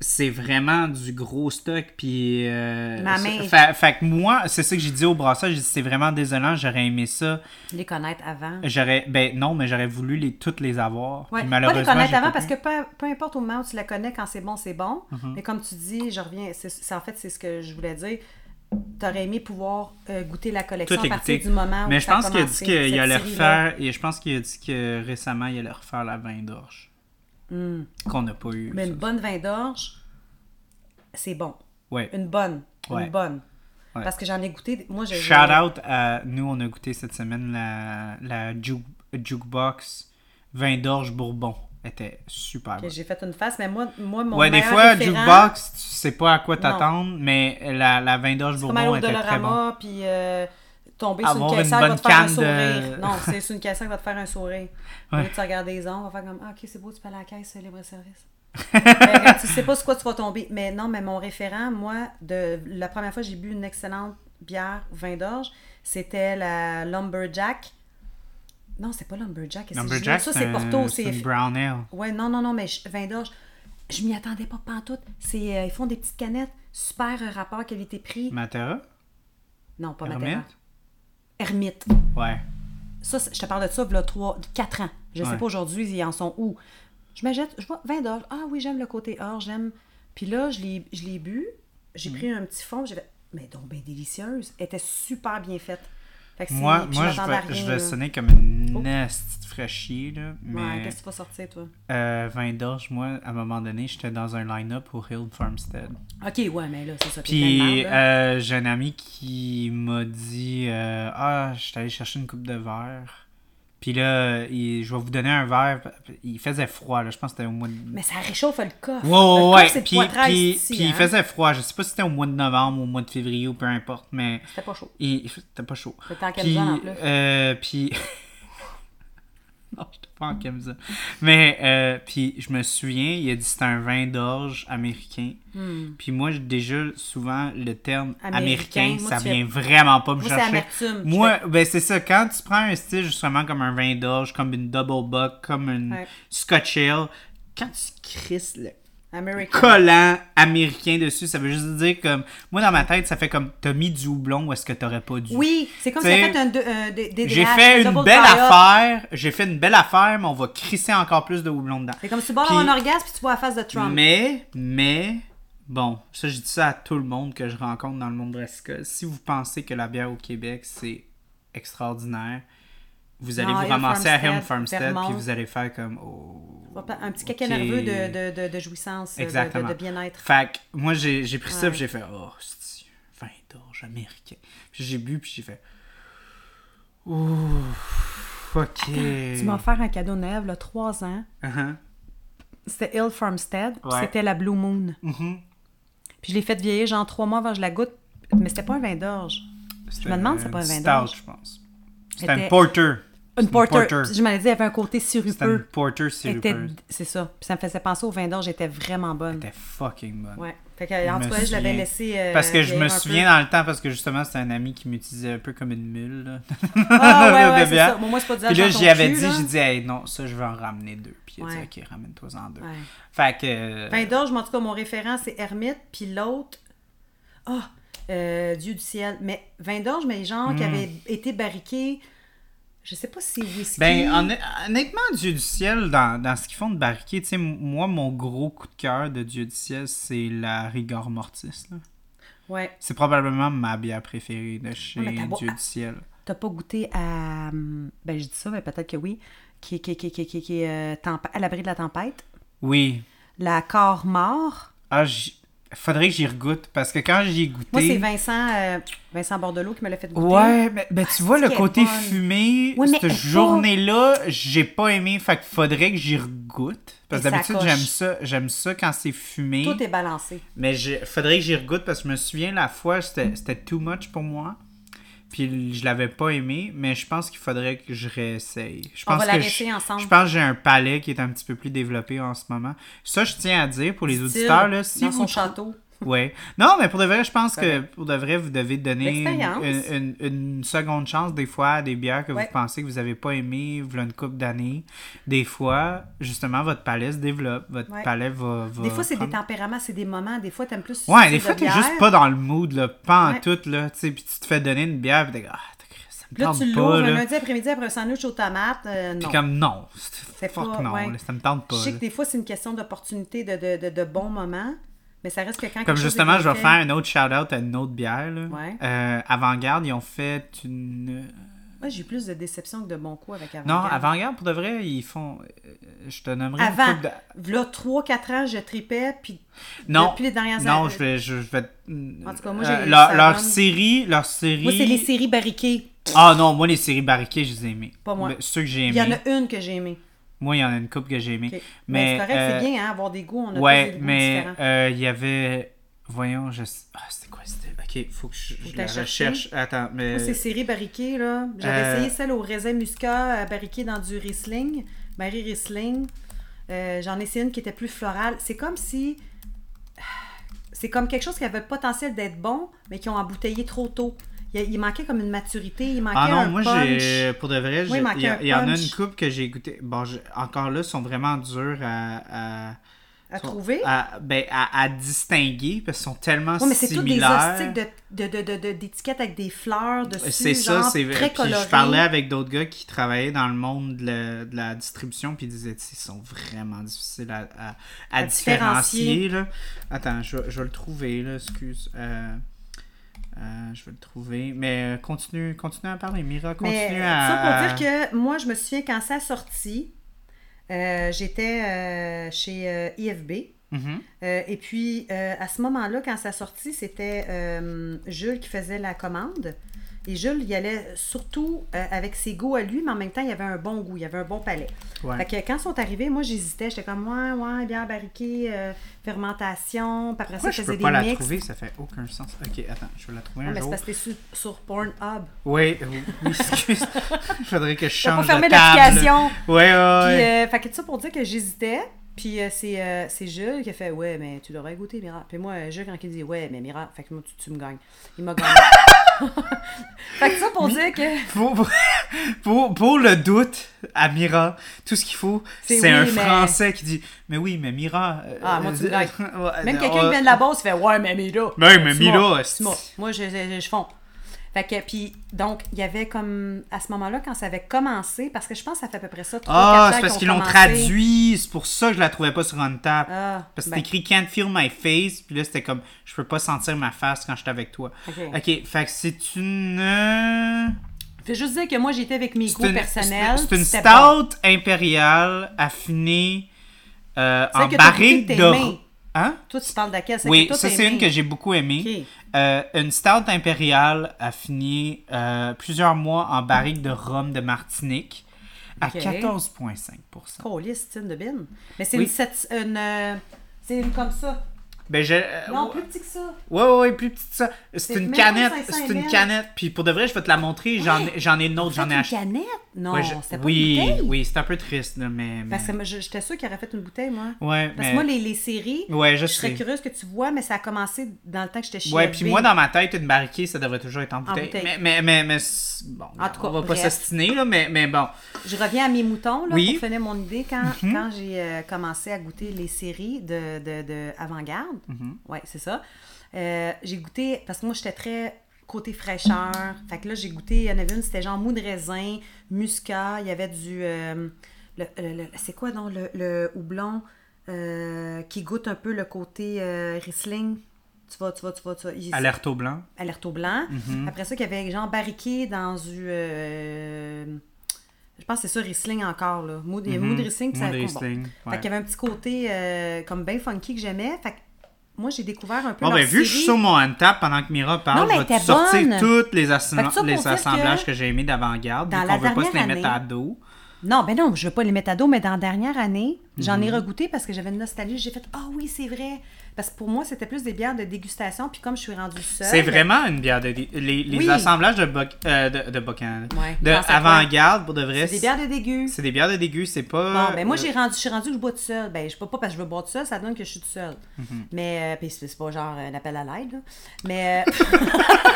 c'est vraiment du gros stock. Puis. euh, Ma main- Fait, fait que moi, c'est ça que j'ai dit au brassage. J'ai dit, c'est vraiment désolant. J'aurais aimé ça. Les connaître avant. J'aurais. Ben non, mais j'aurais voulu les, toutes les avoir. Ouais. Puis Pas les malheureusement. connaître avant pas parce que peu, peu importe au moment où tu la connais, quand c'est bon, c'est bon. Mhm. Mais comme tu dis, je reviens, c'est, en fait, c'est ce que je voulais dire. T'aurais aimé pouvoir euh, goûter la collection à partir du moment où Mais je pense qu'il a dit qu'il allait refaire. Et je pense qu'il a dit que récemment, il allait refaire la vin d'orge. Qu'on n'a pas eu. Hmm. Mais ça. une bonne vin d'orge, c'est bon. Ouais. Une bonne. Ouais. Une bonne. Ouais. Parce que j'en ai goûté. Moi, j'ai. Shout out à nous, on a goûté cette semaine la, la juke- jukebox vin d'orge bourbon. était super Ok, bonne. j'ai fait une face, mais moi, moi mon Ouais, des fois, référent, jukebox, tu sais pas à quoi t'attendre, mais la, la vin d'orge bourbon était très bon. Puis euh, tomber sur une caissière qui va te faire un de- sourire. Non, c'est sur une caissière qui va te faire un sourire. Au Ouais. lieu de te regarder les ongles, on va faire comme Ah, ok, c'est beau, tu peux aller à la caisse, libre-service. Mais regarde, tu sais pas sur quoi tu vas tomber. Mais non, mais mon référent, moi, de la première fois j'ai bu une excellente bière, vin d'orge, c'était la Lumberjack. Non, c'est pas Lumberjack. Lumberjack, Ça, c'est Porto. c'est une brown ale. Ouais, non, non, non, mais vin d'orge, je m'y attendais pas pantoute. C'est, euh, ils font des petites canettes, super euh, rapport qualité-prix. Matera? Non, pas? Matera. Hermite. Ouais. Ça, je te parle de ça, il y a 3, 4 ans. Je sais Ouais. pas aujourd'hui, ils en sont où. Je jette, je vois vin d'orge. Ah oui, j'aime le côté orge, j'aime. Puis là, je l'ai, je l'ai bu, j'ai Mm. pris un petit fond, j'ai fait, mais donc, ben délicieuse. Elle était super bien faite. Fait que c'est- Moi, moi je, vais, rien, je vais sonner comme une Oh. petite fraîchie, là. Ouais, Mais qu'est-ce que tu vas sortir, toi? euh, vin d'orge, moi, à un moment donné, j'étais dans un line-up au Hill Farmstead. Ok, ouais, mais là, c'est ça. Puis euh, j'ai un ami qui m'a dit euh, Ah, je suis allé chercher une coupe de verre. Puis là, il- je vais vous donner un verre. Il faisait froid, là. Je pense que c'était au mois de. Mais ça réchauffe le coffre. Ouais, Le ouais, coffre, ouais. Puis, puis- ici, puis il hein? faisait froid. Je sais pas si c'était au mois de novembre ou au mois de février ou peu importe, mais C'était pas chaud. c'était pas chaud. C'était en camisole en plus. euh, puis... non, j'étais pas en camisole. Mais, euh, puis je me souviens, il a dit c'était un vin d'orge américain. Hmm. Puis moi, déjà, souvent, le terme Américain, américain, moi, ça vient vraiment pas me Moi, chercher. Moi, ben c'est ça, quand tu prends un style justement comme un vin d'orge, comme une double buck, comme une Ouais. scotch ale, quand tu crisses le American. collant américain dessus, ça veut juste dire comme. Moi, dans ma tête, ça fait comme t'as mis du houblon où est-ce que t'aurais pas dû? Oui, c'est comme si T'sais, tu fait un, de- un DDH, J'ai fait une double belle affaire, j'ai fait une belle affaire, mais on va crisser encore plus de houblon dedans. C'est comme si tu bois un orgasme puis tu bois la face de Trump. Mais, mais, bon, ça, je dis ça à tout le monde que je rencontre dans le monde brassicole. Si vous pensez que la bière au Québec, c'est extraordinaire, vous allez Non, vous ramasser à Helm Farmstead, puis vous allez faire comme. Oh, Un petit caca nerveux de, de, de, de jouissance, de- de, Exactement. de bien-être. Fait que moi, j'ai pris ça, puis j'ai fait, oh, c'est vin d'orge américain? Puis j'ai bu, puis j'ai fait, ouh, ok. Tu m'as offert un cadeau neuf, là, 3 ans. Uh-huh. C'était Hill Farmstead. Ouais. C'était la Blue Moon. Mhm. Puis je l'ai fait vieillir genre 3 mois avant que je la goûte. Mais c'était pas un vin d'orge. C'était me demande si c'est pas un vin d'orge. je pense. C'était un Était- porter. Une porter. Je m'en ai dit, elle avait un côté C'était une sirupeux. porter Était- sirupeuse. C'est ça. Puis ça me faisait penser au vin d'orge. était vraiment bonne. C'était fucking bonne. Ouais. Fait que, en tout cas, je l'avais laissé. euh, Parce que je me peu. souviens dans le temps, parce que justement, c'était un ami qui m'utilisait un peu comme une mule. Là. Ah ouais, ouais, de c'est bière. ça. Bon, moi, c'est pas du Puis là, j'y avais dit, j'ai dit, hey, non, ça, je vais en ramener deux. Puis il a Ouais. dit, ok, ramène-toi en deux. Ouais. Fait que. euh, Vin d'orge, en tout cas, mon référent, c'est Hermite, puis l'autre, ah, euh, Dieu du ciel. Mais vin d'orge, mais genre qui Mm. avait été barriqué, je sais pas si c'est whisky. Ben, honn- honnêtement, Dieu du ciel, dans, dans ce qu'ils font de barriquer, tu sais, moi, mon gros coup de cœur de Dieu du ciel, c'est la Rigor Mortis. là. Ouais. C'est probablement ma bière préférée de chez Ouais, beau- Dieu du ciel. T'as pas goûté à. hum, Ben, je dis ça, mais peut-être que oui. Qui, qui, qui, qui, qui, qui est euh, temp- à l'abri de la tempête? Oui. La corps mort. Ah, j'y- faudrait que j'y regoute, parce que quand j'y ai goûté... Moi, c'est Vincent, euh, Vincent Bordelot qui me l'a fait goûter. Ouais, mais, ben, tu vois, le côté bonne. fumé, Oui, cette journée-là, j'ai pas aimé, fait qu'il faudrait que j'y regoute. Parce que d'habitude, j'aime ça, j'aime ça quand c'est fumé. Tout est balancé. Mais il faudrait que j'y regoute parce que je me souviens la fois, c'était c'était too much pour moi. Puis je l'avais pas aimé, mais je pense qu'il faudrait que je réessaye. Je On pense va la que réessayer je, ensemble. je pense que j'ai un palais qui est un petit peu plus développé en ce moment. Ça, je tiens à dire pour les Style, auditeurs, là, si dans vous son château. Ouais. Non, mais pour de vrai, je pense que pour de vrai, vous devez donner une, une- seconde chance des fois à des bières que Ouais. vous pensez que vous avez pas aimé, voilà une couple d'années. Des fois, justement, votre palais se développe. Votre Ouais. palais va, va Des fois, c'est des tempéraments, c'est des moments. Des fois, t'aimes plus. Ouais, des de fois, t'es juste pas dans le mood, là, pas en Ouais. tout, là, tu puis tu te fais donner une bière, puis t'es ah, Là, tu l'ouvres un lundi après-midi après un sandwich aux tomates. euh, non. Puis comme, non, C'est c'est fuck pas- non, ouais. là, ça me tente pas, Je sais là. que des fois, c'est une question d'opportunité, de, de, de, de bons moments, mais ça reste que quand Comme justement, je vais faire un autre shout-out à une autre bière, là. Ouais. Euh, Avant-Garde, ils ont fait une... Moi, j'ai eu plus de déception que de bons coups avec Non, Avant-Garde. avant-garde, pour de vrai, ils font. euh, Je te nommerai une Avant. couple de- Là, 3-4 ans, je tripais, puis Non, depuis les dernières non, années. je vais. Je, vais En tout cas, moi, j'ai- Euh, leur, leur série. Leur série. Moi, c'est les séries barriquées. Ah non, moi, les séries barriquées, je les ai aimées. Pas moi. Mais Ceux que j'ai Il y en aimés. a une que j'ai aimée. Moi, il y en a une couple que j'ai aimée. Mais, Mais c'est correct, euh, c'est bien, hein, avoir des goûts. On a Ouais, des goûts mais euh, il y avait. Voyons, je. Ah, c'était quoi c'était... Ok, faut que je, je la recherche. Attends, mais. Moi, ces séries barriquées, là. J'avais euh, essayé celle au raisin muscat euh, barriquée dans du Riesling, Marie Riesling. Euh, J'en ai essayé une qui était plus florale. C'est comme si. C'est comme quelque chose qui avait le potentiel d'être bon, mais qui ont embouteillé trop tôt. Il, il manquait comme une maturité, il manquait Ah non, un moi, j'ai. Pour de vrai, Oui, j'ai- il il y, en a une couple que j'ai goûté. Bon, je- encore là, sont vraiment durs à. à... À sont- trouver? à, ben, à, à distinguer parce qu'ils sont tellement Oui, mais c'est toutes des similaires. hostiques de, de, de, d'étiquettes avec des fleurs dessus. C'est ça, c'est Puis coloré. je parlais avec d'autres gars qui travaillaient dans le monde de la, de la distribution, puis ils disaient, ils sont vraiment difficiles à, à, différencier. Là. Attends, je, vais- je vais le trouver, là, excuse. Euh, euh, je vais le trouver. Mais euh, continue, continue à parler, Mira. Continue Mais à. ça à- pour dire que moi, je me souviens quand ça a sorti, euh, j'étais euh, chez euh, IFB. Mhm. Euh, et puis, euh, à ce moment-là, quand ça a sorti, c'était euh, Jules qui faisait la commande. Et Jules, il allait surtout euh, avec ses goûts à lui, mais en même temps, il avait un bon goût, il avait un bon palais. Ouais. Fait que quand ils sont arrivés, moi, j'hésitais. J'étais comme, ouais, ouais, bière barriquée, euh, fermentation. Puis après Pourquoi ça, je je peux faisais pas des la mix. trouver? Ça fait aucun sens. Ok, attends, je vais la trouver un mais c'est jour. parce que c'était sur, sur Pornhub. Oui, oui, oui, excuse. Il faudrait que je change de table. l'application. Ouais, ouais, Puis, ouais. euh, fait que tout ça pour dire que j'hésitais. Puis euh, c'est, euh, c'est Jules qui a fait Ouais, mais tu devrais goûter, Mira. Puis moi, euh, Jules, quand il dit Ouais, mais Mira, fait que moi, tu, tu me gagnes. Il m'a gagné. fait que ça pour dire que. Pour, pour, pour le doute à Mira, tout ce qu'il faut, C'est c'est oui, un mais- Français qui dit Mais oui, mais Mira. euh, Ah, moi, tu me gagnes. ouais, Même quelqu'un qui vient de la base, il fait Ouais, mais Mira. Mais Tu Mira. Moi, je, je, je fonds. Fait que, puis, donc, il y avait comme, à ce moment-là, quand ça avait commencé, parce que je pense que ça fait à peu près ça, 3 Ah, c'est parce qu'ils l'ont traduit, c'est pour ça que je la trouvais pas sur Untap. Ah, Parce que ben. c'était écrit Can't feel my face, puis là c'était comme Je peux pas sentir ma face quand je suis avec toi. Ok. Ok, fait que c'est une. euh, Fait juste dire que moi, j'étais avec mes goûts une, personnels. c'est une bon. stout impériale affinée euh, en barrique goûté, Hein? Toi, tu parles de laquelle? Oui, ça c'est une que j'ai beaucoup aimée. Euh, une stout impériale affinée euh, plusieurs mois en barrique de rhum de Martinique à Ok. 14,5%. Colis, c'est une de bin. Mais c'est Oui. une, une, euh, c'est une comme ça. Ben, je, euh, Non, plus petit que ça. ouais, ouais, ouais, plus petite ça. C'est une canette. pas 500 C'est une canette. Puis pour de vrai, je vais te la montrer. J'en ai- j'en ai une autre. J'en ai une acheté. canette? Non, Ouais, je- c'était pas oui, une bouteille. oui, c'est un peu triste, là, mais. mais- Parce que j'étais sûre qu'il aurait fait une bouteille, moi. Ouais, Parce mais. que moi, les, les séries, Ouais, je je serais sais. curieuse que tu vois, mais ça a commencé dans le temps que j'étais chez Ouais, puis moi, dans ma tête, une barriquée, ça devrait toujours être en bouteille. bouteille. Mais, mais, mais, bon, En tout cas, on va pas s'ostiner, là, mais, mais bon. Je reviens à mes moutons, là, Oui. pour finir mon idée. Quand, Mhm. quand j'ai euh, commencé à goûter les séries de, de, Mhm. ouais, c'est ça, euh, j'ai goûté, parce que moi, j'étais très côté fraîcheur. Fait que là, j'ai goûté, il y en avait une, c'était genre mou de raisin, muscat, il y avait du... euh, le- le- le- c'est quoi, donc, le, le houblon euh, qui goûte un peu le côté Riesling? Tu vas, tu vas, tu vas, tu vas. il- Alerte au blanc. alerte au blanc. Mhm. Après ça, qu'il y avait genre barriqué dans du. je pense que c'est ça, Riesling encore. Là. Mood, il y a Mood Riesling, puis ça Mood bon. Riesling, Fait qu'il y avait un petit côté euh, comme bien funky que j'aimais. Fait que moi, j'ai découvert un peu. Bon, ben, vu que je suis sur mon untap pendant que Mira parle, Non, mais je vais sortir tous les, les assemblages que que, j'ai aimés d'avant-garde. dans la veut pas se les mettre à dos. Non, ben non, je veux pas les mettre à dos, mais dans la dernière année, j'en Mhm. ai regoûté parce que j'avais une nostalgie. J'ai fait Ah oui, c'est vrai. Parce que pour moi, c'était plus des bières de dégustation. Puis comme je suis rendue seule. C'est vraiment une bière de. Les, les Oui. assemblages de, Boc- euh, de, de Bocan- Ouais, de avant-garde, pour de vrai. C'est des bières de dégu. C'est des bières de dégu, c'est pas. Bon, ben moi, euh, j'ai rendu, je suis rendue que je bois tout seul. Ben, je peux pas parce que je veux boire tout seul, ça donne que je suis tout seul. Mhm. Mais, euh, puis c'est pas genre un appel à l'aide, là. Mais. euh,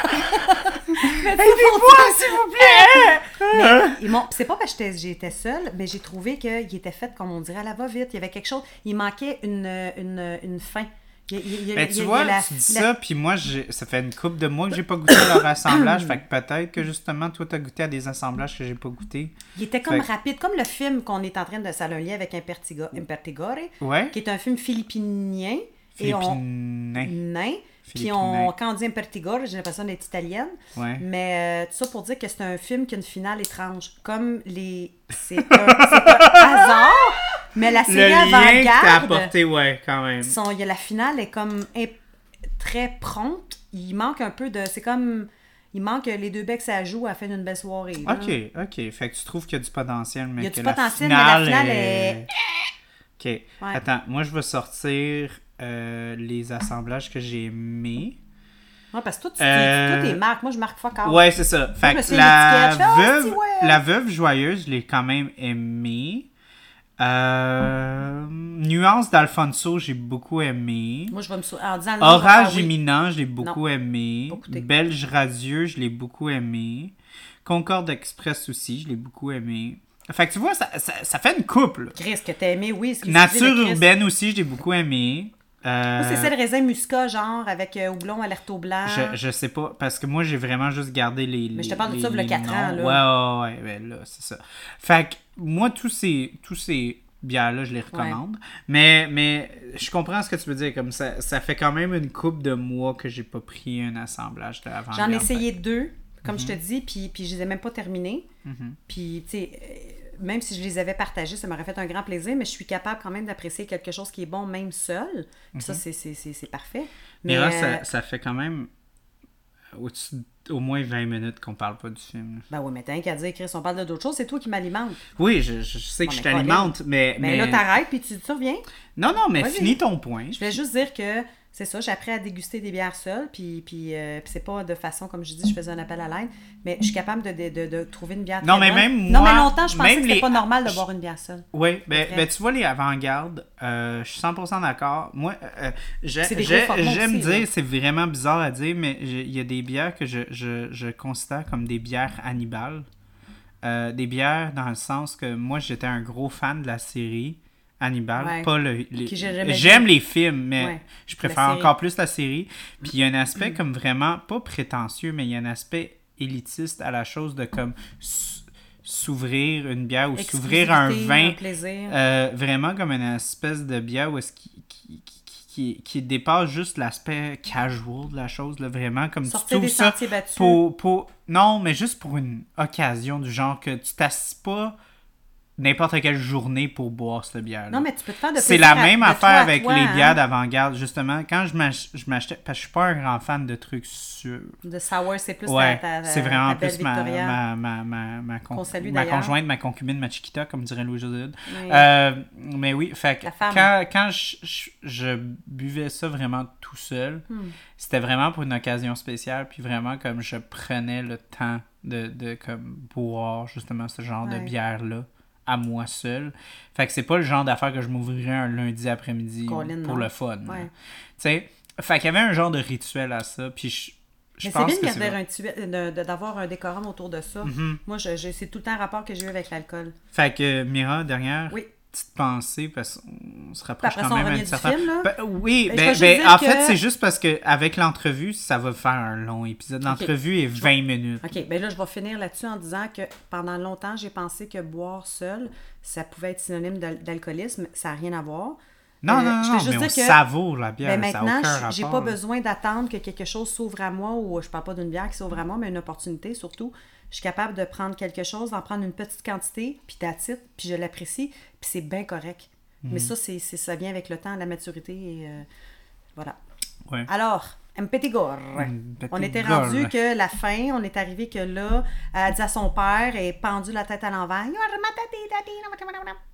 mais c'est s'il vous plaît! Mais ils m'ont- c'est pas parce que j'étais- j'étais seule, mais j'ai trouvé qu'il était fait, comme on dirait, à la va-vite. Il y avait quelque chose. Il manquait une, une, une fin. A- Ben, tu vois, la- tu dis la- ça, puis moi, ça fait une couple de mois que j'ai pas goûté à leur assemblage. fait que peut-être que justement, toi, t'as goûté à des assemblages que j'ai pas goûté. Il était comme Fait- rapide, comme le film qu'on est en train de. Ça a un lien avec Impertigo, Impertigore, Ouais. qui est un film philippinien. Et on. Philippinin. Nain. Puis on, quand on dit Impertigore, j'ai l'impression d'être italienne. Ouais. Mais euh, tout ça pour dire que c'est un film qui a une finale étrange. Comme les. C'est un, un hasard, mais la série avant-garde. apporté, ouais, quand même. son- y a la finale est comme imp- très prompte. Il manque un peu de. C'est comme. Il manque les deux becs à joue à la fin d'une belle soirée. là. Ok, ok. Fait que tu trouves qu'il y a du potentiel, mais Il y a que du la potentiel, mais la finale est... Ok. Ouais. Attends, moi je vais sortir euh, les assemblages que j'ai aimés. Ouais, parce que toi, tu, Euh, toi, marques. Moi, je marque fuck out. Ouais, c'est ça. Fait que la Ah, veuve, ouais. la veuve joyeuse, je l'ai quand même aimée. Euh, Nuance d'Alfonso, j'ai beaucoup aimé. Moi, je vais me sou... disant Orage oui. imminent, je l'ai beaucoup Non. aimé. Belge radieux, je l'ai beaucoup aimé. Concorde Express aussi, je l'ai beaucoup aimé. Fait que tu vois, ça, ça, ça fait une couple. Chris, que t'as aimé, oui. Nature urbaine aussi, je l'ai beaucoup aimé. Euh, c'est celle raisin muscat, genre, avec euh, houblon, alerte au blanc. je, je sais pas, parce que moi j'ai vraiment juste gardé les. Mais je te les- parle de les- ça, v'là les quatre ans, noms. là. Ouais, ouais, ouais, ben là, c'est ça. Fait que moi, tous ces, tous ces bières-là, je les recommande. Mais, mais je comprends ce que tu veux dire. Comme ça, ça fait quand même une coupe de mois que j'ai pas pris un assemblage de avant J'en ai essayé deux, comme je te dis, puis, puis je les ai même pas terminés. Mhm. Puis, tu sais, euh, même si je les avais partagés, ça m'aurait fait un grand plaisir, mais je suis capable quand même d'apprécier quelque chose qui est bon, même seul. Puis ça, c'est- c'est parfait. Mais, Mais là, euh, ça, ça fait quand même au moins 20 minutes qu'on parle pas du film. ben ouais, mais t'as rien qu'à dire, Chris, on parle d'autres choses, c'est toi qui m'alimente. Oui, je, je sais que Bon, je t'alimente, mais, Mais, mais... là, t'arrêtes, puis tu, tu reviens. Non, non, mais finis ton point. Je voulais juste dire que c'est ça, j'ai appris à déguster des bières seules, puis, puis, euh, puis c'est pas de façon, comme je dis, je faisais un appel à l'aide, mais je suis capable de, de, de, de trouver une bière Non, très mais bonne. même Non, moi, mais longtemps, je pensais que c'était les- pas normal de boire une bière seule. Oui, ben, ben, tu vois, les avant-gardes, euh, je suis 100% d'accord. Moi, euh, formats j'aime dire, c'est vraiment bizarre à dire, mais il y a des bières que je, je, je considère comme des bières Hannibal. Euh, des bières dans le sens que moi, j'étais un gros fan de la série Hannibal. Ouais. Pas le, les- J'aime les films, mais Ouais. je préfère encore plus la série. Puis il y a un aspect comme vraiment, pas prétentieux, mais il y a un aspect élitiste à la chose de comme s'ouvrir une bière ou s'ouvrir un vin. un plaisir. Euh, vraiment comme une espèce de bière où est-ce qui, qui, qui, qui, qui dépasse juste l'aspect casual de la chose, là, vraiment comme tu Sortir trouves des ça sentiers battus. pour, pour... Non, mais juste pour une occasion du genre que tu t'assis pas n'importe quelle journée pour boire cette bière Non, mais tu peux te faire de c'est la même affaire avec toi, les hein, bières d'avant-garde. Justement, quand je m'ach- je m'achetais... Parce que je suis pas un grand fan de trucs sûrs. De sour, c'est plus Ouais, ta, ta, c'est vraiment ta belle plus ma, ma, ma, ma, ma, con- ma conjointe, ma concubine, ma chiquita, comme dirait Louis-José. Oui. Euh, mais oui, fait quand, quand je, je, je buvais ça vraiment tout seul, Hmm. c'était vraiment pour une occasion spéciale, puis vraiment comme je prenais le temps de, de comme boire justement ce genre de bière-là à moi seul. Fait que c'est pas le genre d'affaire que je m'ouvrirais un lundi après-midi pour non? le fun. Ouais. Tu sais, fait qu'il y avait un genre de rituel à ça, puis je, je Mais c'est bien d'avoir un décorum autour de ça. Mhm. Moi, je, je- c'est tout le temps un rapport que j'ai eu avec l'alcool. Fait que, Mira, dernière? Oui. Petite pensée, parce qu'on se rapproche Après quand même film, là? Ben, oui, Ben, ben, ben, en que- fait, c'est juste parce que avec l'entrevue, ça va faire un long épisode. L'entrevue est 20 minutes. OK, ben là, je vais finir là-dessus en disant que pendant longtemps, j'ai pensé que boire seul, ça pouvait être synonyme d'al- d'alcoolisme. Ça n'a rien à voir. Non, Euh, non, non, mais on que- savoure la bière, Ben maintenant, j'ai pas besoin d'attendre que quelque chose s'ouvre à moi ou je parle pas d'une bière qui s'ouvre à moi, mais une opportunité surtout. Je suis capable de prendre quelque chose, d'en prendre une petite quantité, puis d'attitude, puis je l'apprécie, puis c'est bien correct. Mais ça, c'est, ça vient avec le temps, la maturité et euh, voilà. Ouais. Alors. Un On était rendu que la fin, on est arrivé que là, elle dit à son père, elle est pendue la tête à l'envers.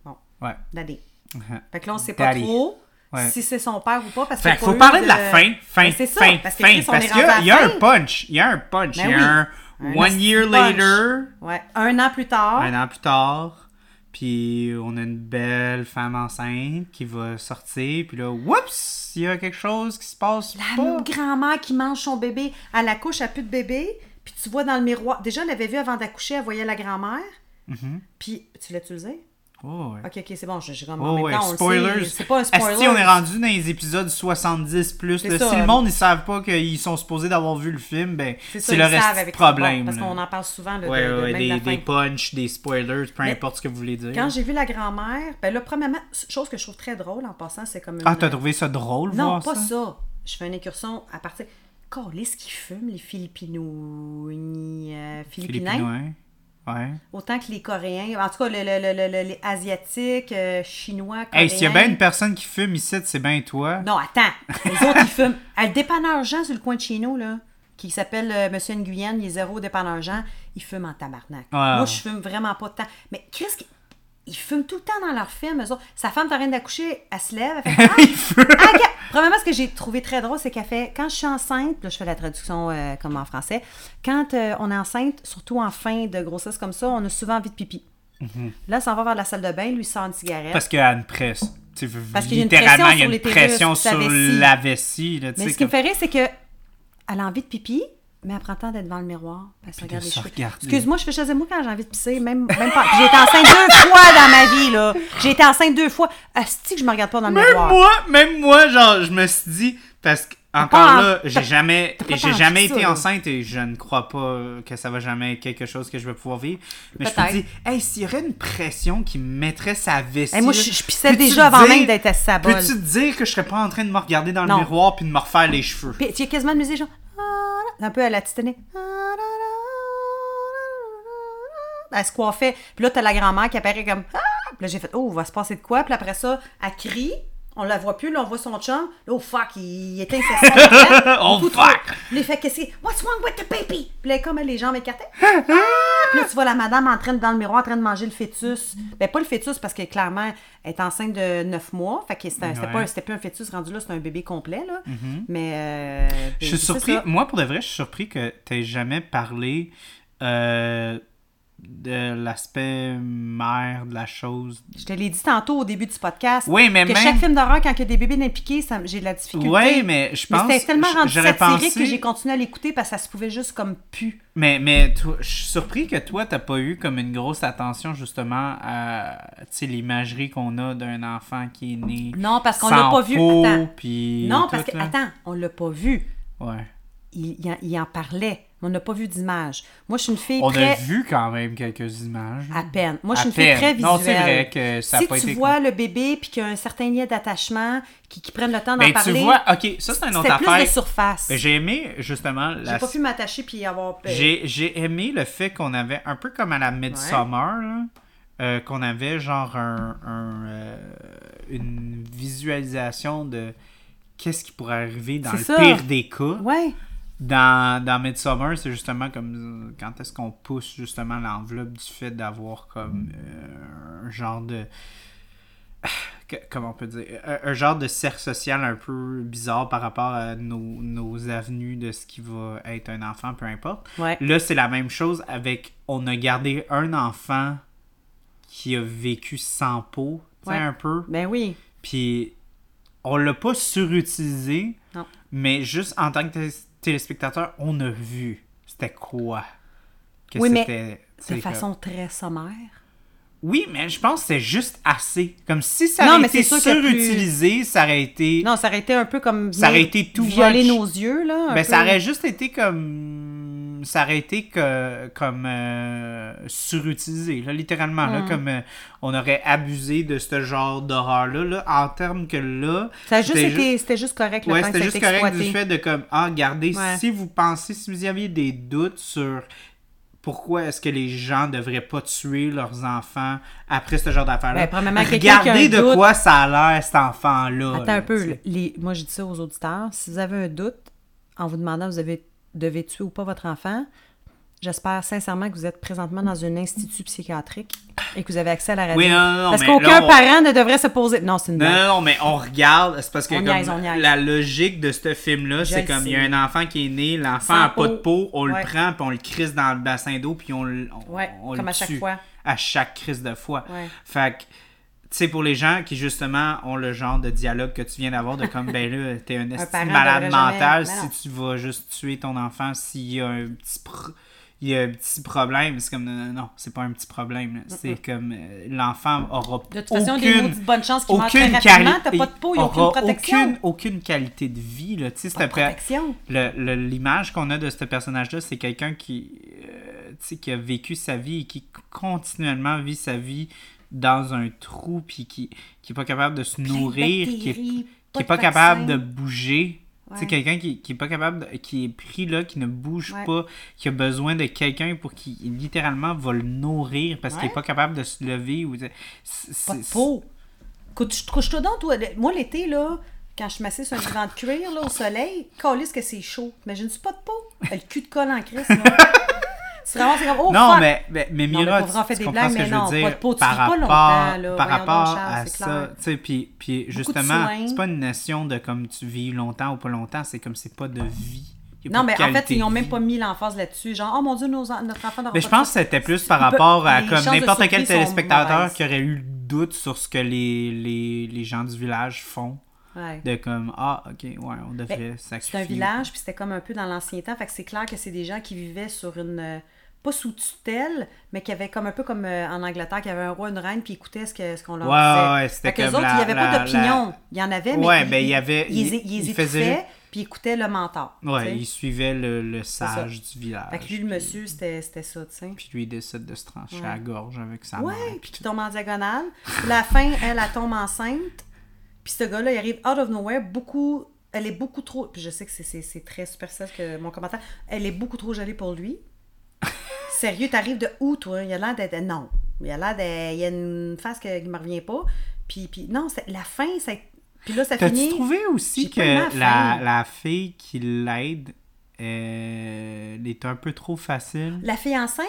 Bon, Ouais. daddy. Uh-huh. Fait que là, on sait pas Daddy. trop Ouais. si c'est son père ou pas. Parce Fait qu'il y a faut parler de la fin, fin, Ben, c'est ça, fin, parce que fin, Chris, on parce est qu'il y a, y un punch, il y a un punch, Ben il y a oui. un, Un one year punch. later, Ouais, un an plus tard. un an plus tard, puis on a une belle femme enceinte qui va sortir, puis là, oups, il y a quelque chose qui se passe La grand-mère qui mange son bébé, elle accouche, elle a plus de bébé, puis tu vois dans le miroir. Déjà, elle l'avait vu avant d'accoucher, elle voyait la grand-mère. Mhm. Puis, tu l'as utilisé? Oh, ouais. Ok, ok, c'est bon, je, je comme Oh, en même ouais, temps, on le spoilers. sait, C'est pas un spoiler. Asti, on est rendu dans les épisodes 70 plus. C'est là. ça. Si le monde, ils savent pas qu'ils sont supposés d'avoir vu le film, ben, C'est ça, c'est le savent reste problème. parce là. qu'on en parle souvent de- de même des, la des punchs, des spoilers, peu Mais importe ce que vous voulez dire. Quand j'ai vu la grand-mère, ben là, premièrement, chose que je trouve très drôle en passant, c'est comme une... Ah, t'as trouvé ça drôle, Non, voir pas ça? ça. je fais une incursion à partir. Qu'est-ce qu'ils fument, les Philippino... euh, Philippinais? Ouais. Autant que les Coréens. En tout cas, le- le- le- le- le- les Asiatiques, euh, Chinois, Coréens. Hey, s'il y a bien une personne qui fume ici, c'est bien toi. Non, attends. Les autres, ils fument. À le dépanneur Jean sur le coin de chez nous, là, qui s'appelle euh, Monsieur Nguyen, il est zéro dépanneur Jean, il fume en tabarnak. Moi, je fume vraiment pas de temps. Mais Chris, ils fument tout le temps dans leur film, eux autres. Sa femme, t'as rien d'accoucher, elle se lève, elle fait Ah! Ah! Premièrement, ce que j'ai trouvé très drôle, c'est qu'elle fait quand je suis enceinte, là, je fais la traduction euh, comme en français, quand euh, on est enceinte, surtout en fin de grossesse comme ça, on a souvent envie de pipi. Là, ça va vers la salle de bain, lui sort une cigarette. Parce qu'il y a une presse. Parce qu'il y a une littéralement, pression il y a sur une pression sur la vessie. Là, Mais ce qui me fait rire, c'est que elle a envie de pipi, mais elle prend le temps d'être devant le miroir. se Puis regarde de les. Excuse-moi, je fais chez moi quand j'ai envie de pisser, même, même pas. J'ai été enceinte deux fois dans ma vie, là. J'ai été enceinte deux fois. Asti que je me regarde pas dans le Même miroir. moi, même moi, genre, je me suis dit, parce que, encore là, j'ai jamais, j'ai jamais été ça, enceinte et je ne crois pas que ça va jamais être quelque chose que je vais pouvoir vivre. Mais je me dis, hey, s'il y aurait une pression qui me mettrait sa vessie. Hey, moi, je, je pissais peux-tu déjà avant dire- même d'être à bolle. Peux-tu te dire que je serais pas en train de me regarder dans Non. le miroir puis de me refaire les cheveux? Puis tu y a quasiment de musique, genre. Un peu à la Titanic. Elle se coiffait. Puis là, t'as la grand-mère qui apparaît comme. Ah! Puis là, j'ai fait, oh, va se passer de quoi? Puis après ça, elle crie. On la voit plus, là, on voit son chum. Là, oh fuck, il, il éteint sa cigarette. Oh, fuck! il fait, qu'est-ce que c'est? What's wrong with the baby? Puis là, comme les jambes écartées. Ah! Puis là, tu vois la madame en train de, dans le miroir, en train de manger le fœtus. Ben, pas le fœtus, parce que clairement, elle est enceinte de 9 mois. Fait que c'était Ouais. pas- plus un fœtus rendu là, c'était un bébé complet, là. Mais. euh, Je suis surpris, ça. moi pour de vrai, je suis surpris que tu jamais parlé euh, de l'aspect mère de la chose. Je te l'ai dit tantôt au début du podcast. Oui, mais que même- chaque film d'horreur, quand il y a des bébés impliqués, ça j'ai de la difficulté. Oui, mais je Mais pense c'était tellement rendu satirique pensé- que j'ai continué à l'écouter parce que ça se pouvait juste comme pu. Mais, mais toi, je suis surpris que toi, t'as pas eu comme une grosse attention justement à l'imagerie qu'on a d'un enfant qui est né. Non, parce qu'on l'a pas vu. Attends. puis Non, tout, parce que, là. attends, on l'a pas vu. Ouais. Il, il en, il en parlait. On n'a pas vu d'image. Moi, je suis une fille On très. a vu quand même quelques images. À peine. Moi, je suis une fille peine. très visuelle. Non, c'est vrai que ça si pas tu été vois le bébé puis qu'il y a un certain lien d'attachement, qui, qui prennent le temps d'en Ben, parler. tu vois, ok, ça c'est une autre C'était plus affaire. de surface. Ben, j'ai aimé justement J'ai la pas pu m'attacher puis avoir peur. J'ai, j'ai aimé le fait qu'on avait, un peu comme à la Midsummer, euh, qu'on avait genre un, un, euh, une visualisation de qu'est-ce qui pourrait arriver dans le ça. pire des cas. Ouais. Dans, dans Midsummer, c'est justement comme euh, quand est-ce qu'on pousse justement l'enveloppe du fait d'avoir comme euh, un genre de que- comment on peut dire, un, un genre de cercle social un peu bizarre par rapport à nos, nos avenues de ce qui va être un enfant, peu importe. Ouais. Là, c'est la même chose avec, on a gardé un enfant qui a vécu sans peau, tu sais, Ouais. un peu. Ben oui. Puis, on l'a pas surutilisé, Non. mais juste en tant que té- téléspectateur, on a vu c'était quoi. Que Oui, mais c'était, De façon très sommaire. oui, mais je pense que c'est juste assez. Comme si ça Non, mais été que plus- surutilisé, ça aurait été. Non, ça aurait été un peu comme Ça aurait été too violer much. nos yeux là. un ben, peu. ça aurait juste été comme. Ça aurait été que, comme euh, surutilisé, là, littéralement. Là, Mm. comme euh, on aurait abusé de ce genre d'horreur-là, là, en termes que là. Ça a juste c'était été, c'était juste correct le Ouais, c'était juste correct exploité. du fait de comme, ah, regardez, Ouais. si vous pensez, si vous aviez des doutes sur pourquoi est-ce que les gens devraient pas tuer leurs enfants après ce genre d'affaires-là, Ben, regardez de doute- quoi ça a l'air, cet enfant-là. Attends là, un peu. Les... Moi, je dis ça aux auditeurs. Si vous avez un doute en vous demandant vous avez... devez tuer ou pas votre enfant, j'espère sincèrement que vous êtes présentement dans un institut psychiatrique et que vous avez accès à la radio. Oui, non, non, non, Parce qu'aucun on- parent ne devrait se poser. Non, c'est une Non, blague. non, non, mais on regarde, c'est parce que comme la logique de ce film-là, c'est le comme il y a un enfant qui est né, l'enfant Sans a pas de peau. on Ouais. le prend, puis on le crisse dans le bassin d'eau, puis on, le- on, Ouais, on le comme à chaque tue fois. À chaque crise de fois. Ouais. Fait que, sais, pour les gens qui justement ont le genre de dialogue que tu viens d'avoir, de comme, ben là, t'es un parent malade jamais- mental si tu vas juste tuer ton enfant s'il y a un petit. pro- Il y a un petit problème, c'est comme non, non, non, c'est pas un petit problème. là. C'est comme euh, l'enfant aura De toute façon, il y a des aucune, chances qu'il meure très aucune quali- T'as pas de peau, il a aucune protection. Aucune, aucune qualité de vie. Là. Tu sais, c'est protection. l'image qu'on a de ce personnage-là, c'est quelqu'un qui, euh, qui a vécu sa vie et qui continuellement vit sa vie dans un trou, puis qui, qui est pas capable de se nourrir, qui est, qui est pas capable de bouger. C'est Ouais. quelqu'un qui, qui est pas capable, de- qui est pris là, qui ne bouge Ouais. pas, qui a besoin de quelqu'un pour qui littéralement va le nourrir parce qu'il est pas capable de se lever. Ou c'est- Pas de c'est- peau. Couche- Couche-toi donc, toi. Moi, l'été, là, quand je m'assieds sur un divan de cuir, là, au soleil, calisse que c'est chaud. Imagine-tu pas de peau? Le cul de colle en crise, c'est vraiment, c'est comme, oh, non, fuck. mais, mais, mais Non, mais Mira, pour vrai, on tu, fait tu des comprends blagues, ce que mais je veux non, dire? peau, tu par pas rapport, là. par rapport donc, Charles, à ça. Tu sais, puis, puis justement, c'est pas une notion de comme tu vis longtemps ou pas longtemps, c'est comme c'est pas de vie. Non, mais en fait, ils n'ont même pas mis l'emphase là-dessus. Genre, oh mon Dieu, nos notre enfant Mais je pense que c'était plus par rapport à comme n'importe quel téléspectateur qui aurait eu le doute sur ce que les, les, les gens du village font. Ouais. De comme, ah, ok, ouais, on devrait Ben, sacrifier. C'est un village, puis c'était comme un peu dans l'ancien temps. Fait que c'est clair que c'est des gens qui vivaient sur une. Pas sous tutelle, mais qui avaient comme un peu comme euh, en Angleterre, qui avaient un roi, une reine, puis ils écoutaient ce qu'on leur Ouais, disait. ouais, ouais, c'était comme autres, la- il n'y avait la- pas d'opinion. Il y en avait, mais Ouais, ils, ben, il y avait- Ils, il- il faisait puis écoutaient le mentor. Ouais, il suivait le, sage du village. Fait que lui, le monsieur, c'était ça, tu sais. Puis lui, il décide de se trancher Ouais. à la gorge avec sa Ouais, mère. puis qui tombe en diagonale. La fin, elle, elle tombe enceinte. Puis ce gars-là, il arrive out of nowhere, beaucoup... Elle est beaucoup trop... Puis je sais que c'est très superficiel que mon commentaire. Elle est beaucoup trop jolie pour lui. Sérieux, t'arrives de où, toi? Il a l'air d'être... Non. Il a l'air. Il y a une face que- qui me revient pas. Puis, puis non, c'est- la fin, ça... Puis là, ça T'as-tu finit... trouvé aussi que la la, fille qui l'aide, euh, est un peu trop facile? La fille enceinte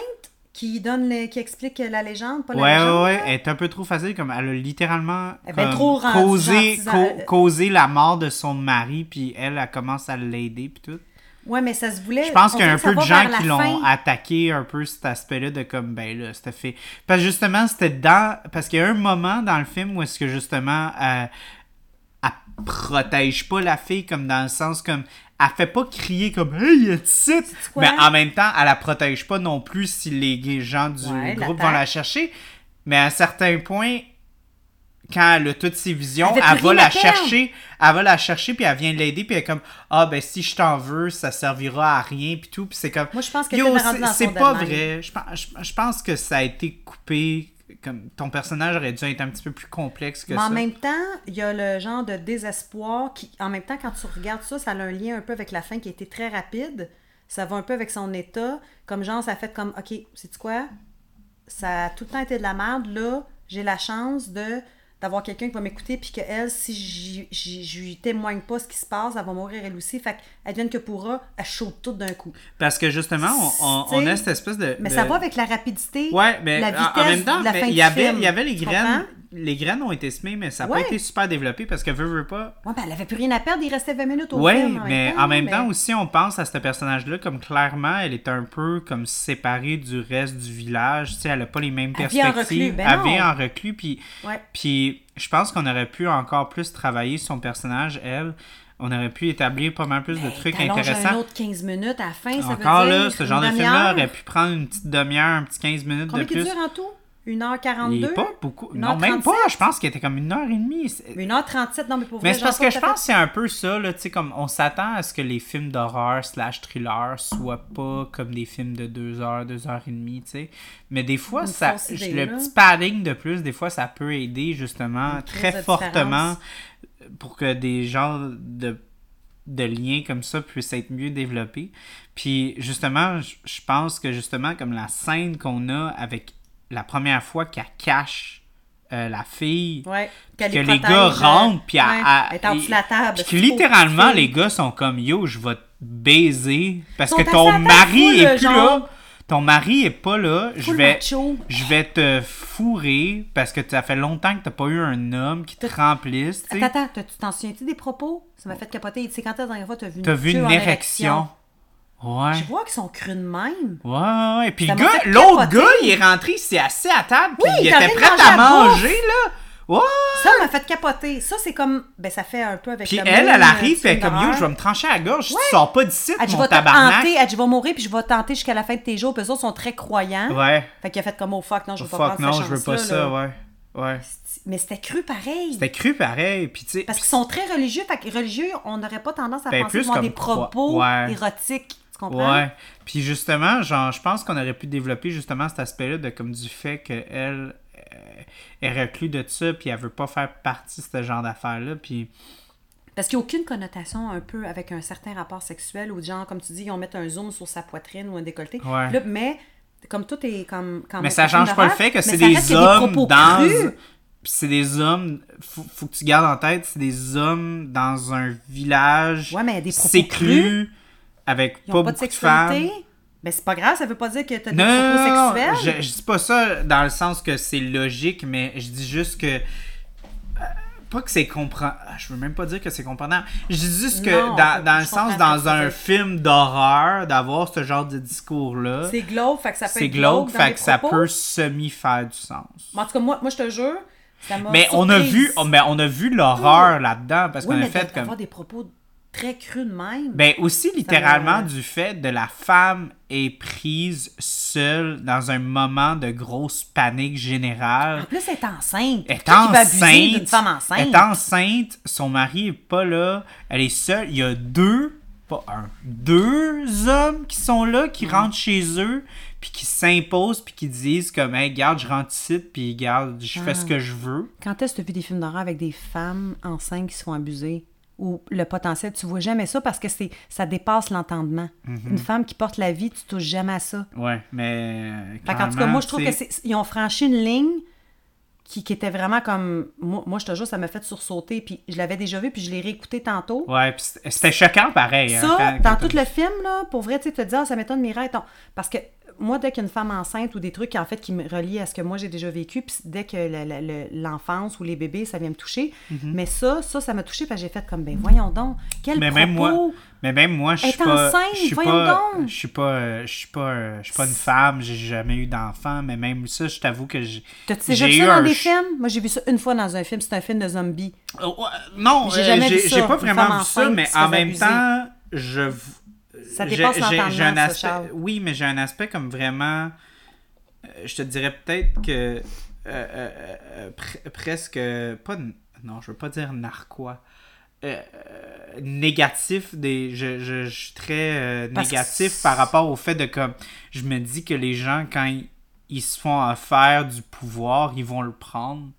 qui donne le- qui explique la légende, pas la Ouais, légende. ouais, ouais, elle est un peu trop facile, comme elle a littéralement Elle est comme, trop rendue causé, co- causé la mort de son mari, puis elle, elle commence à l'aider, puis tout. Ouais, mais ça se voulait... Je pense qu'il y a un peu de gens qui l'ont attaqué un peu cet aspect-là de comme, ben là, c'était fait. Parce que justement, c'était dans. Parce qu'il y a un moment dans le film où est-ce que justement, euh, elle protège pas la fille, comme dans le sens comme. Elle fait pas crier comme Hey, quoi? Mais en même temps, elle la protège pas non plus si les gens du Ouais, groupe vont la chercher. Mais à un certain point, quand elle a toutes ses visions, Elle va la chercher, elle va la chercher, puis elle vient l'aider, puis elle est comme Ah, ben si je t'en veux, ça servira à rien, puis tout, puis c'est comme. Moi, je pense rendue c'est c'est pas vrai. Je, pense- je- je pense que ça a été coupé. Comme ton personnage aurait dû être un petit peu plus complexe que Mais en ça. même temps, il y a le genre de désespoir qui, en même temps, quand tu regardes ça, ça a un lien un peu avec la fin qui a été très rapide. Ça va un peu avec son état. Comme genre, ça fait comme, OK, sais-tu quoi? Ça a tout le temps été de la merde. Là, j'ai la chance de d'avoir quelqu'un qui va m'écouter puis qu'elle, si je lui témoigne pas ce qui se passe, elle va mourir elle aussi. Fait qu'elle vienne que pourra, elle chaude tout d'un coup. Parce que justement, on, on- a cette espèce de. Mais ça va avec la rapidité, Ouais, mais la en- vitesse en même temps, de la fin il y avait, il y avait les graines. Les graines ont été semées, mais ça n'a Ouais. pas été super développé parce que veut, veut pas. Ouais, ben, elle avait plus rien à perdre, il restait 20 minutes au Oui, film. mais en même mais- temps aussi, on pense à ce personnage-là comme clairement, elle est un peu comme séparée du reste du village. Tu sais, elle a pas les mêmes Elle vit en perspectives. reclus, ben elle vit en reclus, puis, Ouais. puis je pense qu'on aurait pu encore plus travailler son personnage, elle. On aurait pu établir pas mal plus de trucs T'allonges intéressants. un autre 15 minutes à la fin, ça Encore veut dire là, ce genre de film-là aurait pu prendre une petite demi-heure, un petit 15 minutes Combien de plus. dure en tout? 1h42? Il est pas beaucoup. Non, même pas. 37. Je pense qu'il était comme une heure et demie. C'est- 1h37, non mais pour Mais c'est parce que je pense que c'est un peu ça, là, tu sais, comme on s'attend à ce que les films d'horreur slash thriller soient pas comme des films de deux heures, deux heures et demie, tu sais. Mais des fois, Une ça, idée, le là. petit padding de plus, des fois, ça peut aider justement très fortement pour que des genres de, de liens comme ça puissent être mieux développés. Puis justement, je pense que justement, comme la scène qu'on a avec la première fois qu'elle cache euh, la fille, Ouais, que les gars euh, rentrent, puis ouais, à- à- elle est en dessous de la table. puis que littéralement, les gars sont comme Yo, je vais te baiser parce que ton mari est plus genre. là. Ton mari est pas là. Je vais, macho. je vais te fourrer parce que ça fait longtemps que t'as pas eu un homme qui te remplisse. Attends, attends, tu t'en souviens-tu des propos? Ça m'a fait capoter. C'est quand la dernière fois t'as vu une vu une érection. Ouais. Je vois qu'ils sont crus de même. Ouais, ouais, ouais. Puis l'autre gars, il est rentré, il s'est assis à table, puis Oui, il il était prêt à manger là. Ouais. Ça m'a fait capoter. Ça, c'est comme. Ben, ça fait un peu avec Puis le elle, elle arrive, elle comme Yo, je vais me trancher à la gorge si tu sors pas d'ici, mon vais te tabarnak. hanter, elle dit, je vais mourir, puis je vais tenter jusqu'à la fin de tes jours. Puis eux autres sont très croyants. Ouais. Fait qu'il a fait comme, oh fuck, non, je Oh, veux pas fuck, prendre non, je veux pas ça, là. ouais. Ouais. Mais c'était cru pareil. C'était cru pareil, puis tu sais. Parce qu'ils sont très religieux. Fait que religieux, on n'aurait pas tendance à Ben, penser qu'ils ont des propos ouais. érotiques. Tu comprends? Ouais. Puis justement, genre, je pense qu'on aurait pu développer justement cet aspect-là de comme du fait qu'elle est reclus de ça, puis elle veut pas faire partie de ce genre d'affaires-là, puis Parce qu'il n'y a aucune connotation un peu avec un certain rapport sexuel ou genre, comme tu dis, ils vont mettre un zoom sur sa poitrine ou un décolleté. Ouais. Là, mais comme tout est comme. comme Mais ça change pas le fait que c'est des hommes dans. crus. Puis c'est des hommes. Faut, faut que tu gardes en tête, c'est des hommes dans un village. Ouais, mais des propos C'est cru, avec Ils pas pas beaucoup de de femmes. sexualité. Ben, c'est pas grave, ça veut pas dire que t'as des Non, propos sexuels? je, je dis pas ça dans le sens que c'est logique, mais je dis juste que. euh, Pas que c'est compréhensible. Je veux même pas dire que c'est comprenable. Je dis juste que Non, dans, dans le sens, dans un film d'horreur, d'avoir ce genre de discours-là, C'est glauque, fait que ça peut c'est glauque, fait que ça peut semi-faire du sens. Mais En tout cas, moi, moi je te jure, ça m'a Mais on a vu, mais on a vu l'horreur là-dedans parce Oui, qu'on a fait comme. d'avoir des propos très crus de même. Ben aussi littéralement me- du fait de la femme est prise seule dans un moment de grosse panique générale. en plus, elle est enceinte. Elle est enceinte. femme enceinte? Elle est enceinte, son mari est pas là, elle est seule. Il y a deux, pas un, deux hommes qui sont là, Mm. qui rentrent chez eux, puis qui s'imposent, puis qui disent comme, hey, garde, je rentre ici, puis garde, je fais Ah. ce que je veux. Quand est-ce que tu as vu des films d'horreur avec des femmes enceintes qui se font abuser? Ou le potentiel, tu vois jamais ça parce que c'est ça dépasse l'entendement. Mm-hmm. Une femme qui porte la vie, tu touches jamais à ça. Ouais, mais. Fait qu'en tout cas, moi, je trouve tu que sais, c'est ils ont franchi une ligne qui, qui était vraiment comme. Moi, moi, je te jure, ça m'a fait sursauter. Puis je l'avais déjà vu, puis je l'ai réécouté tantôt. Ouais, puis c'était- choquant pareil. hein, Ça, quand- dans quand- tout le film, là, pour vrai, tu te dire, ah, ça m'étonne Mireille. Parce que moi, dès qu'une femme enceinte ou des trucs en fait qui me relient à ce que moi j'ai déjà vécu, puis dès que le- le- le- l'enfance ou les bébés, ça vient me toucher. Mais ça, ça, ça m'a touché parce que j'ai fait comme, ben voyons donc, quel Mais propos. même moi, mais même moi, je suis pas, enceinte, je suis voyons pas, donc. je suis pas, euh, je suis pas, euh, je suis pas une femme, j'ai jamais eu d'enfant, mais même ça, je t'avoue que j'ai. T'as-tu déjà vu ça dans un des films? Moi, j'ai vu ça une fois dans un film. C'est un film de zombies. Euh, ouais, non, J'ai euh, jamais vu j'ai ça, j'ai pas vraiment vu ça, mais en même temps, je. Ça dépasse l'entendement, aspect- Charles. Oui, mais j'ai un aspect comme vraiment. euh, je te dirais peut-être que. euh, euh, pre- presque. Pas. Non, je veux pas dire narquois. Euh, négatif des je, je, je suis très négatif par rapport au fait de comme je me dis que les gens quand ils, ils se font affaire du pouvoir ils vont le prendre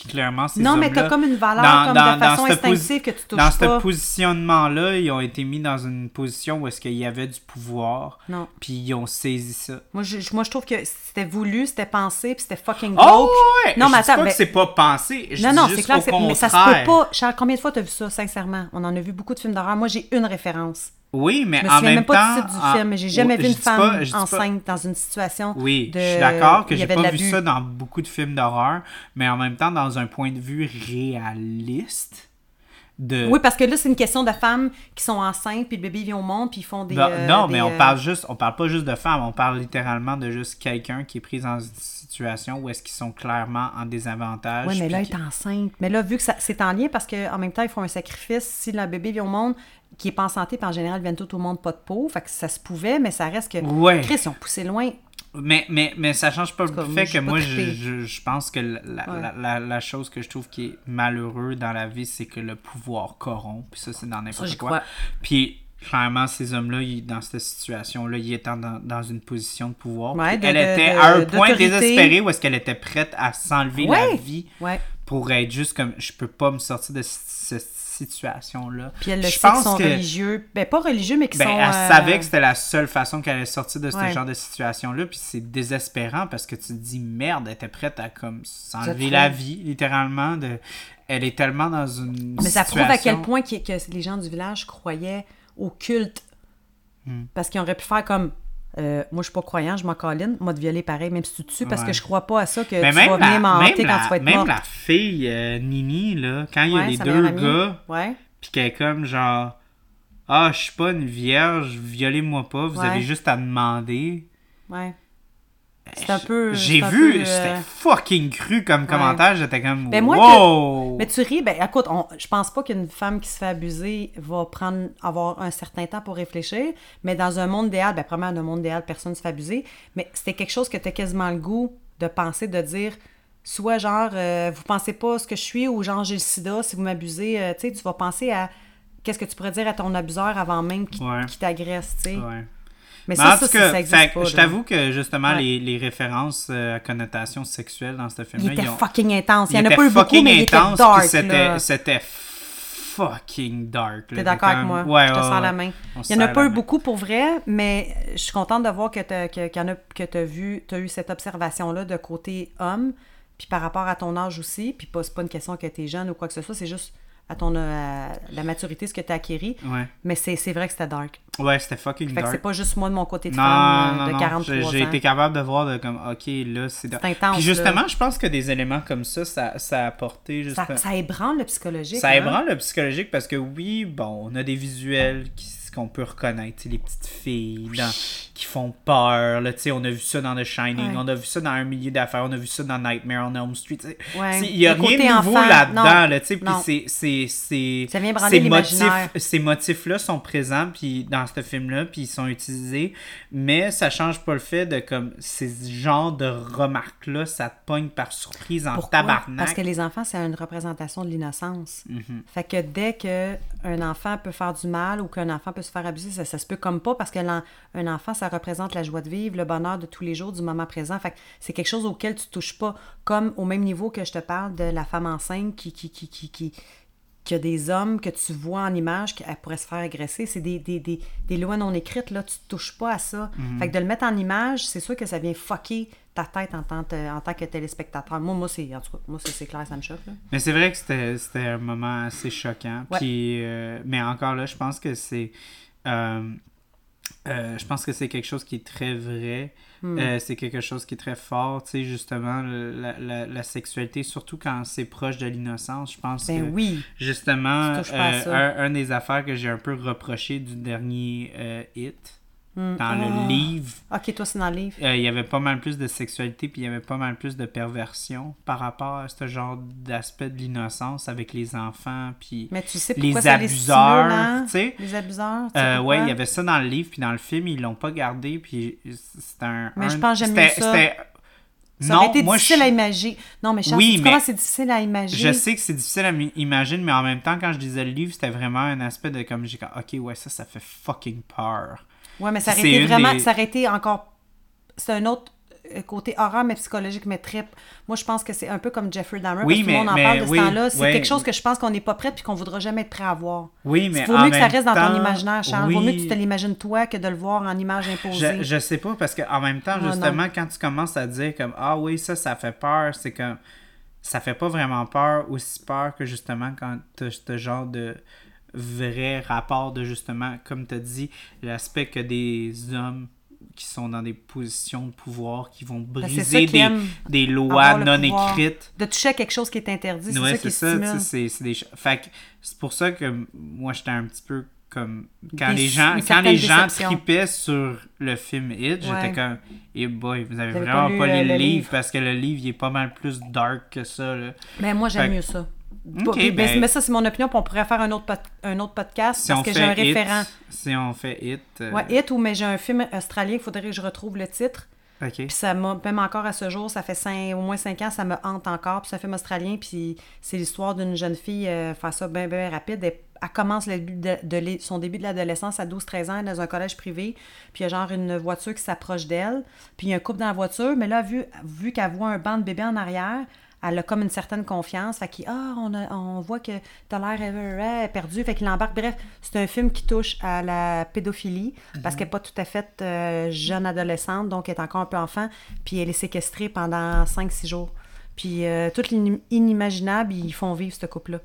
puis clairement ces non, mais t'as comme une valeur dans- comme dans- de façon instinctive que tu touches dans ce positionnement-là, ils ont été mis dans une position où est-ce qu'il y avait du pouvoir, Non. puis ils ont saisi ça. Moi je, moi, je trouve que c'était voulu, c'était pensé, puis c'était fucking Oh glauque. ouais! Non, je mais dis attends, pas mais- que c'est pas pensé. Je Non, dis non, c'est clair, que c'est- mais ça se peut pas. Charles, combien de fois t'as vu ça, sincèrement? On en a vu beaucoup de films d'horreur. Moi, j'ai une référence. Oui, mais Je en même même pas temps... du titre du en- film, j'ai jamais Ouais, vu je une femme pas- je enceinte dans une situation Oui, de... je suis d'accord que j'ai pas vu ça dans beaucoup de films d'horreur, mais en même temps, dans un point de vue réaliste, de... Oui, parce que là, c'est une question de femmes qui sont enceintes, puis le bébé vient au monde, puis ils font des... Non, euh, non, des, mais on euh, parle juste, on parle pas juste de femmes, on parle littéralement de juste quelqu'un qui est pris dans une situation où est-ce qu'ils sont clairement en désavantage. Oui, mais là, elle est enceinte. Mais là, vu que c'est en lien, parce qu'en même temps, ils font un sacrifice. Si le bébé vient au monde, qui est pas en santé, puis en général, viennent tout au monde pas de peau. Fait que ça se pouvait, mais ça reste que... Ouais. Chris, ils ont poussé loin. Mais, mais, mais ça change pas le cas, fait que moi, je, je, je pense que la, la, Ouais. la- la- la chose que je trouve qui est malheureux dans la vie, c'est que le pouvoir corrompt. Puis ça, c'est dans n'importe quoi. crois. Puis clairement, ces hommes-là, dans cette situation-là, ils étaient dans, dans une position de pouvoir. Ouais, de- elle de- était de- à un point d'autorité. désespéré où est-ce qu'elle était prête à s'enlever la vie Ouais. pour être juste comme je peux pas me sortir de cette situation-là. Puis elle le Je sait qu'ils pense sont que- religieux. Ben, pas religieux, mais qui Ben, sont... elle euh, savait que c'était la seule façon qu'elle allait sortir de ce Ouais. genre de situation-là, puis c'est désespérant parce que tu te dis merde, elle était prête à comme s'enlever la vie, littéralement. De... Elle est tellement dans une Mais ça prouve à quel point qu'il- que les gens du village croyaient au culte. Hmm. Parce qu'ils auraient pu faire comme. Euh, moi, je suis pas croyant, je m'en colline. Moi, de violer pareil, même si tu te tues, parce Ouais. que je crois pas à ça que Mais tu vas venir m'hanter quand la, tu vas être même morte. la fille euh, Nini, là, quand il y a les deux gars, Ouais. puis qu'elle est comme genre Ah, je suis pas une vierge, violez-moi pas, vous avez juste à demander. Ouais. C'est un peu. J'ai c'est un vu, peu, euh, c'était fucking cru comme commentaire, j'étais comme Ben, moi, wow! Mais tu ris, ben écoute, on, je pense pas qu'une femme qui se fait abuser va prendre avoir un certain temps pour réfléchir, mais dans un monde idéal, ben premièrement, dans un monde idéal, personne ne se fait abuser, mais c'était quelque chose que tu as quasiment le goût de penser, de dire, soit genre, euh, vous pensez pas ce que je suis, ou genre, j'ai le sida, si vous m'abusez, euh, tu sais, tu vas penser à qu'est-ce que tu pourrais dire à ton abuseur avant même qu'il Ouais. t'agresse, tu sais. Ouais. Mais ça, en tout cas, je t'avoue que justement, les, les références euh, à connotation sexuelle dans ce Il film-là, était ils ont- fucking intense. Il y en a pas eu beaucoup, mais il était dark, c'était, fucking dark. T'es d'accord avec moi? Ouais, je te sens la main. Il y en a pas eu beaucoup pour vrai, mais je suis contente de voir que tu que, qu'il y en a, que tu as vu, eu cette observation-là de côté homme, puis par rapport à ton âge aussi, puis pas, c'est pas une question que tu es jeune ou quoi que ce soit, c'est juste à ton euh, la maturité, ce que tu as acquéri. Ouais, Mais c'est, c'est vrai que c'était dark. ouais c'était fucking Fait dark. c'est pas juste moi de mon côté de non, femme non, euh, de non, 43 j'ai- été capable de voir de comme, ok, là, c'est... C'est intense. Puis là. justement, je pense que des éléments comme ça, ça, ça a apporté ça, justement... ça ébranle le psychologique. Ça hein? ébranle le psychologique parce que oui, bon, on a des visuels qui- qu'on peut reconnaître, les petites filles dans- qui font peur, là, on a vu ça dans The Shining, Ouais. on a vu ça dans Un millier d'affaires, on a vu ça dans Nightmare on Elm Street, sais. Ouais. C'est- Il y a Le rien de nouveau là-dedans, ces motifs, ces motifs-là sont présents puis dans ce film-là, puis ils sont utilisés, mais ça change pas le fait de, comme, ces genres de remarques-là, ça te pogne par surprise en Pourquoi? tabarnak. Parce que les enfants, c'est une représentation de l'innocence. Mhm. Fait que dès que un enfant peut faire du mal ou qu'un enfant peut se faire abuser, ça, ça se peut comme pas parce que l'en- un enfant, ça représente la joie de vivre, le bonheur de tous les jours, du moment présent. Fait que c'est quelque chose auquel tu touches pas, comme au même niveau que je te parle de la femme enceinte qui, qui, qui, qui, qui, qui a des hommes que tu vois en image qu'elle pourrait se faire agresser. C'est des, des, des, des lois non écrites, là. Tu touches pas à ça. Fait que de le mettre en image, c'est sûr que ça vient fucker ta tête en tant, que- en tant que téléspectateur. Moi, moi c'est, en tout cas, moi, c'est, clair, ça me choque, là. Mais c'est vrai que c'était c'était un moment assez choquant. Ouais. Puis, euh, mais encore là, je pense que c'est. euh, euh, je pense que c'est quelque chose qui est très vrai. Hmm. Euh, c'est quelque chose qui est très fort, tu sais, justement, la, la, la sexualité, surtout quand c'est proche de l'innocence. Je pense Ben que, oui. justement, euh, un, un des affaires que j'ai un peu reproché du dernier Hit, Dans Ah. le livre, Ok, toi, c'est dans le livre. euh, il y avait pas mal plus de sexualité, puis il y avait pas mal plus de perversion par rapport à ce genre d'aspect de l'innocence avec les enfants, puis Mais tu sais les les abuseurs, stimule, hein? tu sais? Les abuseurs, Euh, ouais, il y avait ça dans le livre, puis dans le film, ils l'ont pas gardé, puis c'était un... Mais un- je pense que j'aime mieux ça. aurait Non, été moi, difficile je... à imaginer. Non, mais Charles, Oui, mais- c'est difficile à imaginer? Je sais que c'est difficile à imaginer, mais en même temps, quand je lisais le livre, c'était vraiment un aspect de comme j'ai ok, ouais, ça, ça fait fucking peur. Ouais, mais ça aurait été vraiment... des- Ça aurait été encore... C'est un autre euh, côté horreur, mais psychologique, mais très... Moi, je pense que c'est un peu comme Jeffrey Dahmer, Oui, parce que tout le mais- monde en mais parle de ce oui, temps-là. C'est quelque chose que je pense qu'on n'est pas prêt puis qu'on voudra jamais être prêt à voir. Oui, mais Il vaut mieux que ça reste dans ton temps, imaginaire, Charles. Vaut mieux que oui. tu te l'imagines toi que de le voir en image imposée. Je, je sais pas, parce qu'en même temps, Moi, justement, quand tu commences à dire comme Ah oui, ça, ça fait peur, c'est comme ça fait pas vraiment peur, aussi peur que justement quand t'as ce genre de vrai rapport de justement, comme tu as dit, l'aspect que des hommes qui sont dans des positions de pouvoir qui vont Ben, briser des, des lois non écrites. De toucher à quelque chose qui est interdit, c'est Ouais, ça c'est qui ça, tu sais, stimule. c'est c'est des Fait c'est pour ça que moi j'étais un petit peu comme quand les gens quand les gens tripaient sur le film Hit, j'étais comme eh boy, vous avez Vous avez vraiment pas lu, pas lu le le livre livre. parce que le livre il est pas mal plus dark que ça là. Mais moi, j'aime mieux ça. Mais, ben- mais ça, c'est mon opinion, puis on pourrait faire un autre, un autre podcast Si parce que j'ai un référent. si on fait Hit euh, Ouais, ou mais j'ai un film australien, il faudrait que je retrouve le titre. OK. Puis ça m'a, même encore à ce jour, ça fait cinq- au moins cinq ans, ça me hante encore. Puis c'est un film australien, puis c'est l'histoire d'une jeune fille, euh, faire ça bien, bien rapide. Elle, elle commence le début de, son début de l'adolescence à 12-13 ans dans un collège privé. Puis il y a genre une voiture qui s'approche d'elle. Puis il y a un couple dans la voiture, mais là, vu, vu qu'elle voit un banc de bébé en arrière, elle a comme une certaine confiance. Fait qu'il ah, on, a- on voit que t'as l'air euh, perdu. Fait qu'il embarque. Bref, c'est un film qui touche à la pédophilie parce qu'elle n'est pas tout à fait euh, jeune adolescente, donc elle est encore un peu enfant. Puis elle est séquestrée pendant 5-6 jours. Puis euh, tout l'ini- inimaginable, ils font vivre ce couple-là.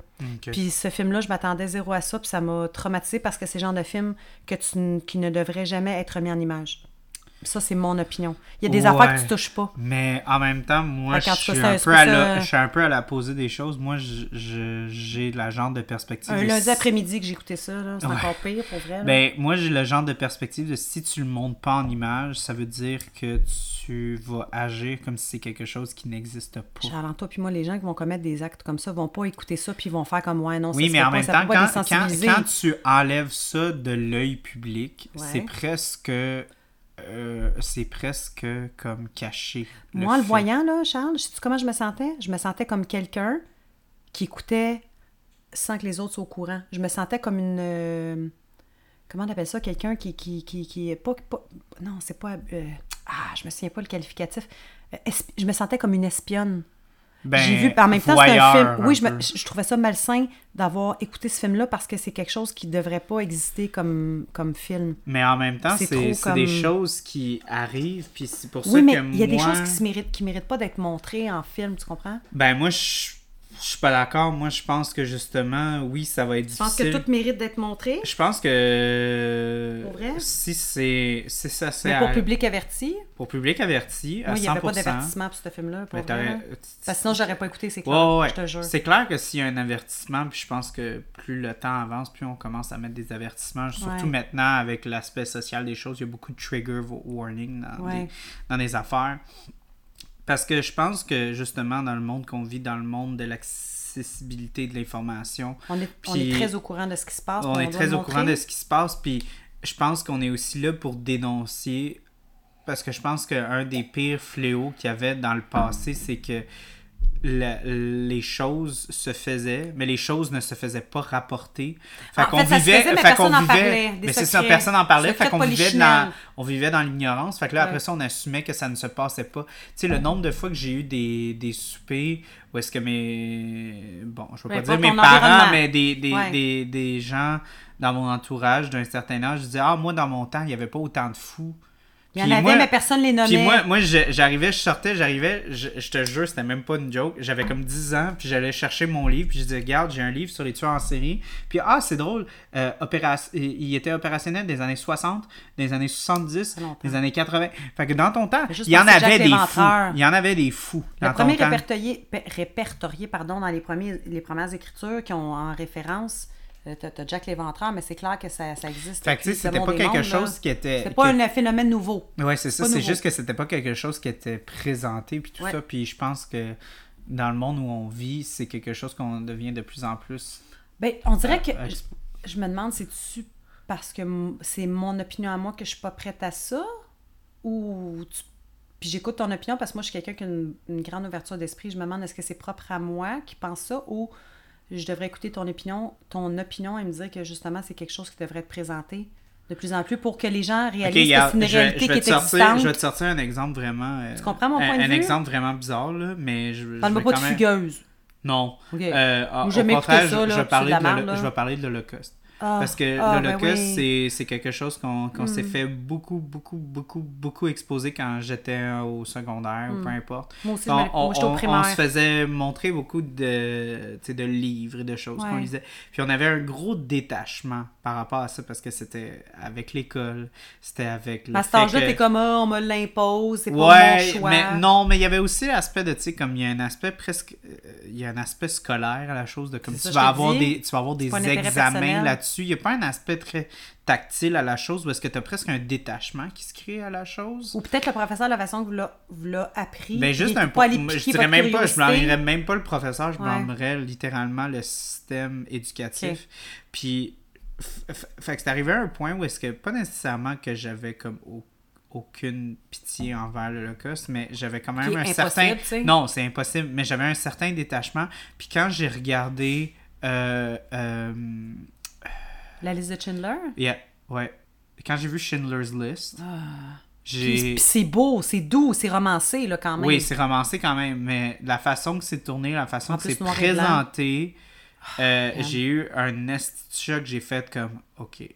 Puis ce film-là, je m'attendais zéro à ça, puis ça m'a traumatisé parce que c'est le genre de film que tu, qui ne devrait jamais être mis en image. Ça, c'est mon opinion. Il y a des Ouais. affaires que tu touches pas. Mais en même temps, moi, qu'en je suis, un- peu à la, je suis un peu à la poser des choses. Moi, j'ai la genre de perspective. Un de lundi après-midi que écouté ça, là, c'est Ouais. encore pire pour vrai. là. Ben, moi, j'ai le genre de perspective de si tu le montres pas en image, ça veut dire que tu vas agir comme si c'est quelque chose qui n'existe pas. Charles, toi puis moi, les gens qui vont commettre des actes comme ça vont pas écouter ça puis vont faire comme ouais non. Oui, mais en pas, même temps, quand, désensibiliser. quand, quand tu enlèves ça de l'œil public, Ouais. c'est presque. Euh, c'est presque comme caché. Moi, le fait. voyant, là, Charles, sais-tu comment je me sentais? Je me sentais comme quelqu'un qui écoutait sans que les autres soient au courant. Je me sentais comme une... euh, comment on appelle ça? Quelqu'un qui, qui, qui, qui est pas, pas- Non, c'est pas... euh, ah, je me souviens pas le qualificatif. Je me sentais comme une espionne. Ben, J'ai vu, en même temps, c'est un film. un Oui, je, me- je- trouvais ça malsain d'avoir écouté ce film-là parce que c'est quelque chose qui devrait pas exister comme, comme film. Mais en même temps, C'est c'est des comme- choses qui arrivent, puis c'est pour ça mais que il y a des choses qui se méritent, qui méritent pas d'être montrées en film, tu comprends? Ben moi, je je suis pas d'accord. Moi, je pense que justement, oui, ça va être Tu penses difficile. que tout mérite d'être montré? Je pense que Pour vrai? si c'est si ça c'est Mais pour public averti, pour public averti à moi, il n'y avait pas 100%, d'avertissement pour ce film-là. pour vrai, t'aurais- là. Parce que sinon, j'aurais pas écouté, c'est clair. Ouais, ouais, Je te jure. C'est clair que s'il y a un avertissement, puis je pense que plus le temps avance, plus on commence à mettre des avertissements. Surtout Ouais. maintenant avec l'aspect social des choses, il y a beaucoup de trigger warning dans, des, dans des affaires. Parce que je pense que justement dans le monde qu'on vit, dans le monde de l'accessibilité de l'information, On est, on est très au courant de ce qui se passe. on est très au courant de ce qui se passe, puis je pense qu'on est aussi là pour dénoncer, parce que je pense qu'un des pires fléaux qu'il y avait dans le passé, c'est que la- les choses se faisaient, mais les choses ne se faisaient pas rapporter. Fait En qu'on vivait, faisait, mais fait personne qu'on n'en vivait, parlait, mais c'est ça, personne n'en parlait, fait qu'on vivait dans, on vivait dans l'ignorance. Fait que là, Ouais. après ça, on assumait que ça ne se passait pas. Tu sais, le nombre de fois que j'ai eu des, des soupers où est-ce que mes. Bon, je vais pas dire mes parents, mais des, des, Ouais. des, des gens dans mon entourage d'un certain âge disaient Ah, moi, dans mon temps, il n'y avait pas autant de fous. Il y en Puis avait, moi- mais personne les nommait. Puis moi, moi j'arrivais, je sortais, j'arrivais, je, je te jure, c'était même pas une joke. J'avais comme 10 ans, puis j'allais chercher mon livre, puis je disais, regarde, j'ai un livre sur les tueurs en série. Puis, ah, c'est drôle, euh, il était opérationnel des années 60, des années 70, Ça fait longtemps. des années 80. Fait que dans ton temps, il y en avait des fous. Il y en avait des fous. Le dans premier ton répertorié, pe- répertorié pardon, dans les, premiers, les premières écritures qui ont en référence, t'as t'as Jack l'Éventreur, mais c'est clair que ça, ça existe. Fait que, tu sais, c'était pas quelque mondes, chose là. qui était. C'était pas que- un phénomène nouveau. Ouais, c'est ça. C'est juste que c'était pas quelque chose qui était présenté puis tout Ouais. ça. Puis je pense que dans le monde où on vit, c'est quelque chose qu'on devient de plus en plus. Ben, on dirait que. Ah, je, je me demande, c'est-tu parce que c'est mon opinion à moi que je suis pas prête à ça? Ou. tu- Puis j'écoute ton opinion parce que moi, je suis quelqu'un qui a une, une grande ouverture d'esprit. Je me demande, est-ce que c'est propre à moi qui pense ça ou je devrais écouter ton opinion, ton opinion et me dire que justement, c'est quelque chose qui devrait être présenté de plus en plus pour que les gens réalisent que c'est une je réalité je qui est sortir- existante. Je vais te sortir un exemple vraiment. euh, Tu comprends mon un- point de un, vue? exemple vraiment bizarre, là, mais je. Parle-moi pas de même- fugueuse. Non. Ok. Euh, Moi, au contraire, ça, je- là, je, vais parler de je vais parler de l'Holocauste. Ah, Parce que ah, ben l'Holocauste, oui. c'est- quelque chose qu'on qu'on s'est Mm. fait beaucoup, beaucoup, beaucoup, beaucoup exposer quand j'étais au secondaire ou peu importe. Moi aussi, On, on- moi, se faisait montrer beaucoup de, de livres et de choses qu'on Ouais. lisait. Puis on avait un gros détachement par rapport à ça parce que c'était avec l'école, c'était avec le À cet âge-là, que- t'es comme, ah, on me l'impose, c'est pas mon Ouais, choix. mais non, mais il y avait aussi l'aspect de, tu sais, comme il y a un aspect presque, euh, il y a un aspect scolaire à la chose de comme tu ça, vas avoir dis. des, tu vas avoir des examens personnel. Là-dessus. Il n'y a pas un aspect très tactile à la chose parce que tu as presque un détachement qui se crée à la chose? Ou peut-être le professeur, la façon que vous l'a- appris. Ben juste un pas je dirais même pas, je blâmerais même pas le professeur, je Ouais. blâmerais littéralement le système éducatif. Puis, fait que c'est arrivé à un point où est-ce que, pas nécessairement que j'avais comme au- aucune pitié envers l'Holocauste, mais j'avais quand même un certain... tu sais. Non, c'est impossible, mais j'avais un certain détachement. Puis quand j'ai regardé... Euh, euh, La liste de Schindler? yeah, ouais. Quand j'ai vu Schindler's List, Ah. j'ai... C'est beau, c'est doux, c'est romancé, là, quand même. Oui, c'est romancé quand même, mais la façon que c'est tourné, la façon En que c'est présenté, euh, man. j'ai eu un esti choc, j'ai fait comme, ok,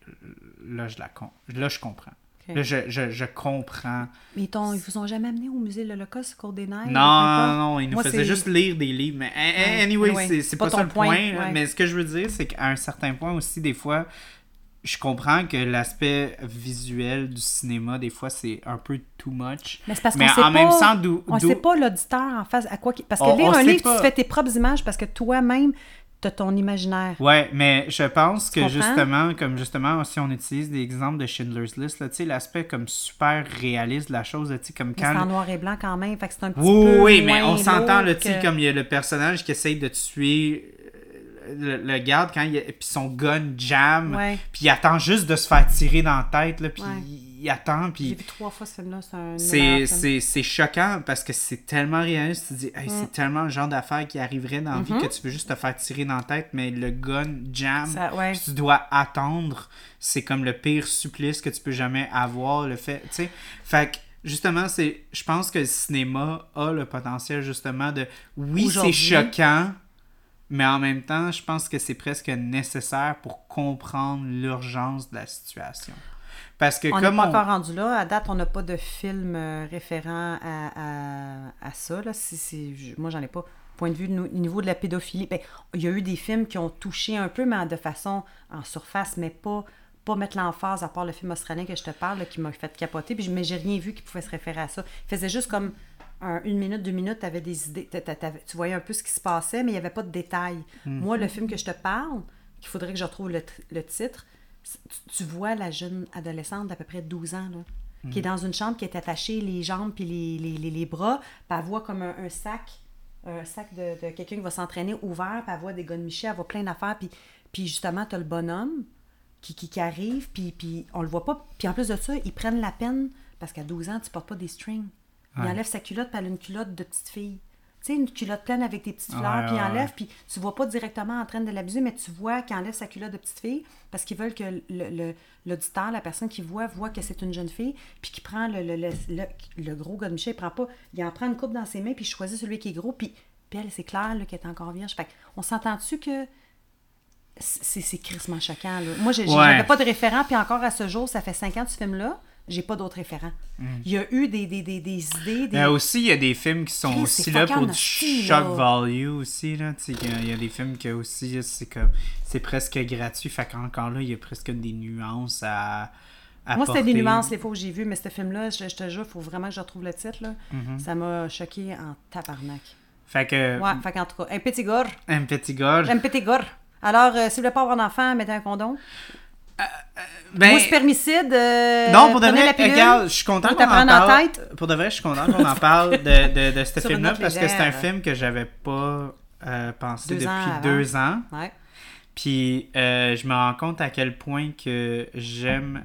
là je la là je comprends. Là je, je, je comprends. Mais ils, t'ont- ils vous ont jamais amené au musée de l'Holocauste, au cours des neiges? Non, non, non, ils nous Moi, faisaient juste lire des livres. Mais a- Ouais, anyway, anyway, c'est- c'est pas, ça ton le point. point, ouais. Mais ce que je veux dire, c'est qu'à un certain point aussi, des fois, je comprends que l'aspect visuel du cinéma, des fois, c'est un peu too much. Mais c'est parce qu'on sait en même pas- temps, d'où. On sait pas l'auditeur en face à quoi... qu'il- Parce que On- lire on un livre, pas. tu te fais tes propres images parce que toi-même, t'as ton imaginaire. Ouais, mais je pense que justement, comme justement, si on utilise des exemples de Schindler's List, tu sais, l'aspect comme super réaliste de la chose, tu sais, comme Mais c'est en quand. noir et blanc quand même, fait que c'est un petit Oui, peu oui, mais on s'entend, tu sais, que- comme il y a le personnage qui essaye de tuer euh, le, le garde quand il a- puis son gun jam, Ouais. puis il attend juste de se faire tirer dans la tête, là, puis Ouais. Il attend, J'ai puis vu trois fois ce film-là, c'est un... c'est, choquant parce que c'est tellement réaliste. Tu te dis, Hey, c'est tellement le genre d'affaire qui arriverait dans la vie Mhm. que tu veux juste te faire tirer dans la tête, mais le gun jam, Ça- ouais. puis tu dois attendre. C'est comme le pire supplice que tu peux jamais avoir. Le fait, tu sais. Fait que justement, c'est, je pense que le cinéma a le potentiel justement de, oui, c'est choquant, mais en même temps, je pense que c'est presque nécessaire pour comprendre l'urgence de la situation. Parce que On comme pas on- encore rendu là. À date, on n'a pas de film euh, référent à, à, à ça. Là. Si, si- je- moi, j'en ai pas. Point de vue au niveau de la pédophilie, ben, il y a eu des films qui ont touché un peu, mais de façon en surface, mais pas, pas mettre l'emphase, à part le film australien que je te parle, là, qui m'a fait capoter. Puis, mais j'ai rien vu qui pouvait se référer à ça. Il faisait juste comme un- une minute, deux minutes, tu avais des idées, t'avais- tu voyais un peu ce qui se passait, mais il n'y avait pas de détails. Moi, le film que je te parle, qu'il faudrait que je retrouve le, le titre, tu, vois la jeune adolescente d'à peu près 12 ans, là, qui est dans une chambre, qui est attachée les jambes puis les, les, les, les bras, puis elle voit comme un, un sac, un sac de, de quelqu'un qui va s'entraîner ouvert, puis elle voit des gars de Michel, elle voit plein d'affaires, puis, puis justement, tu as le bonhomme qui, qui, qui arrive, puis, puis on le voit pas. Puis en plus de ça, ils prennent la peine, parce qu'à 12 ans, tu portes pas des strings. Il Ouais. enlève sa culotte, puis elle a une culotte de petite fille. Tu sais, une culotte pleine avec des petites fleurs, puis enlève, puis tu vois pas directement en train de l'abuser, mais tu vois qu'il enlève sa culotte de petite fille parce qu'ils veulent que le- le- l'auditeur, la personne qui voit, voit que c'est une jeune fille, puis qui prend le, le, le, le- le gros gars de Michel, il prend pas, il en prend une coupe dans ses mains, puis il choisit celui qui est gros, puis, puis elle, c'est clair qu'elle est encore vierge. Fait on s'entend-tu que c'est crissement choquant. Là? Moi, j'ai- Ouais. j'avais pas de référent, puis encore à ce jour, ça fait cinq ans de ce film-là, j'ai pas d'autres référents. Il y a eu des, des, des, des idées, des... Mais aussi, il y a des films qui sont aussi là pour du shock value aussi. Là. Il y, a- des films que aussi, c'est comme c'est presque gratuit. Fait qu'encore là, il y a presque des nuances à. à Moi, c'était des nuances les fois où j'ai vu, mais ce film-là, je, je te jure, il faut vraiment que je retrouve le titre. Là. Mm-hmm. Ça m'a choqué en tabarnak. Fait que. Ouais, fait qu'en tout cas, un petit gars. Un petit gars. Un petit gars. Alors, euh, si vous voulez pas avoir d'enfant, mettez un condom. Ben, Moi, spermicide. euh, non, pour de vrai, regarde, je suis content qu'on en parle. tête. Pour de vrai, je suis content qu'on en parle de, de, de ce film-là parce que c'est un film que j'avais pas euh, pensé Deux depuis deux ans. Ouais. Puis euh, je me rends compte à quel point que j'aime.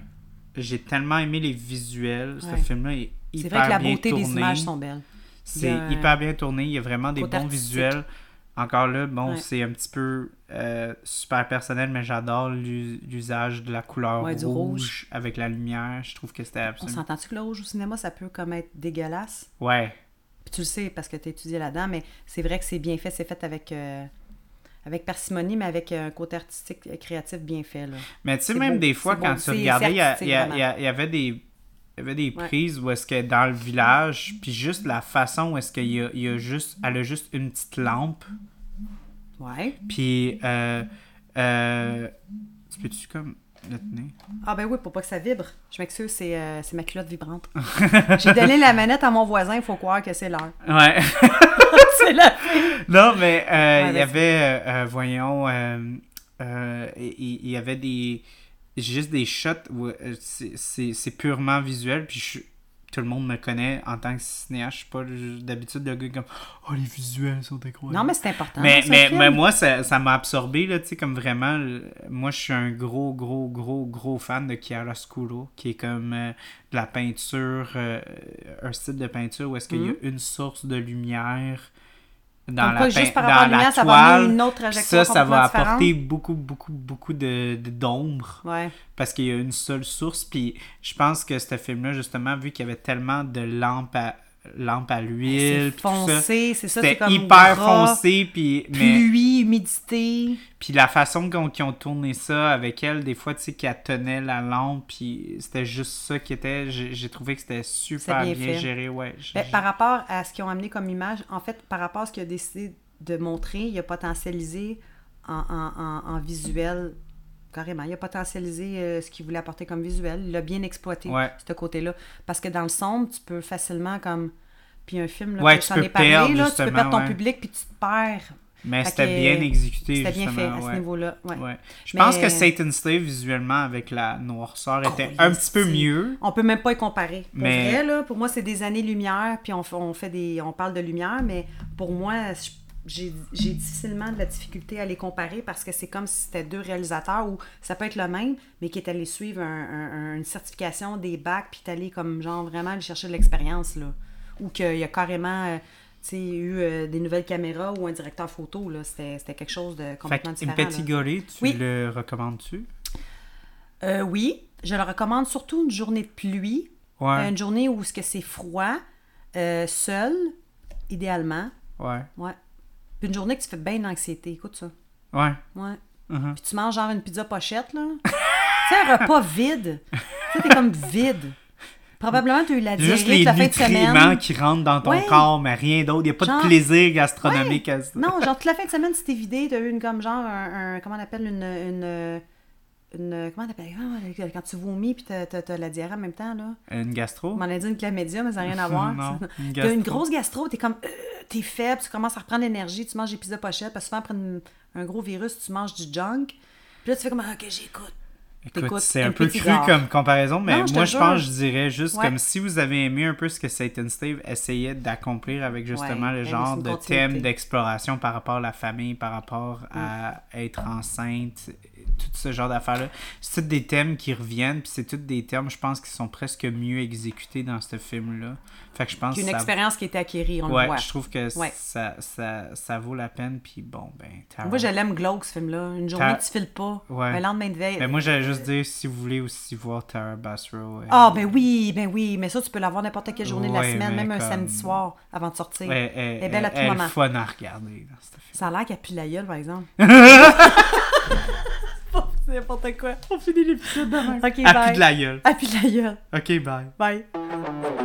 J'ai tellement aimé les visuels. Ce Ouais. film-là est C'est hyper vrai que la bien beauté tourné. des images sont belles. C'est hyper bien tourné. Il y a vraiment des bons artistique. visuels. Encore là, bon, Ouais. c'est un petit peu euh, super personnel, mais j'adore l'u- l'usage de la couleur Ouais, rouge, rouge. avec la lumière. Je trouve que c'était On absolument. s'entend-tu que le rouge au cinéma, ça peut comme être dégueulasse? Ouais. Puis tu le sais parce que tu as étudié là-dedans, mais c'est vrai que c'est bien fait. C'est fait avec, euh, avec parcimonie, mais avec un côté artistique et créatif bien fait. Là. Mais tu sais, même beau, des fois, quand beau. tu regardais, y, y y il y avait des. Il y avait des Ouais. prises où est-ce que dans le village, puis juste la façon où est-ce qu'il y a, il y a juste, elle a juste une petite lampe, Ouais. puis euh, euh, tu peux-tu comme le tenir? Ah ben oui, pour pas que ça vibre. Je m'excuse, c'est euh, c'est ma culotte vibrante. J'ai donné la manette à mon voisin, il faut croire que c'est l'heure. Ouais. c'est la non, mais euh, Ouais, il y avait, euh, voyons, il y avait des, juste des shots où euh, c'est- purement visuel, puis je- tout le monde me connaît en tant que cinéaste. Je suis pas d'habitude le gars comme « Oh, les visuels sont incroyables! » Non, mais c'est important. Mais, mais, mais moi, ça ça m'a absorbé, là, tu sais, comme vraiment. Moi, je suis un gros, gros, gros, gros fan de Chiaroscuro, qui est comme euh, de la peinture, euh, un style de peinture où est-ce qu'il y a une source de lumière dans Comme la, juste par dans rapport à la lumière, ça va toile. une autre Ça, trajectoire ça va apporter beaucoup, beaucoup, beaucoup de de- d'ombre Ouais. parce qu'il y a une seule source. Puis je pense que ce film-là, justement, vu qu'il y avait tellement de lampes à, lampes à l'huile, C'est foncé, c'est ça, c'est c'était comme hyper gras, foncé. Puis, mais, Pluie, humidité. puis la façon qu'on- qu'ils ont tourné ça avec elle, des fois, tu sais, qu'elle tenait la lampe, puis c'était juste ça qui était. J'ai trouvé que c'était super bien géré, ouais. Ben, par rapport à ce qu'ils ont amené comme image, en fait, par rapport à ce qu'il a décidé de montrer, il a potentialisé en, en- en- en visuel, carrément, il a potentialisé euh, ce qu'il voulait apporter comme visuel. Il l'a bien exploité, Ouais. ce côté-là. Parce que dans le sombre, tu peux facilement comme... Puis un film, là, Ouais, tu t'en peux parlé, perdre, là, tu peux perdre ton ouais. public, puis tu te perds. mais c'était bien exécuté, C'était bien fait à ce niveau-là. Je Mais- pense que Satan Slave, visuellement, avec la noirceur, était Oh, un yes, petit peu mieux. On peut même pas y comparer. Pour Mais- vrai, là, pour moi, c'est des années-lumière, puis on fait des, on parle de lumière, mais pour moi, je- j'ai difficilement de la difficulté à les comparer parce que c'est comme si c'était deux réalisateurs ou ça peut être le même, mais qui est allé suivre un- un- une certification des bacs, puis allé comme genre vraiment aller chercher de l'expérience, là. Ou qu'il y a carrément euh, tu sais, eu euh, des nouvelles caméras ou un directeur photo, là. C'était quelque chose de complètement différent. Petit là. Goré, tu Oui. le recommandes-tu? Euh, oui, je le recommande surtout une journée de pluie. Ouais. Une journée où c'est froid, euh, seul, idéalement. Ouais. Ouais. Puis une journée que tu fais bien d'anxiété. Écoute ça. Ouais. Ouais. Mhm. Puis tu manges genre une pizza pochette, là. tu sais, un repas vide. Tu sais, t'es comme vide. Probablement, tu as eu la Juste diarrhée les toute la fin de nutriments semaine. qui rentrent dans ton Ouais. corps, mais rien d'autre. Il n'y a pas Genre- de plaisir gastronomique à ça. Non, genre toute la fin de semaine, tu t'es vidé, t'as eu une comme genre un, un- comment on appelle une une une comment on appelle ah, quand tu vomis puis t'as, t'as, la diarrhée en même temps là. Une gastro? On m'en a dit une chlamydia, mais ça n'a rien à voir. Non, une T'as une gastro. grosse gastro, t'es comme euh, t'es faible, tu commences à reprendre l'énergie, tu manges des pizzas pochettes, parce que souvent après une- un gros virus, tu manges du junk. Puis là tu fais comme ah, OK, j'écoute. Écoute, c'est un peu cru comme comparaison, mais Non, je te moi, je pense, je dirais juste Ouais. comme si vous avez aimé un peu ce que Satan Stave essayait d'accomplir avec justement Ouais, le ben, genre de thème d'exploration par rapport à la famille, par rapport à être enceinte, tout ce genre d'affaires-là. C'est tous des thèmes qui reviennent, puis c'est tous des termes, je pense, qui sont presque mieux exécutés dans ce film-là. Fait que je pense que une ça... expérience qui était acquérie, on Ouais, le voit. je trouve que Ouais. ça, ça, ça vaut la peine, puis bon, ben... Moi, je l'aime glauque, ce film-là. Une journée, T'as- tu files pas. Ouais. Un lendemain de veille. Mais moi, j'allais juste dire, si vous voulez aussi voir Tara Basro... euh, Ah, ben oui, ben oui. Mais ça, tu peux l'avoir n'importe quelle journée de la semaine, même un samedi soir, avant de sortir. elle, est belle à tout moment. elle est fun à regarder dans ce film. Ça a l'air qu'elle pue la gueule, par exemple. C'est n'importe quoi. On finit l'épisode demain. OK, À bye. plus de la gueule. Elle pue la gueule. Ok, bye. Bye.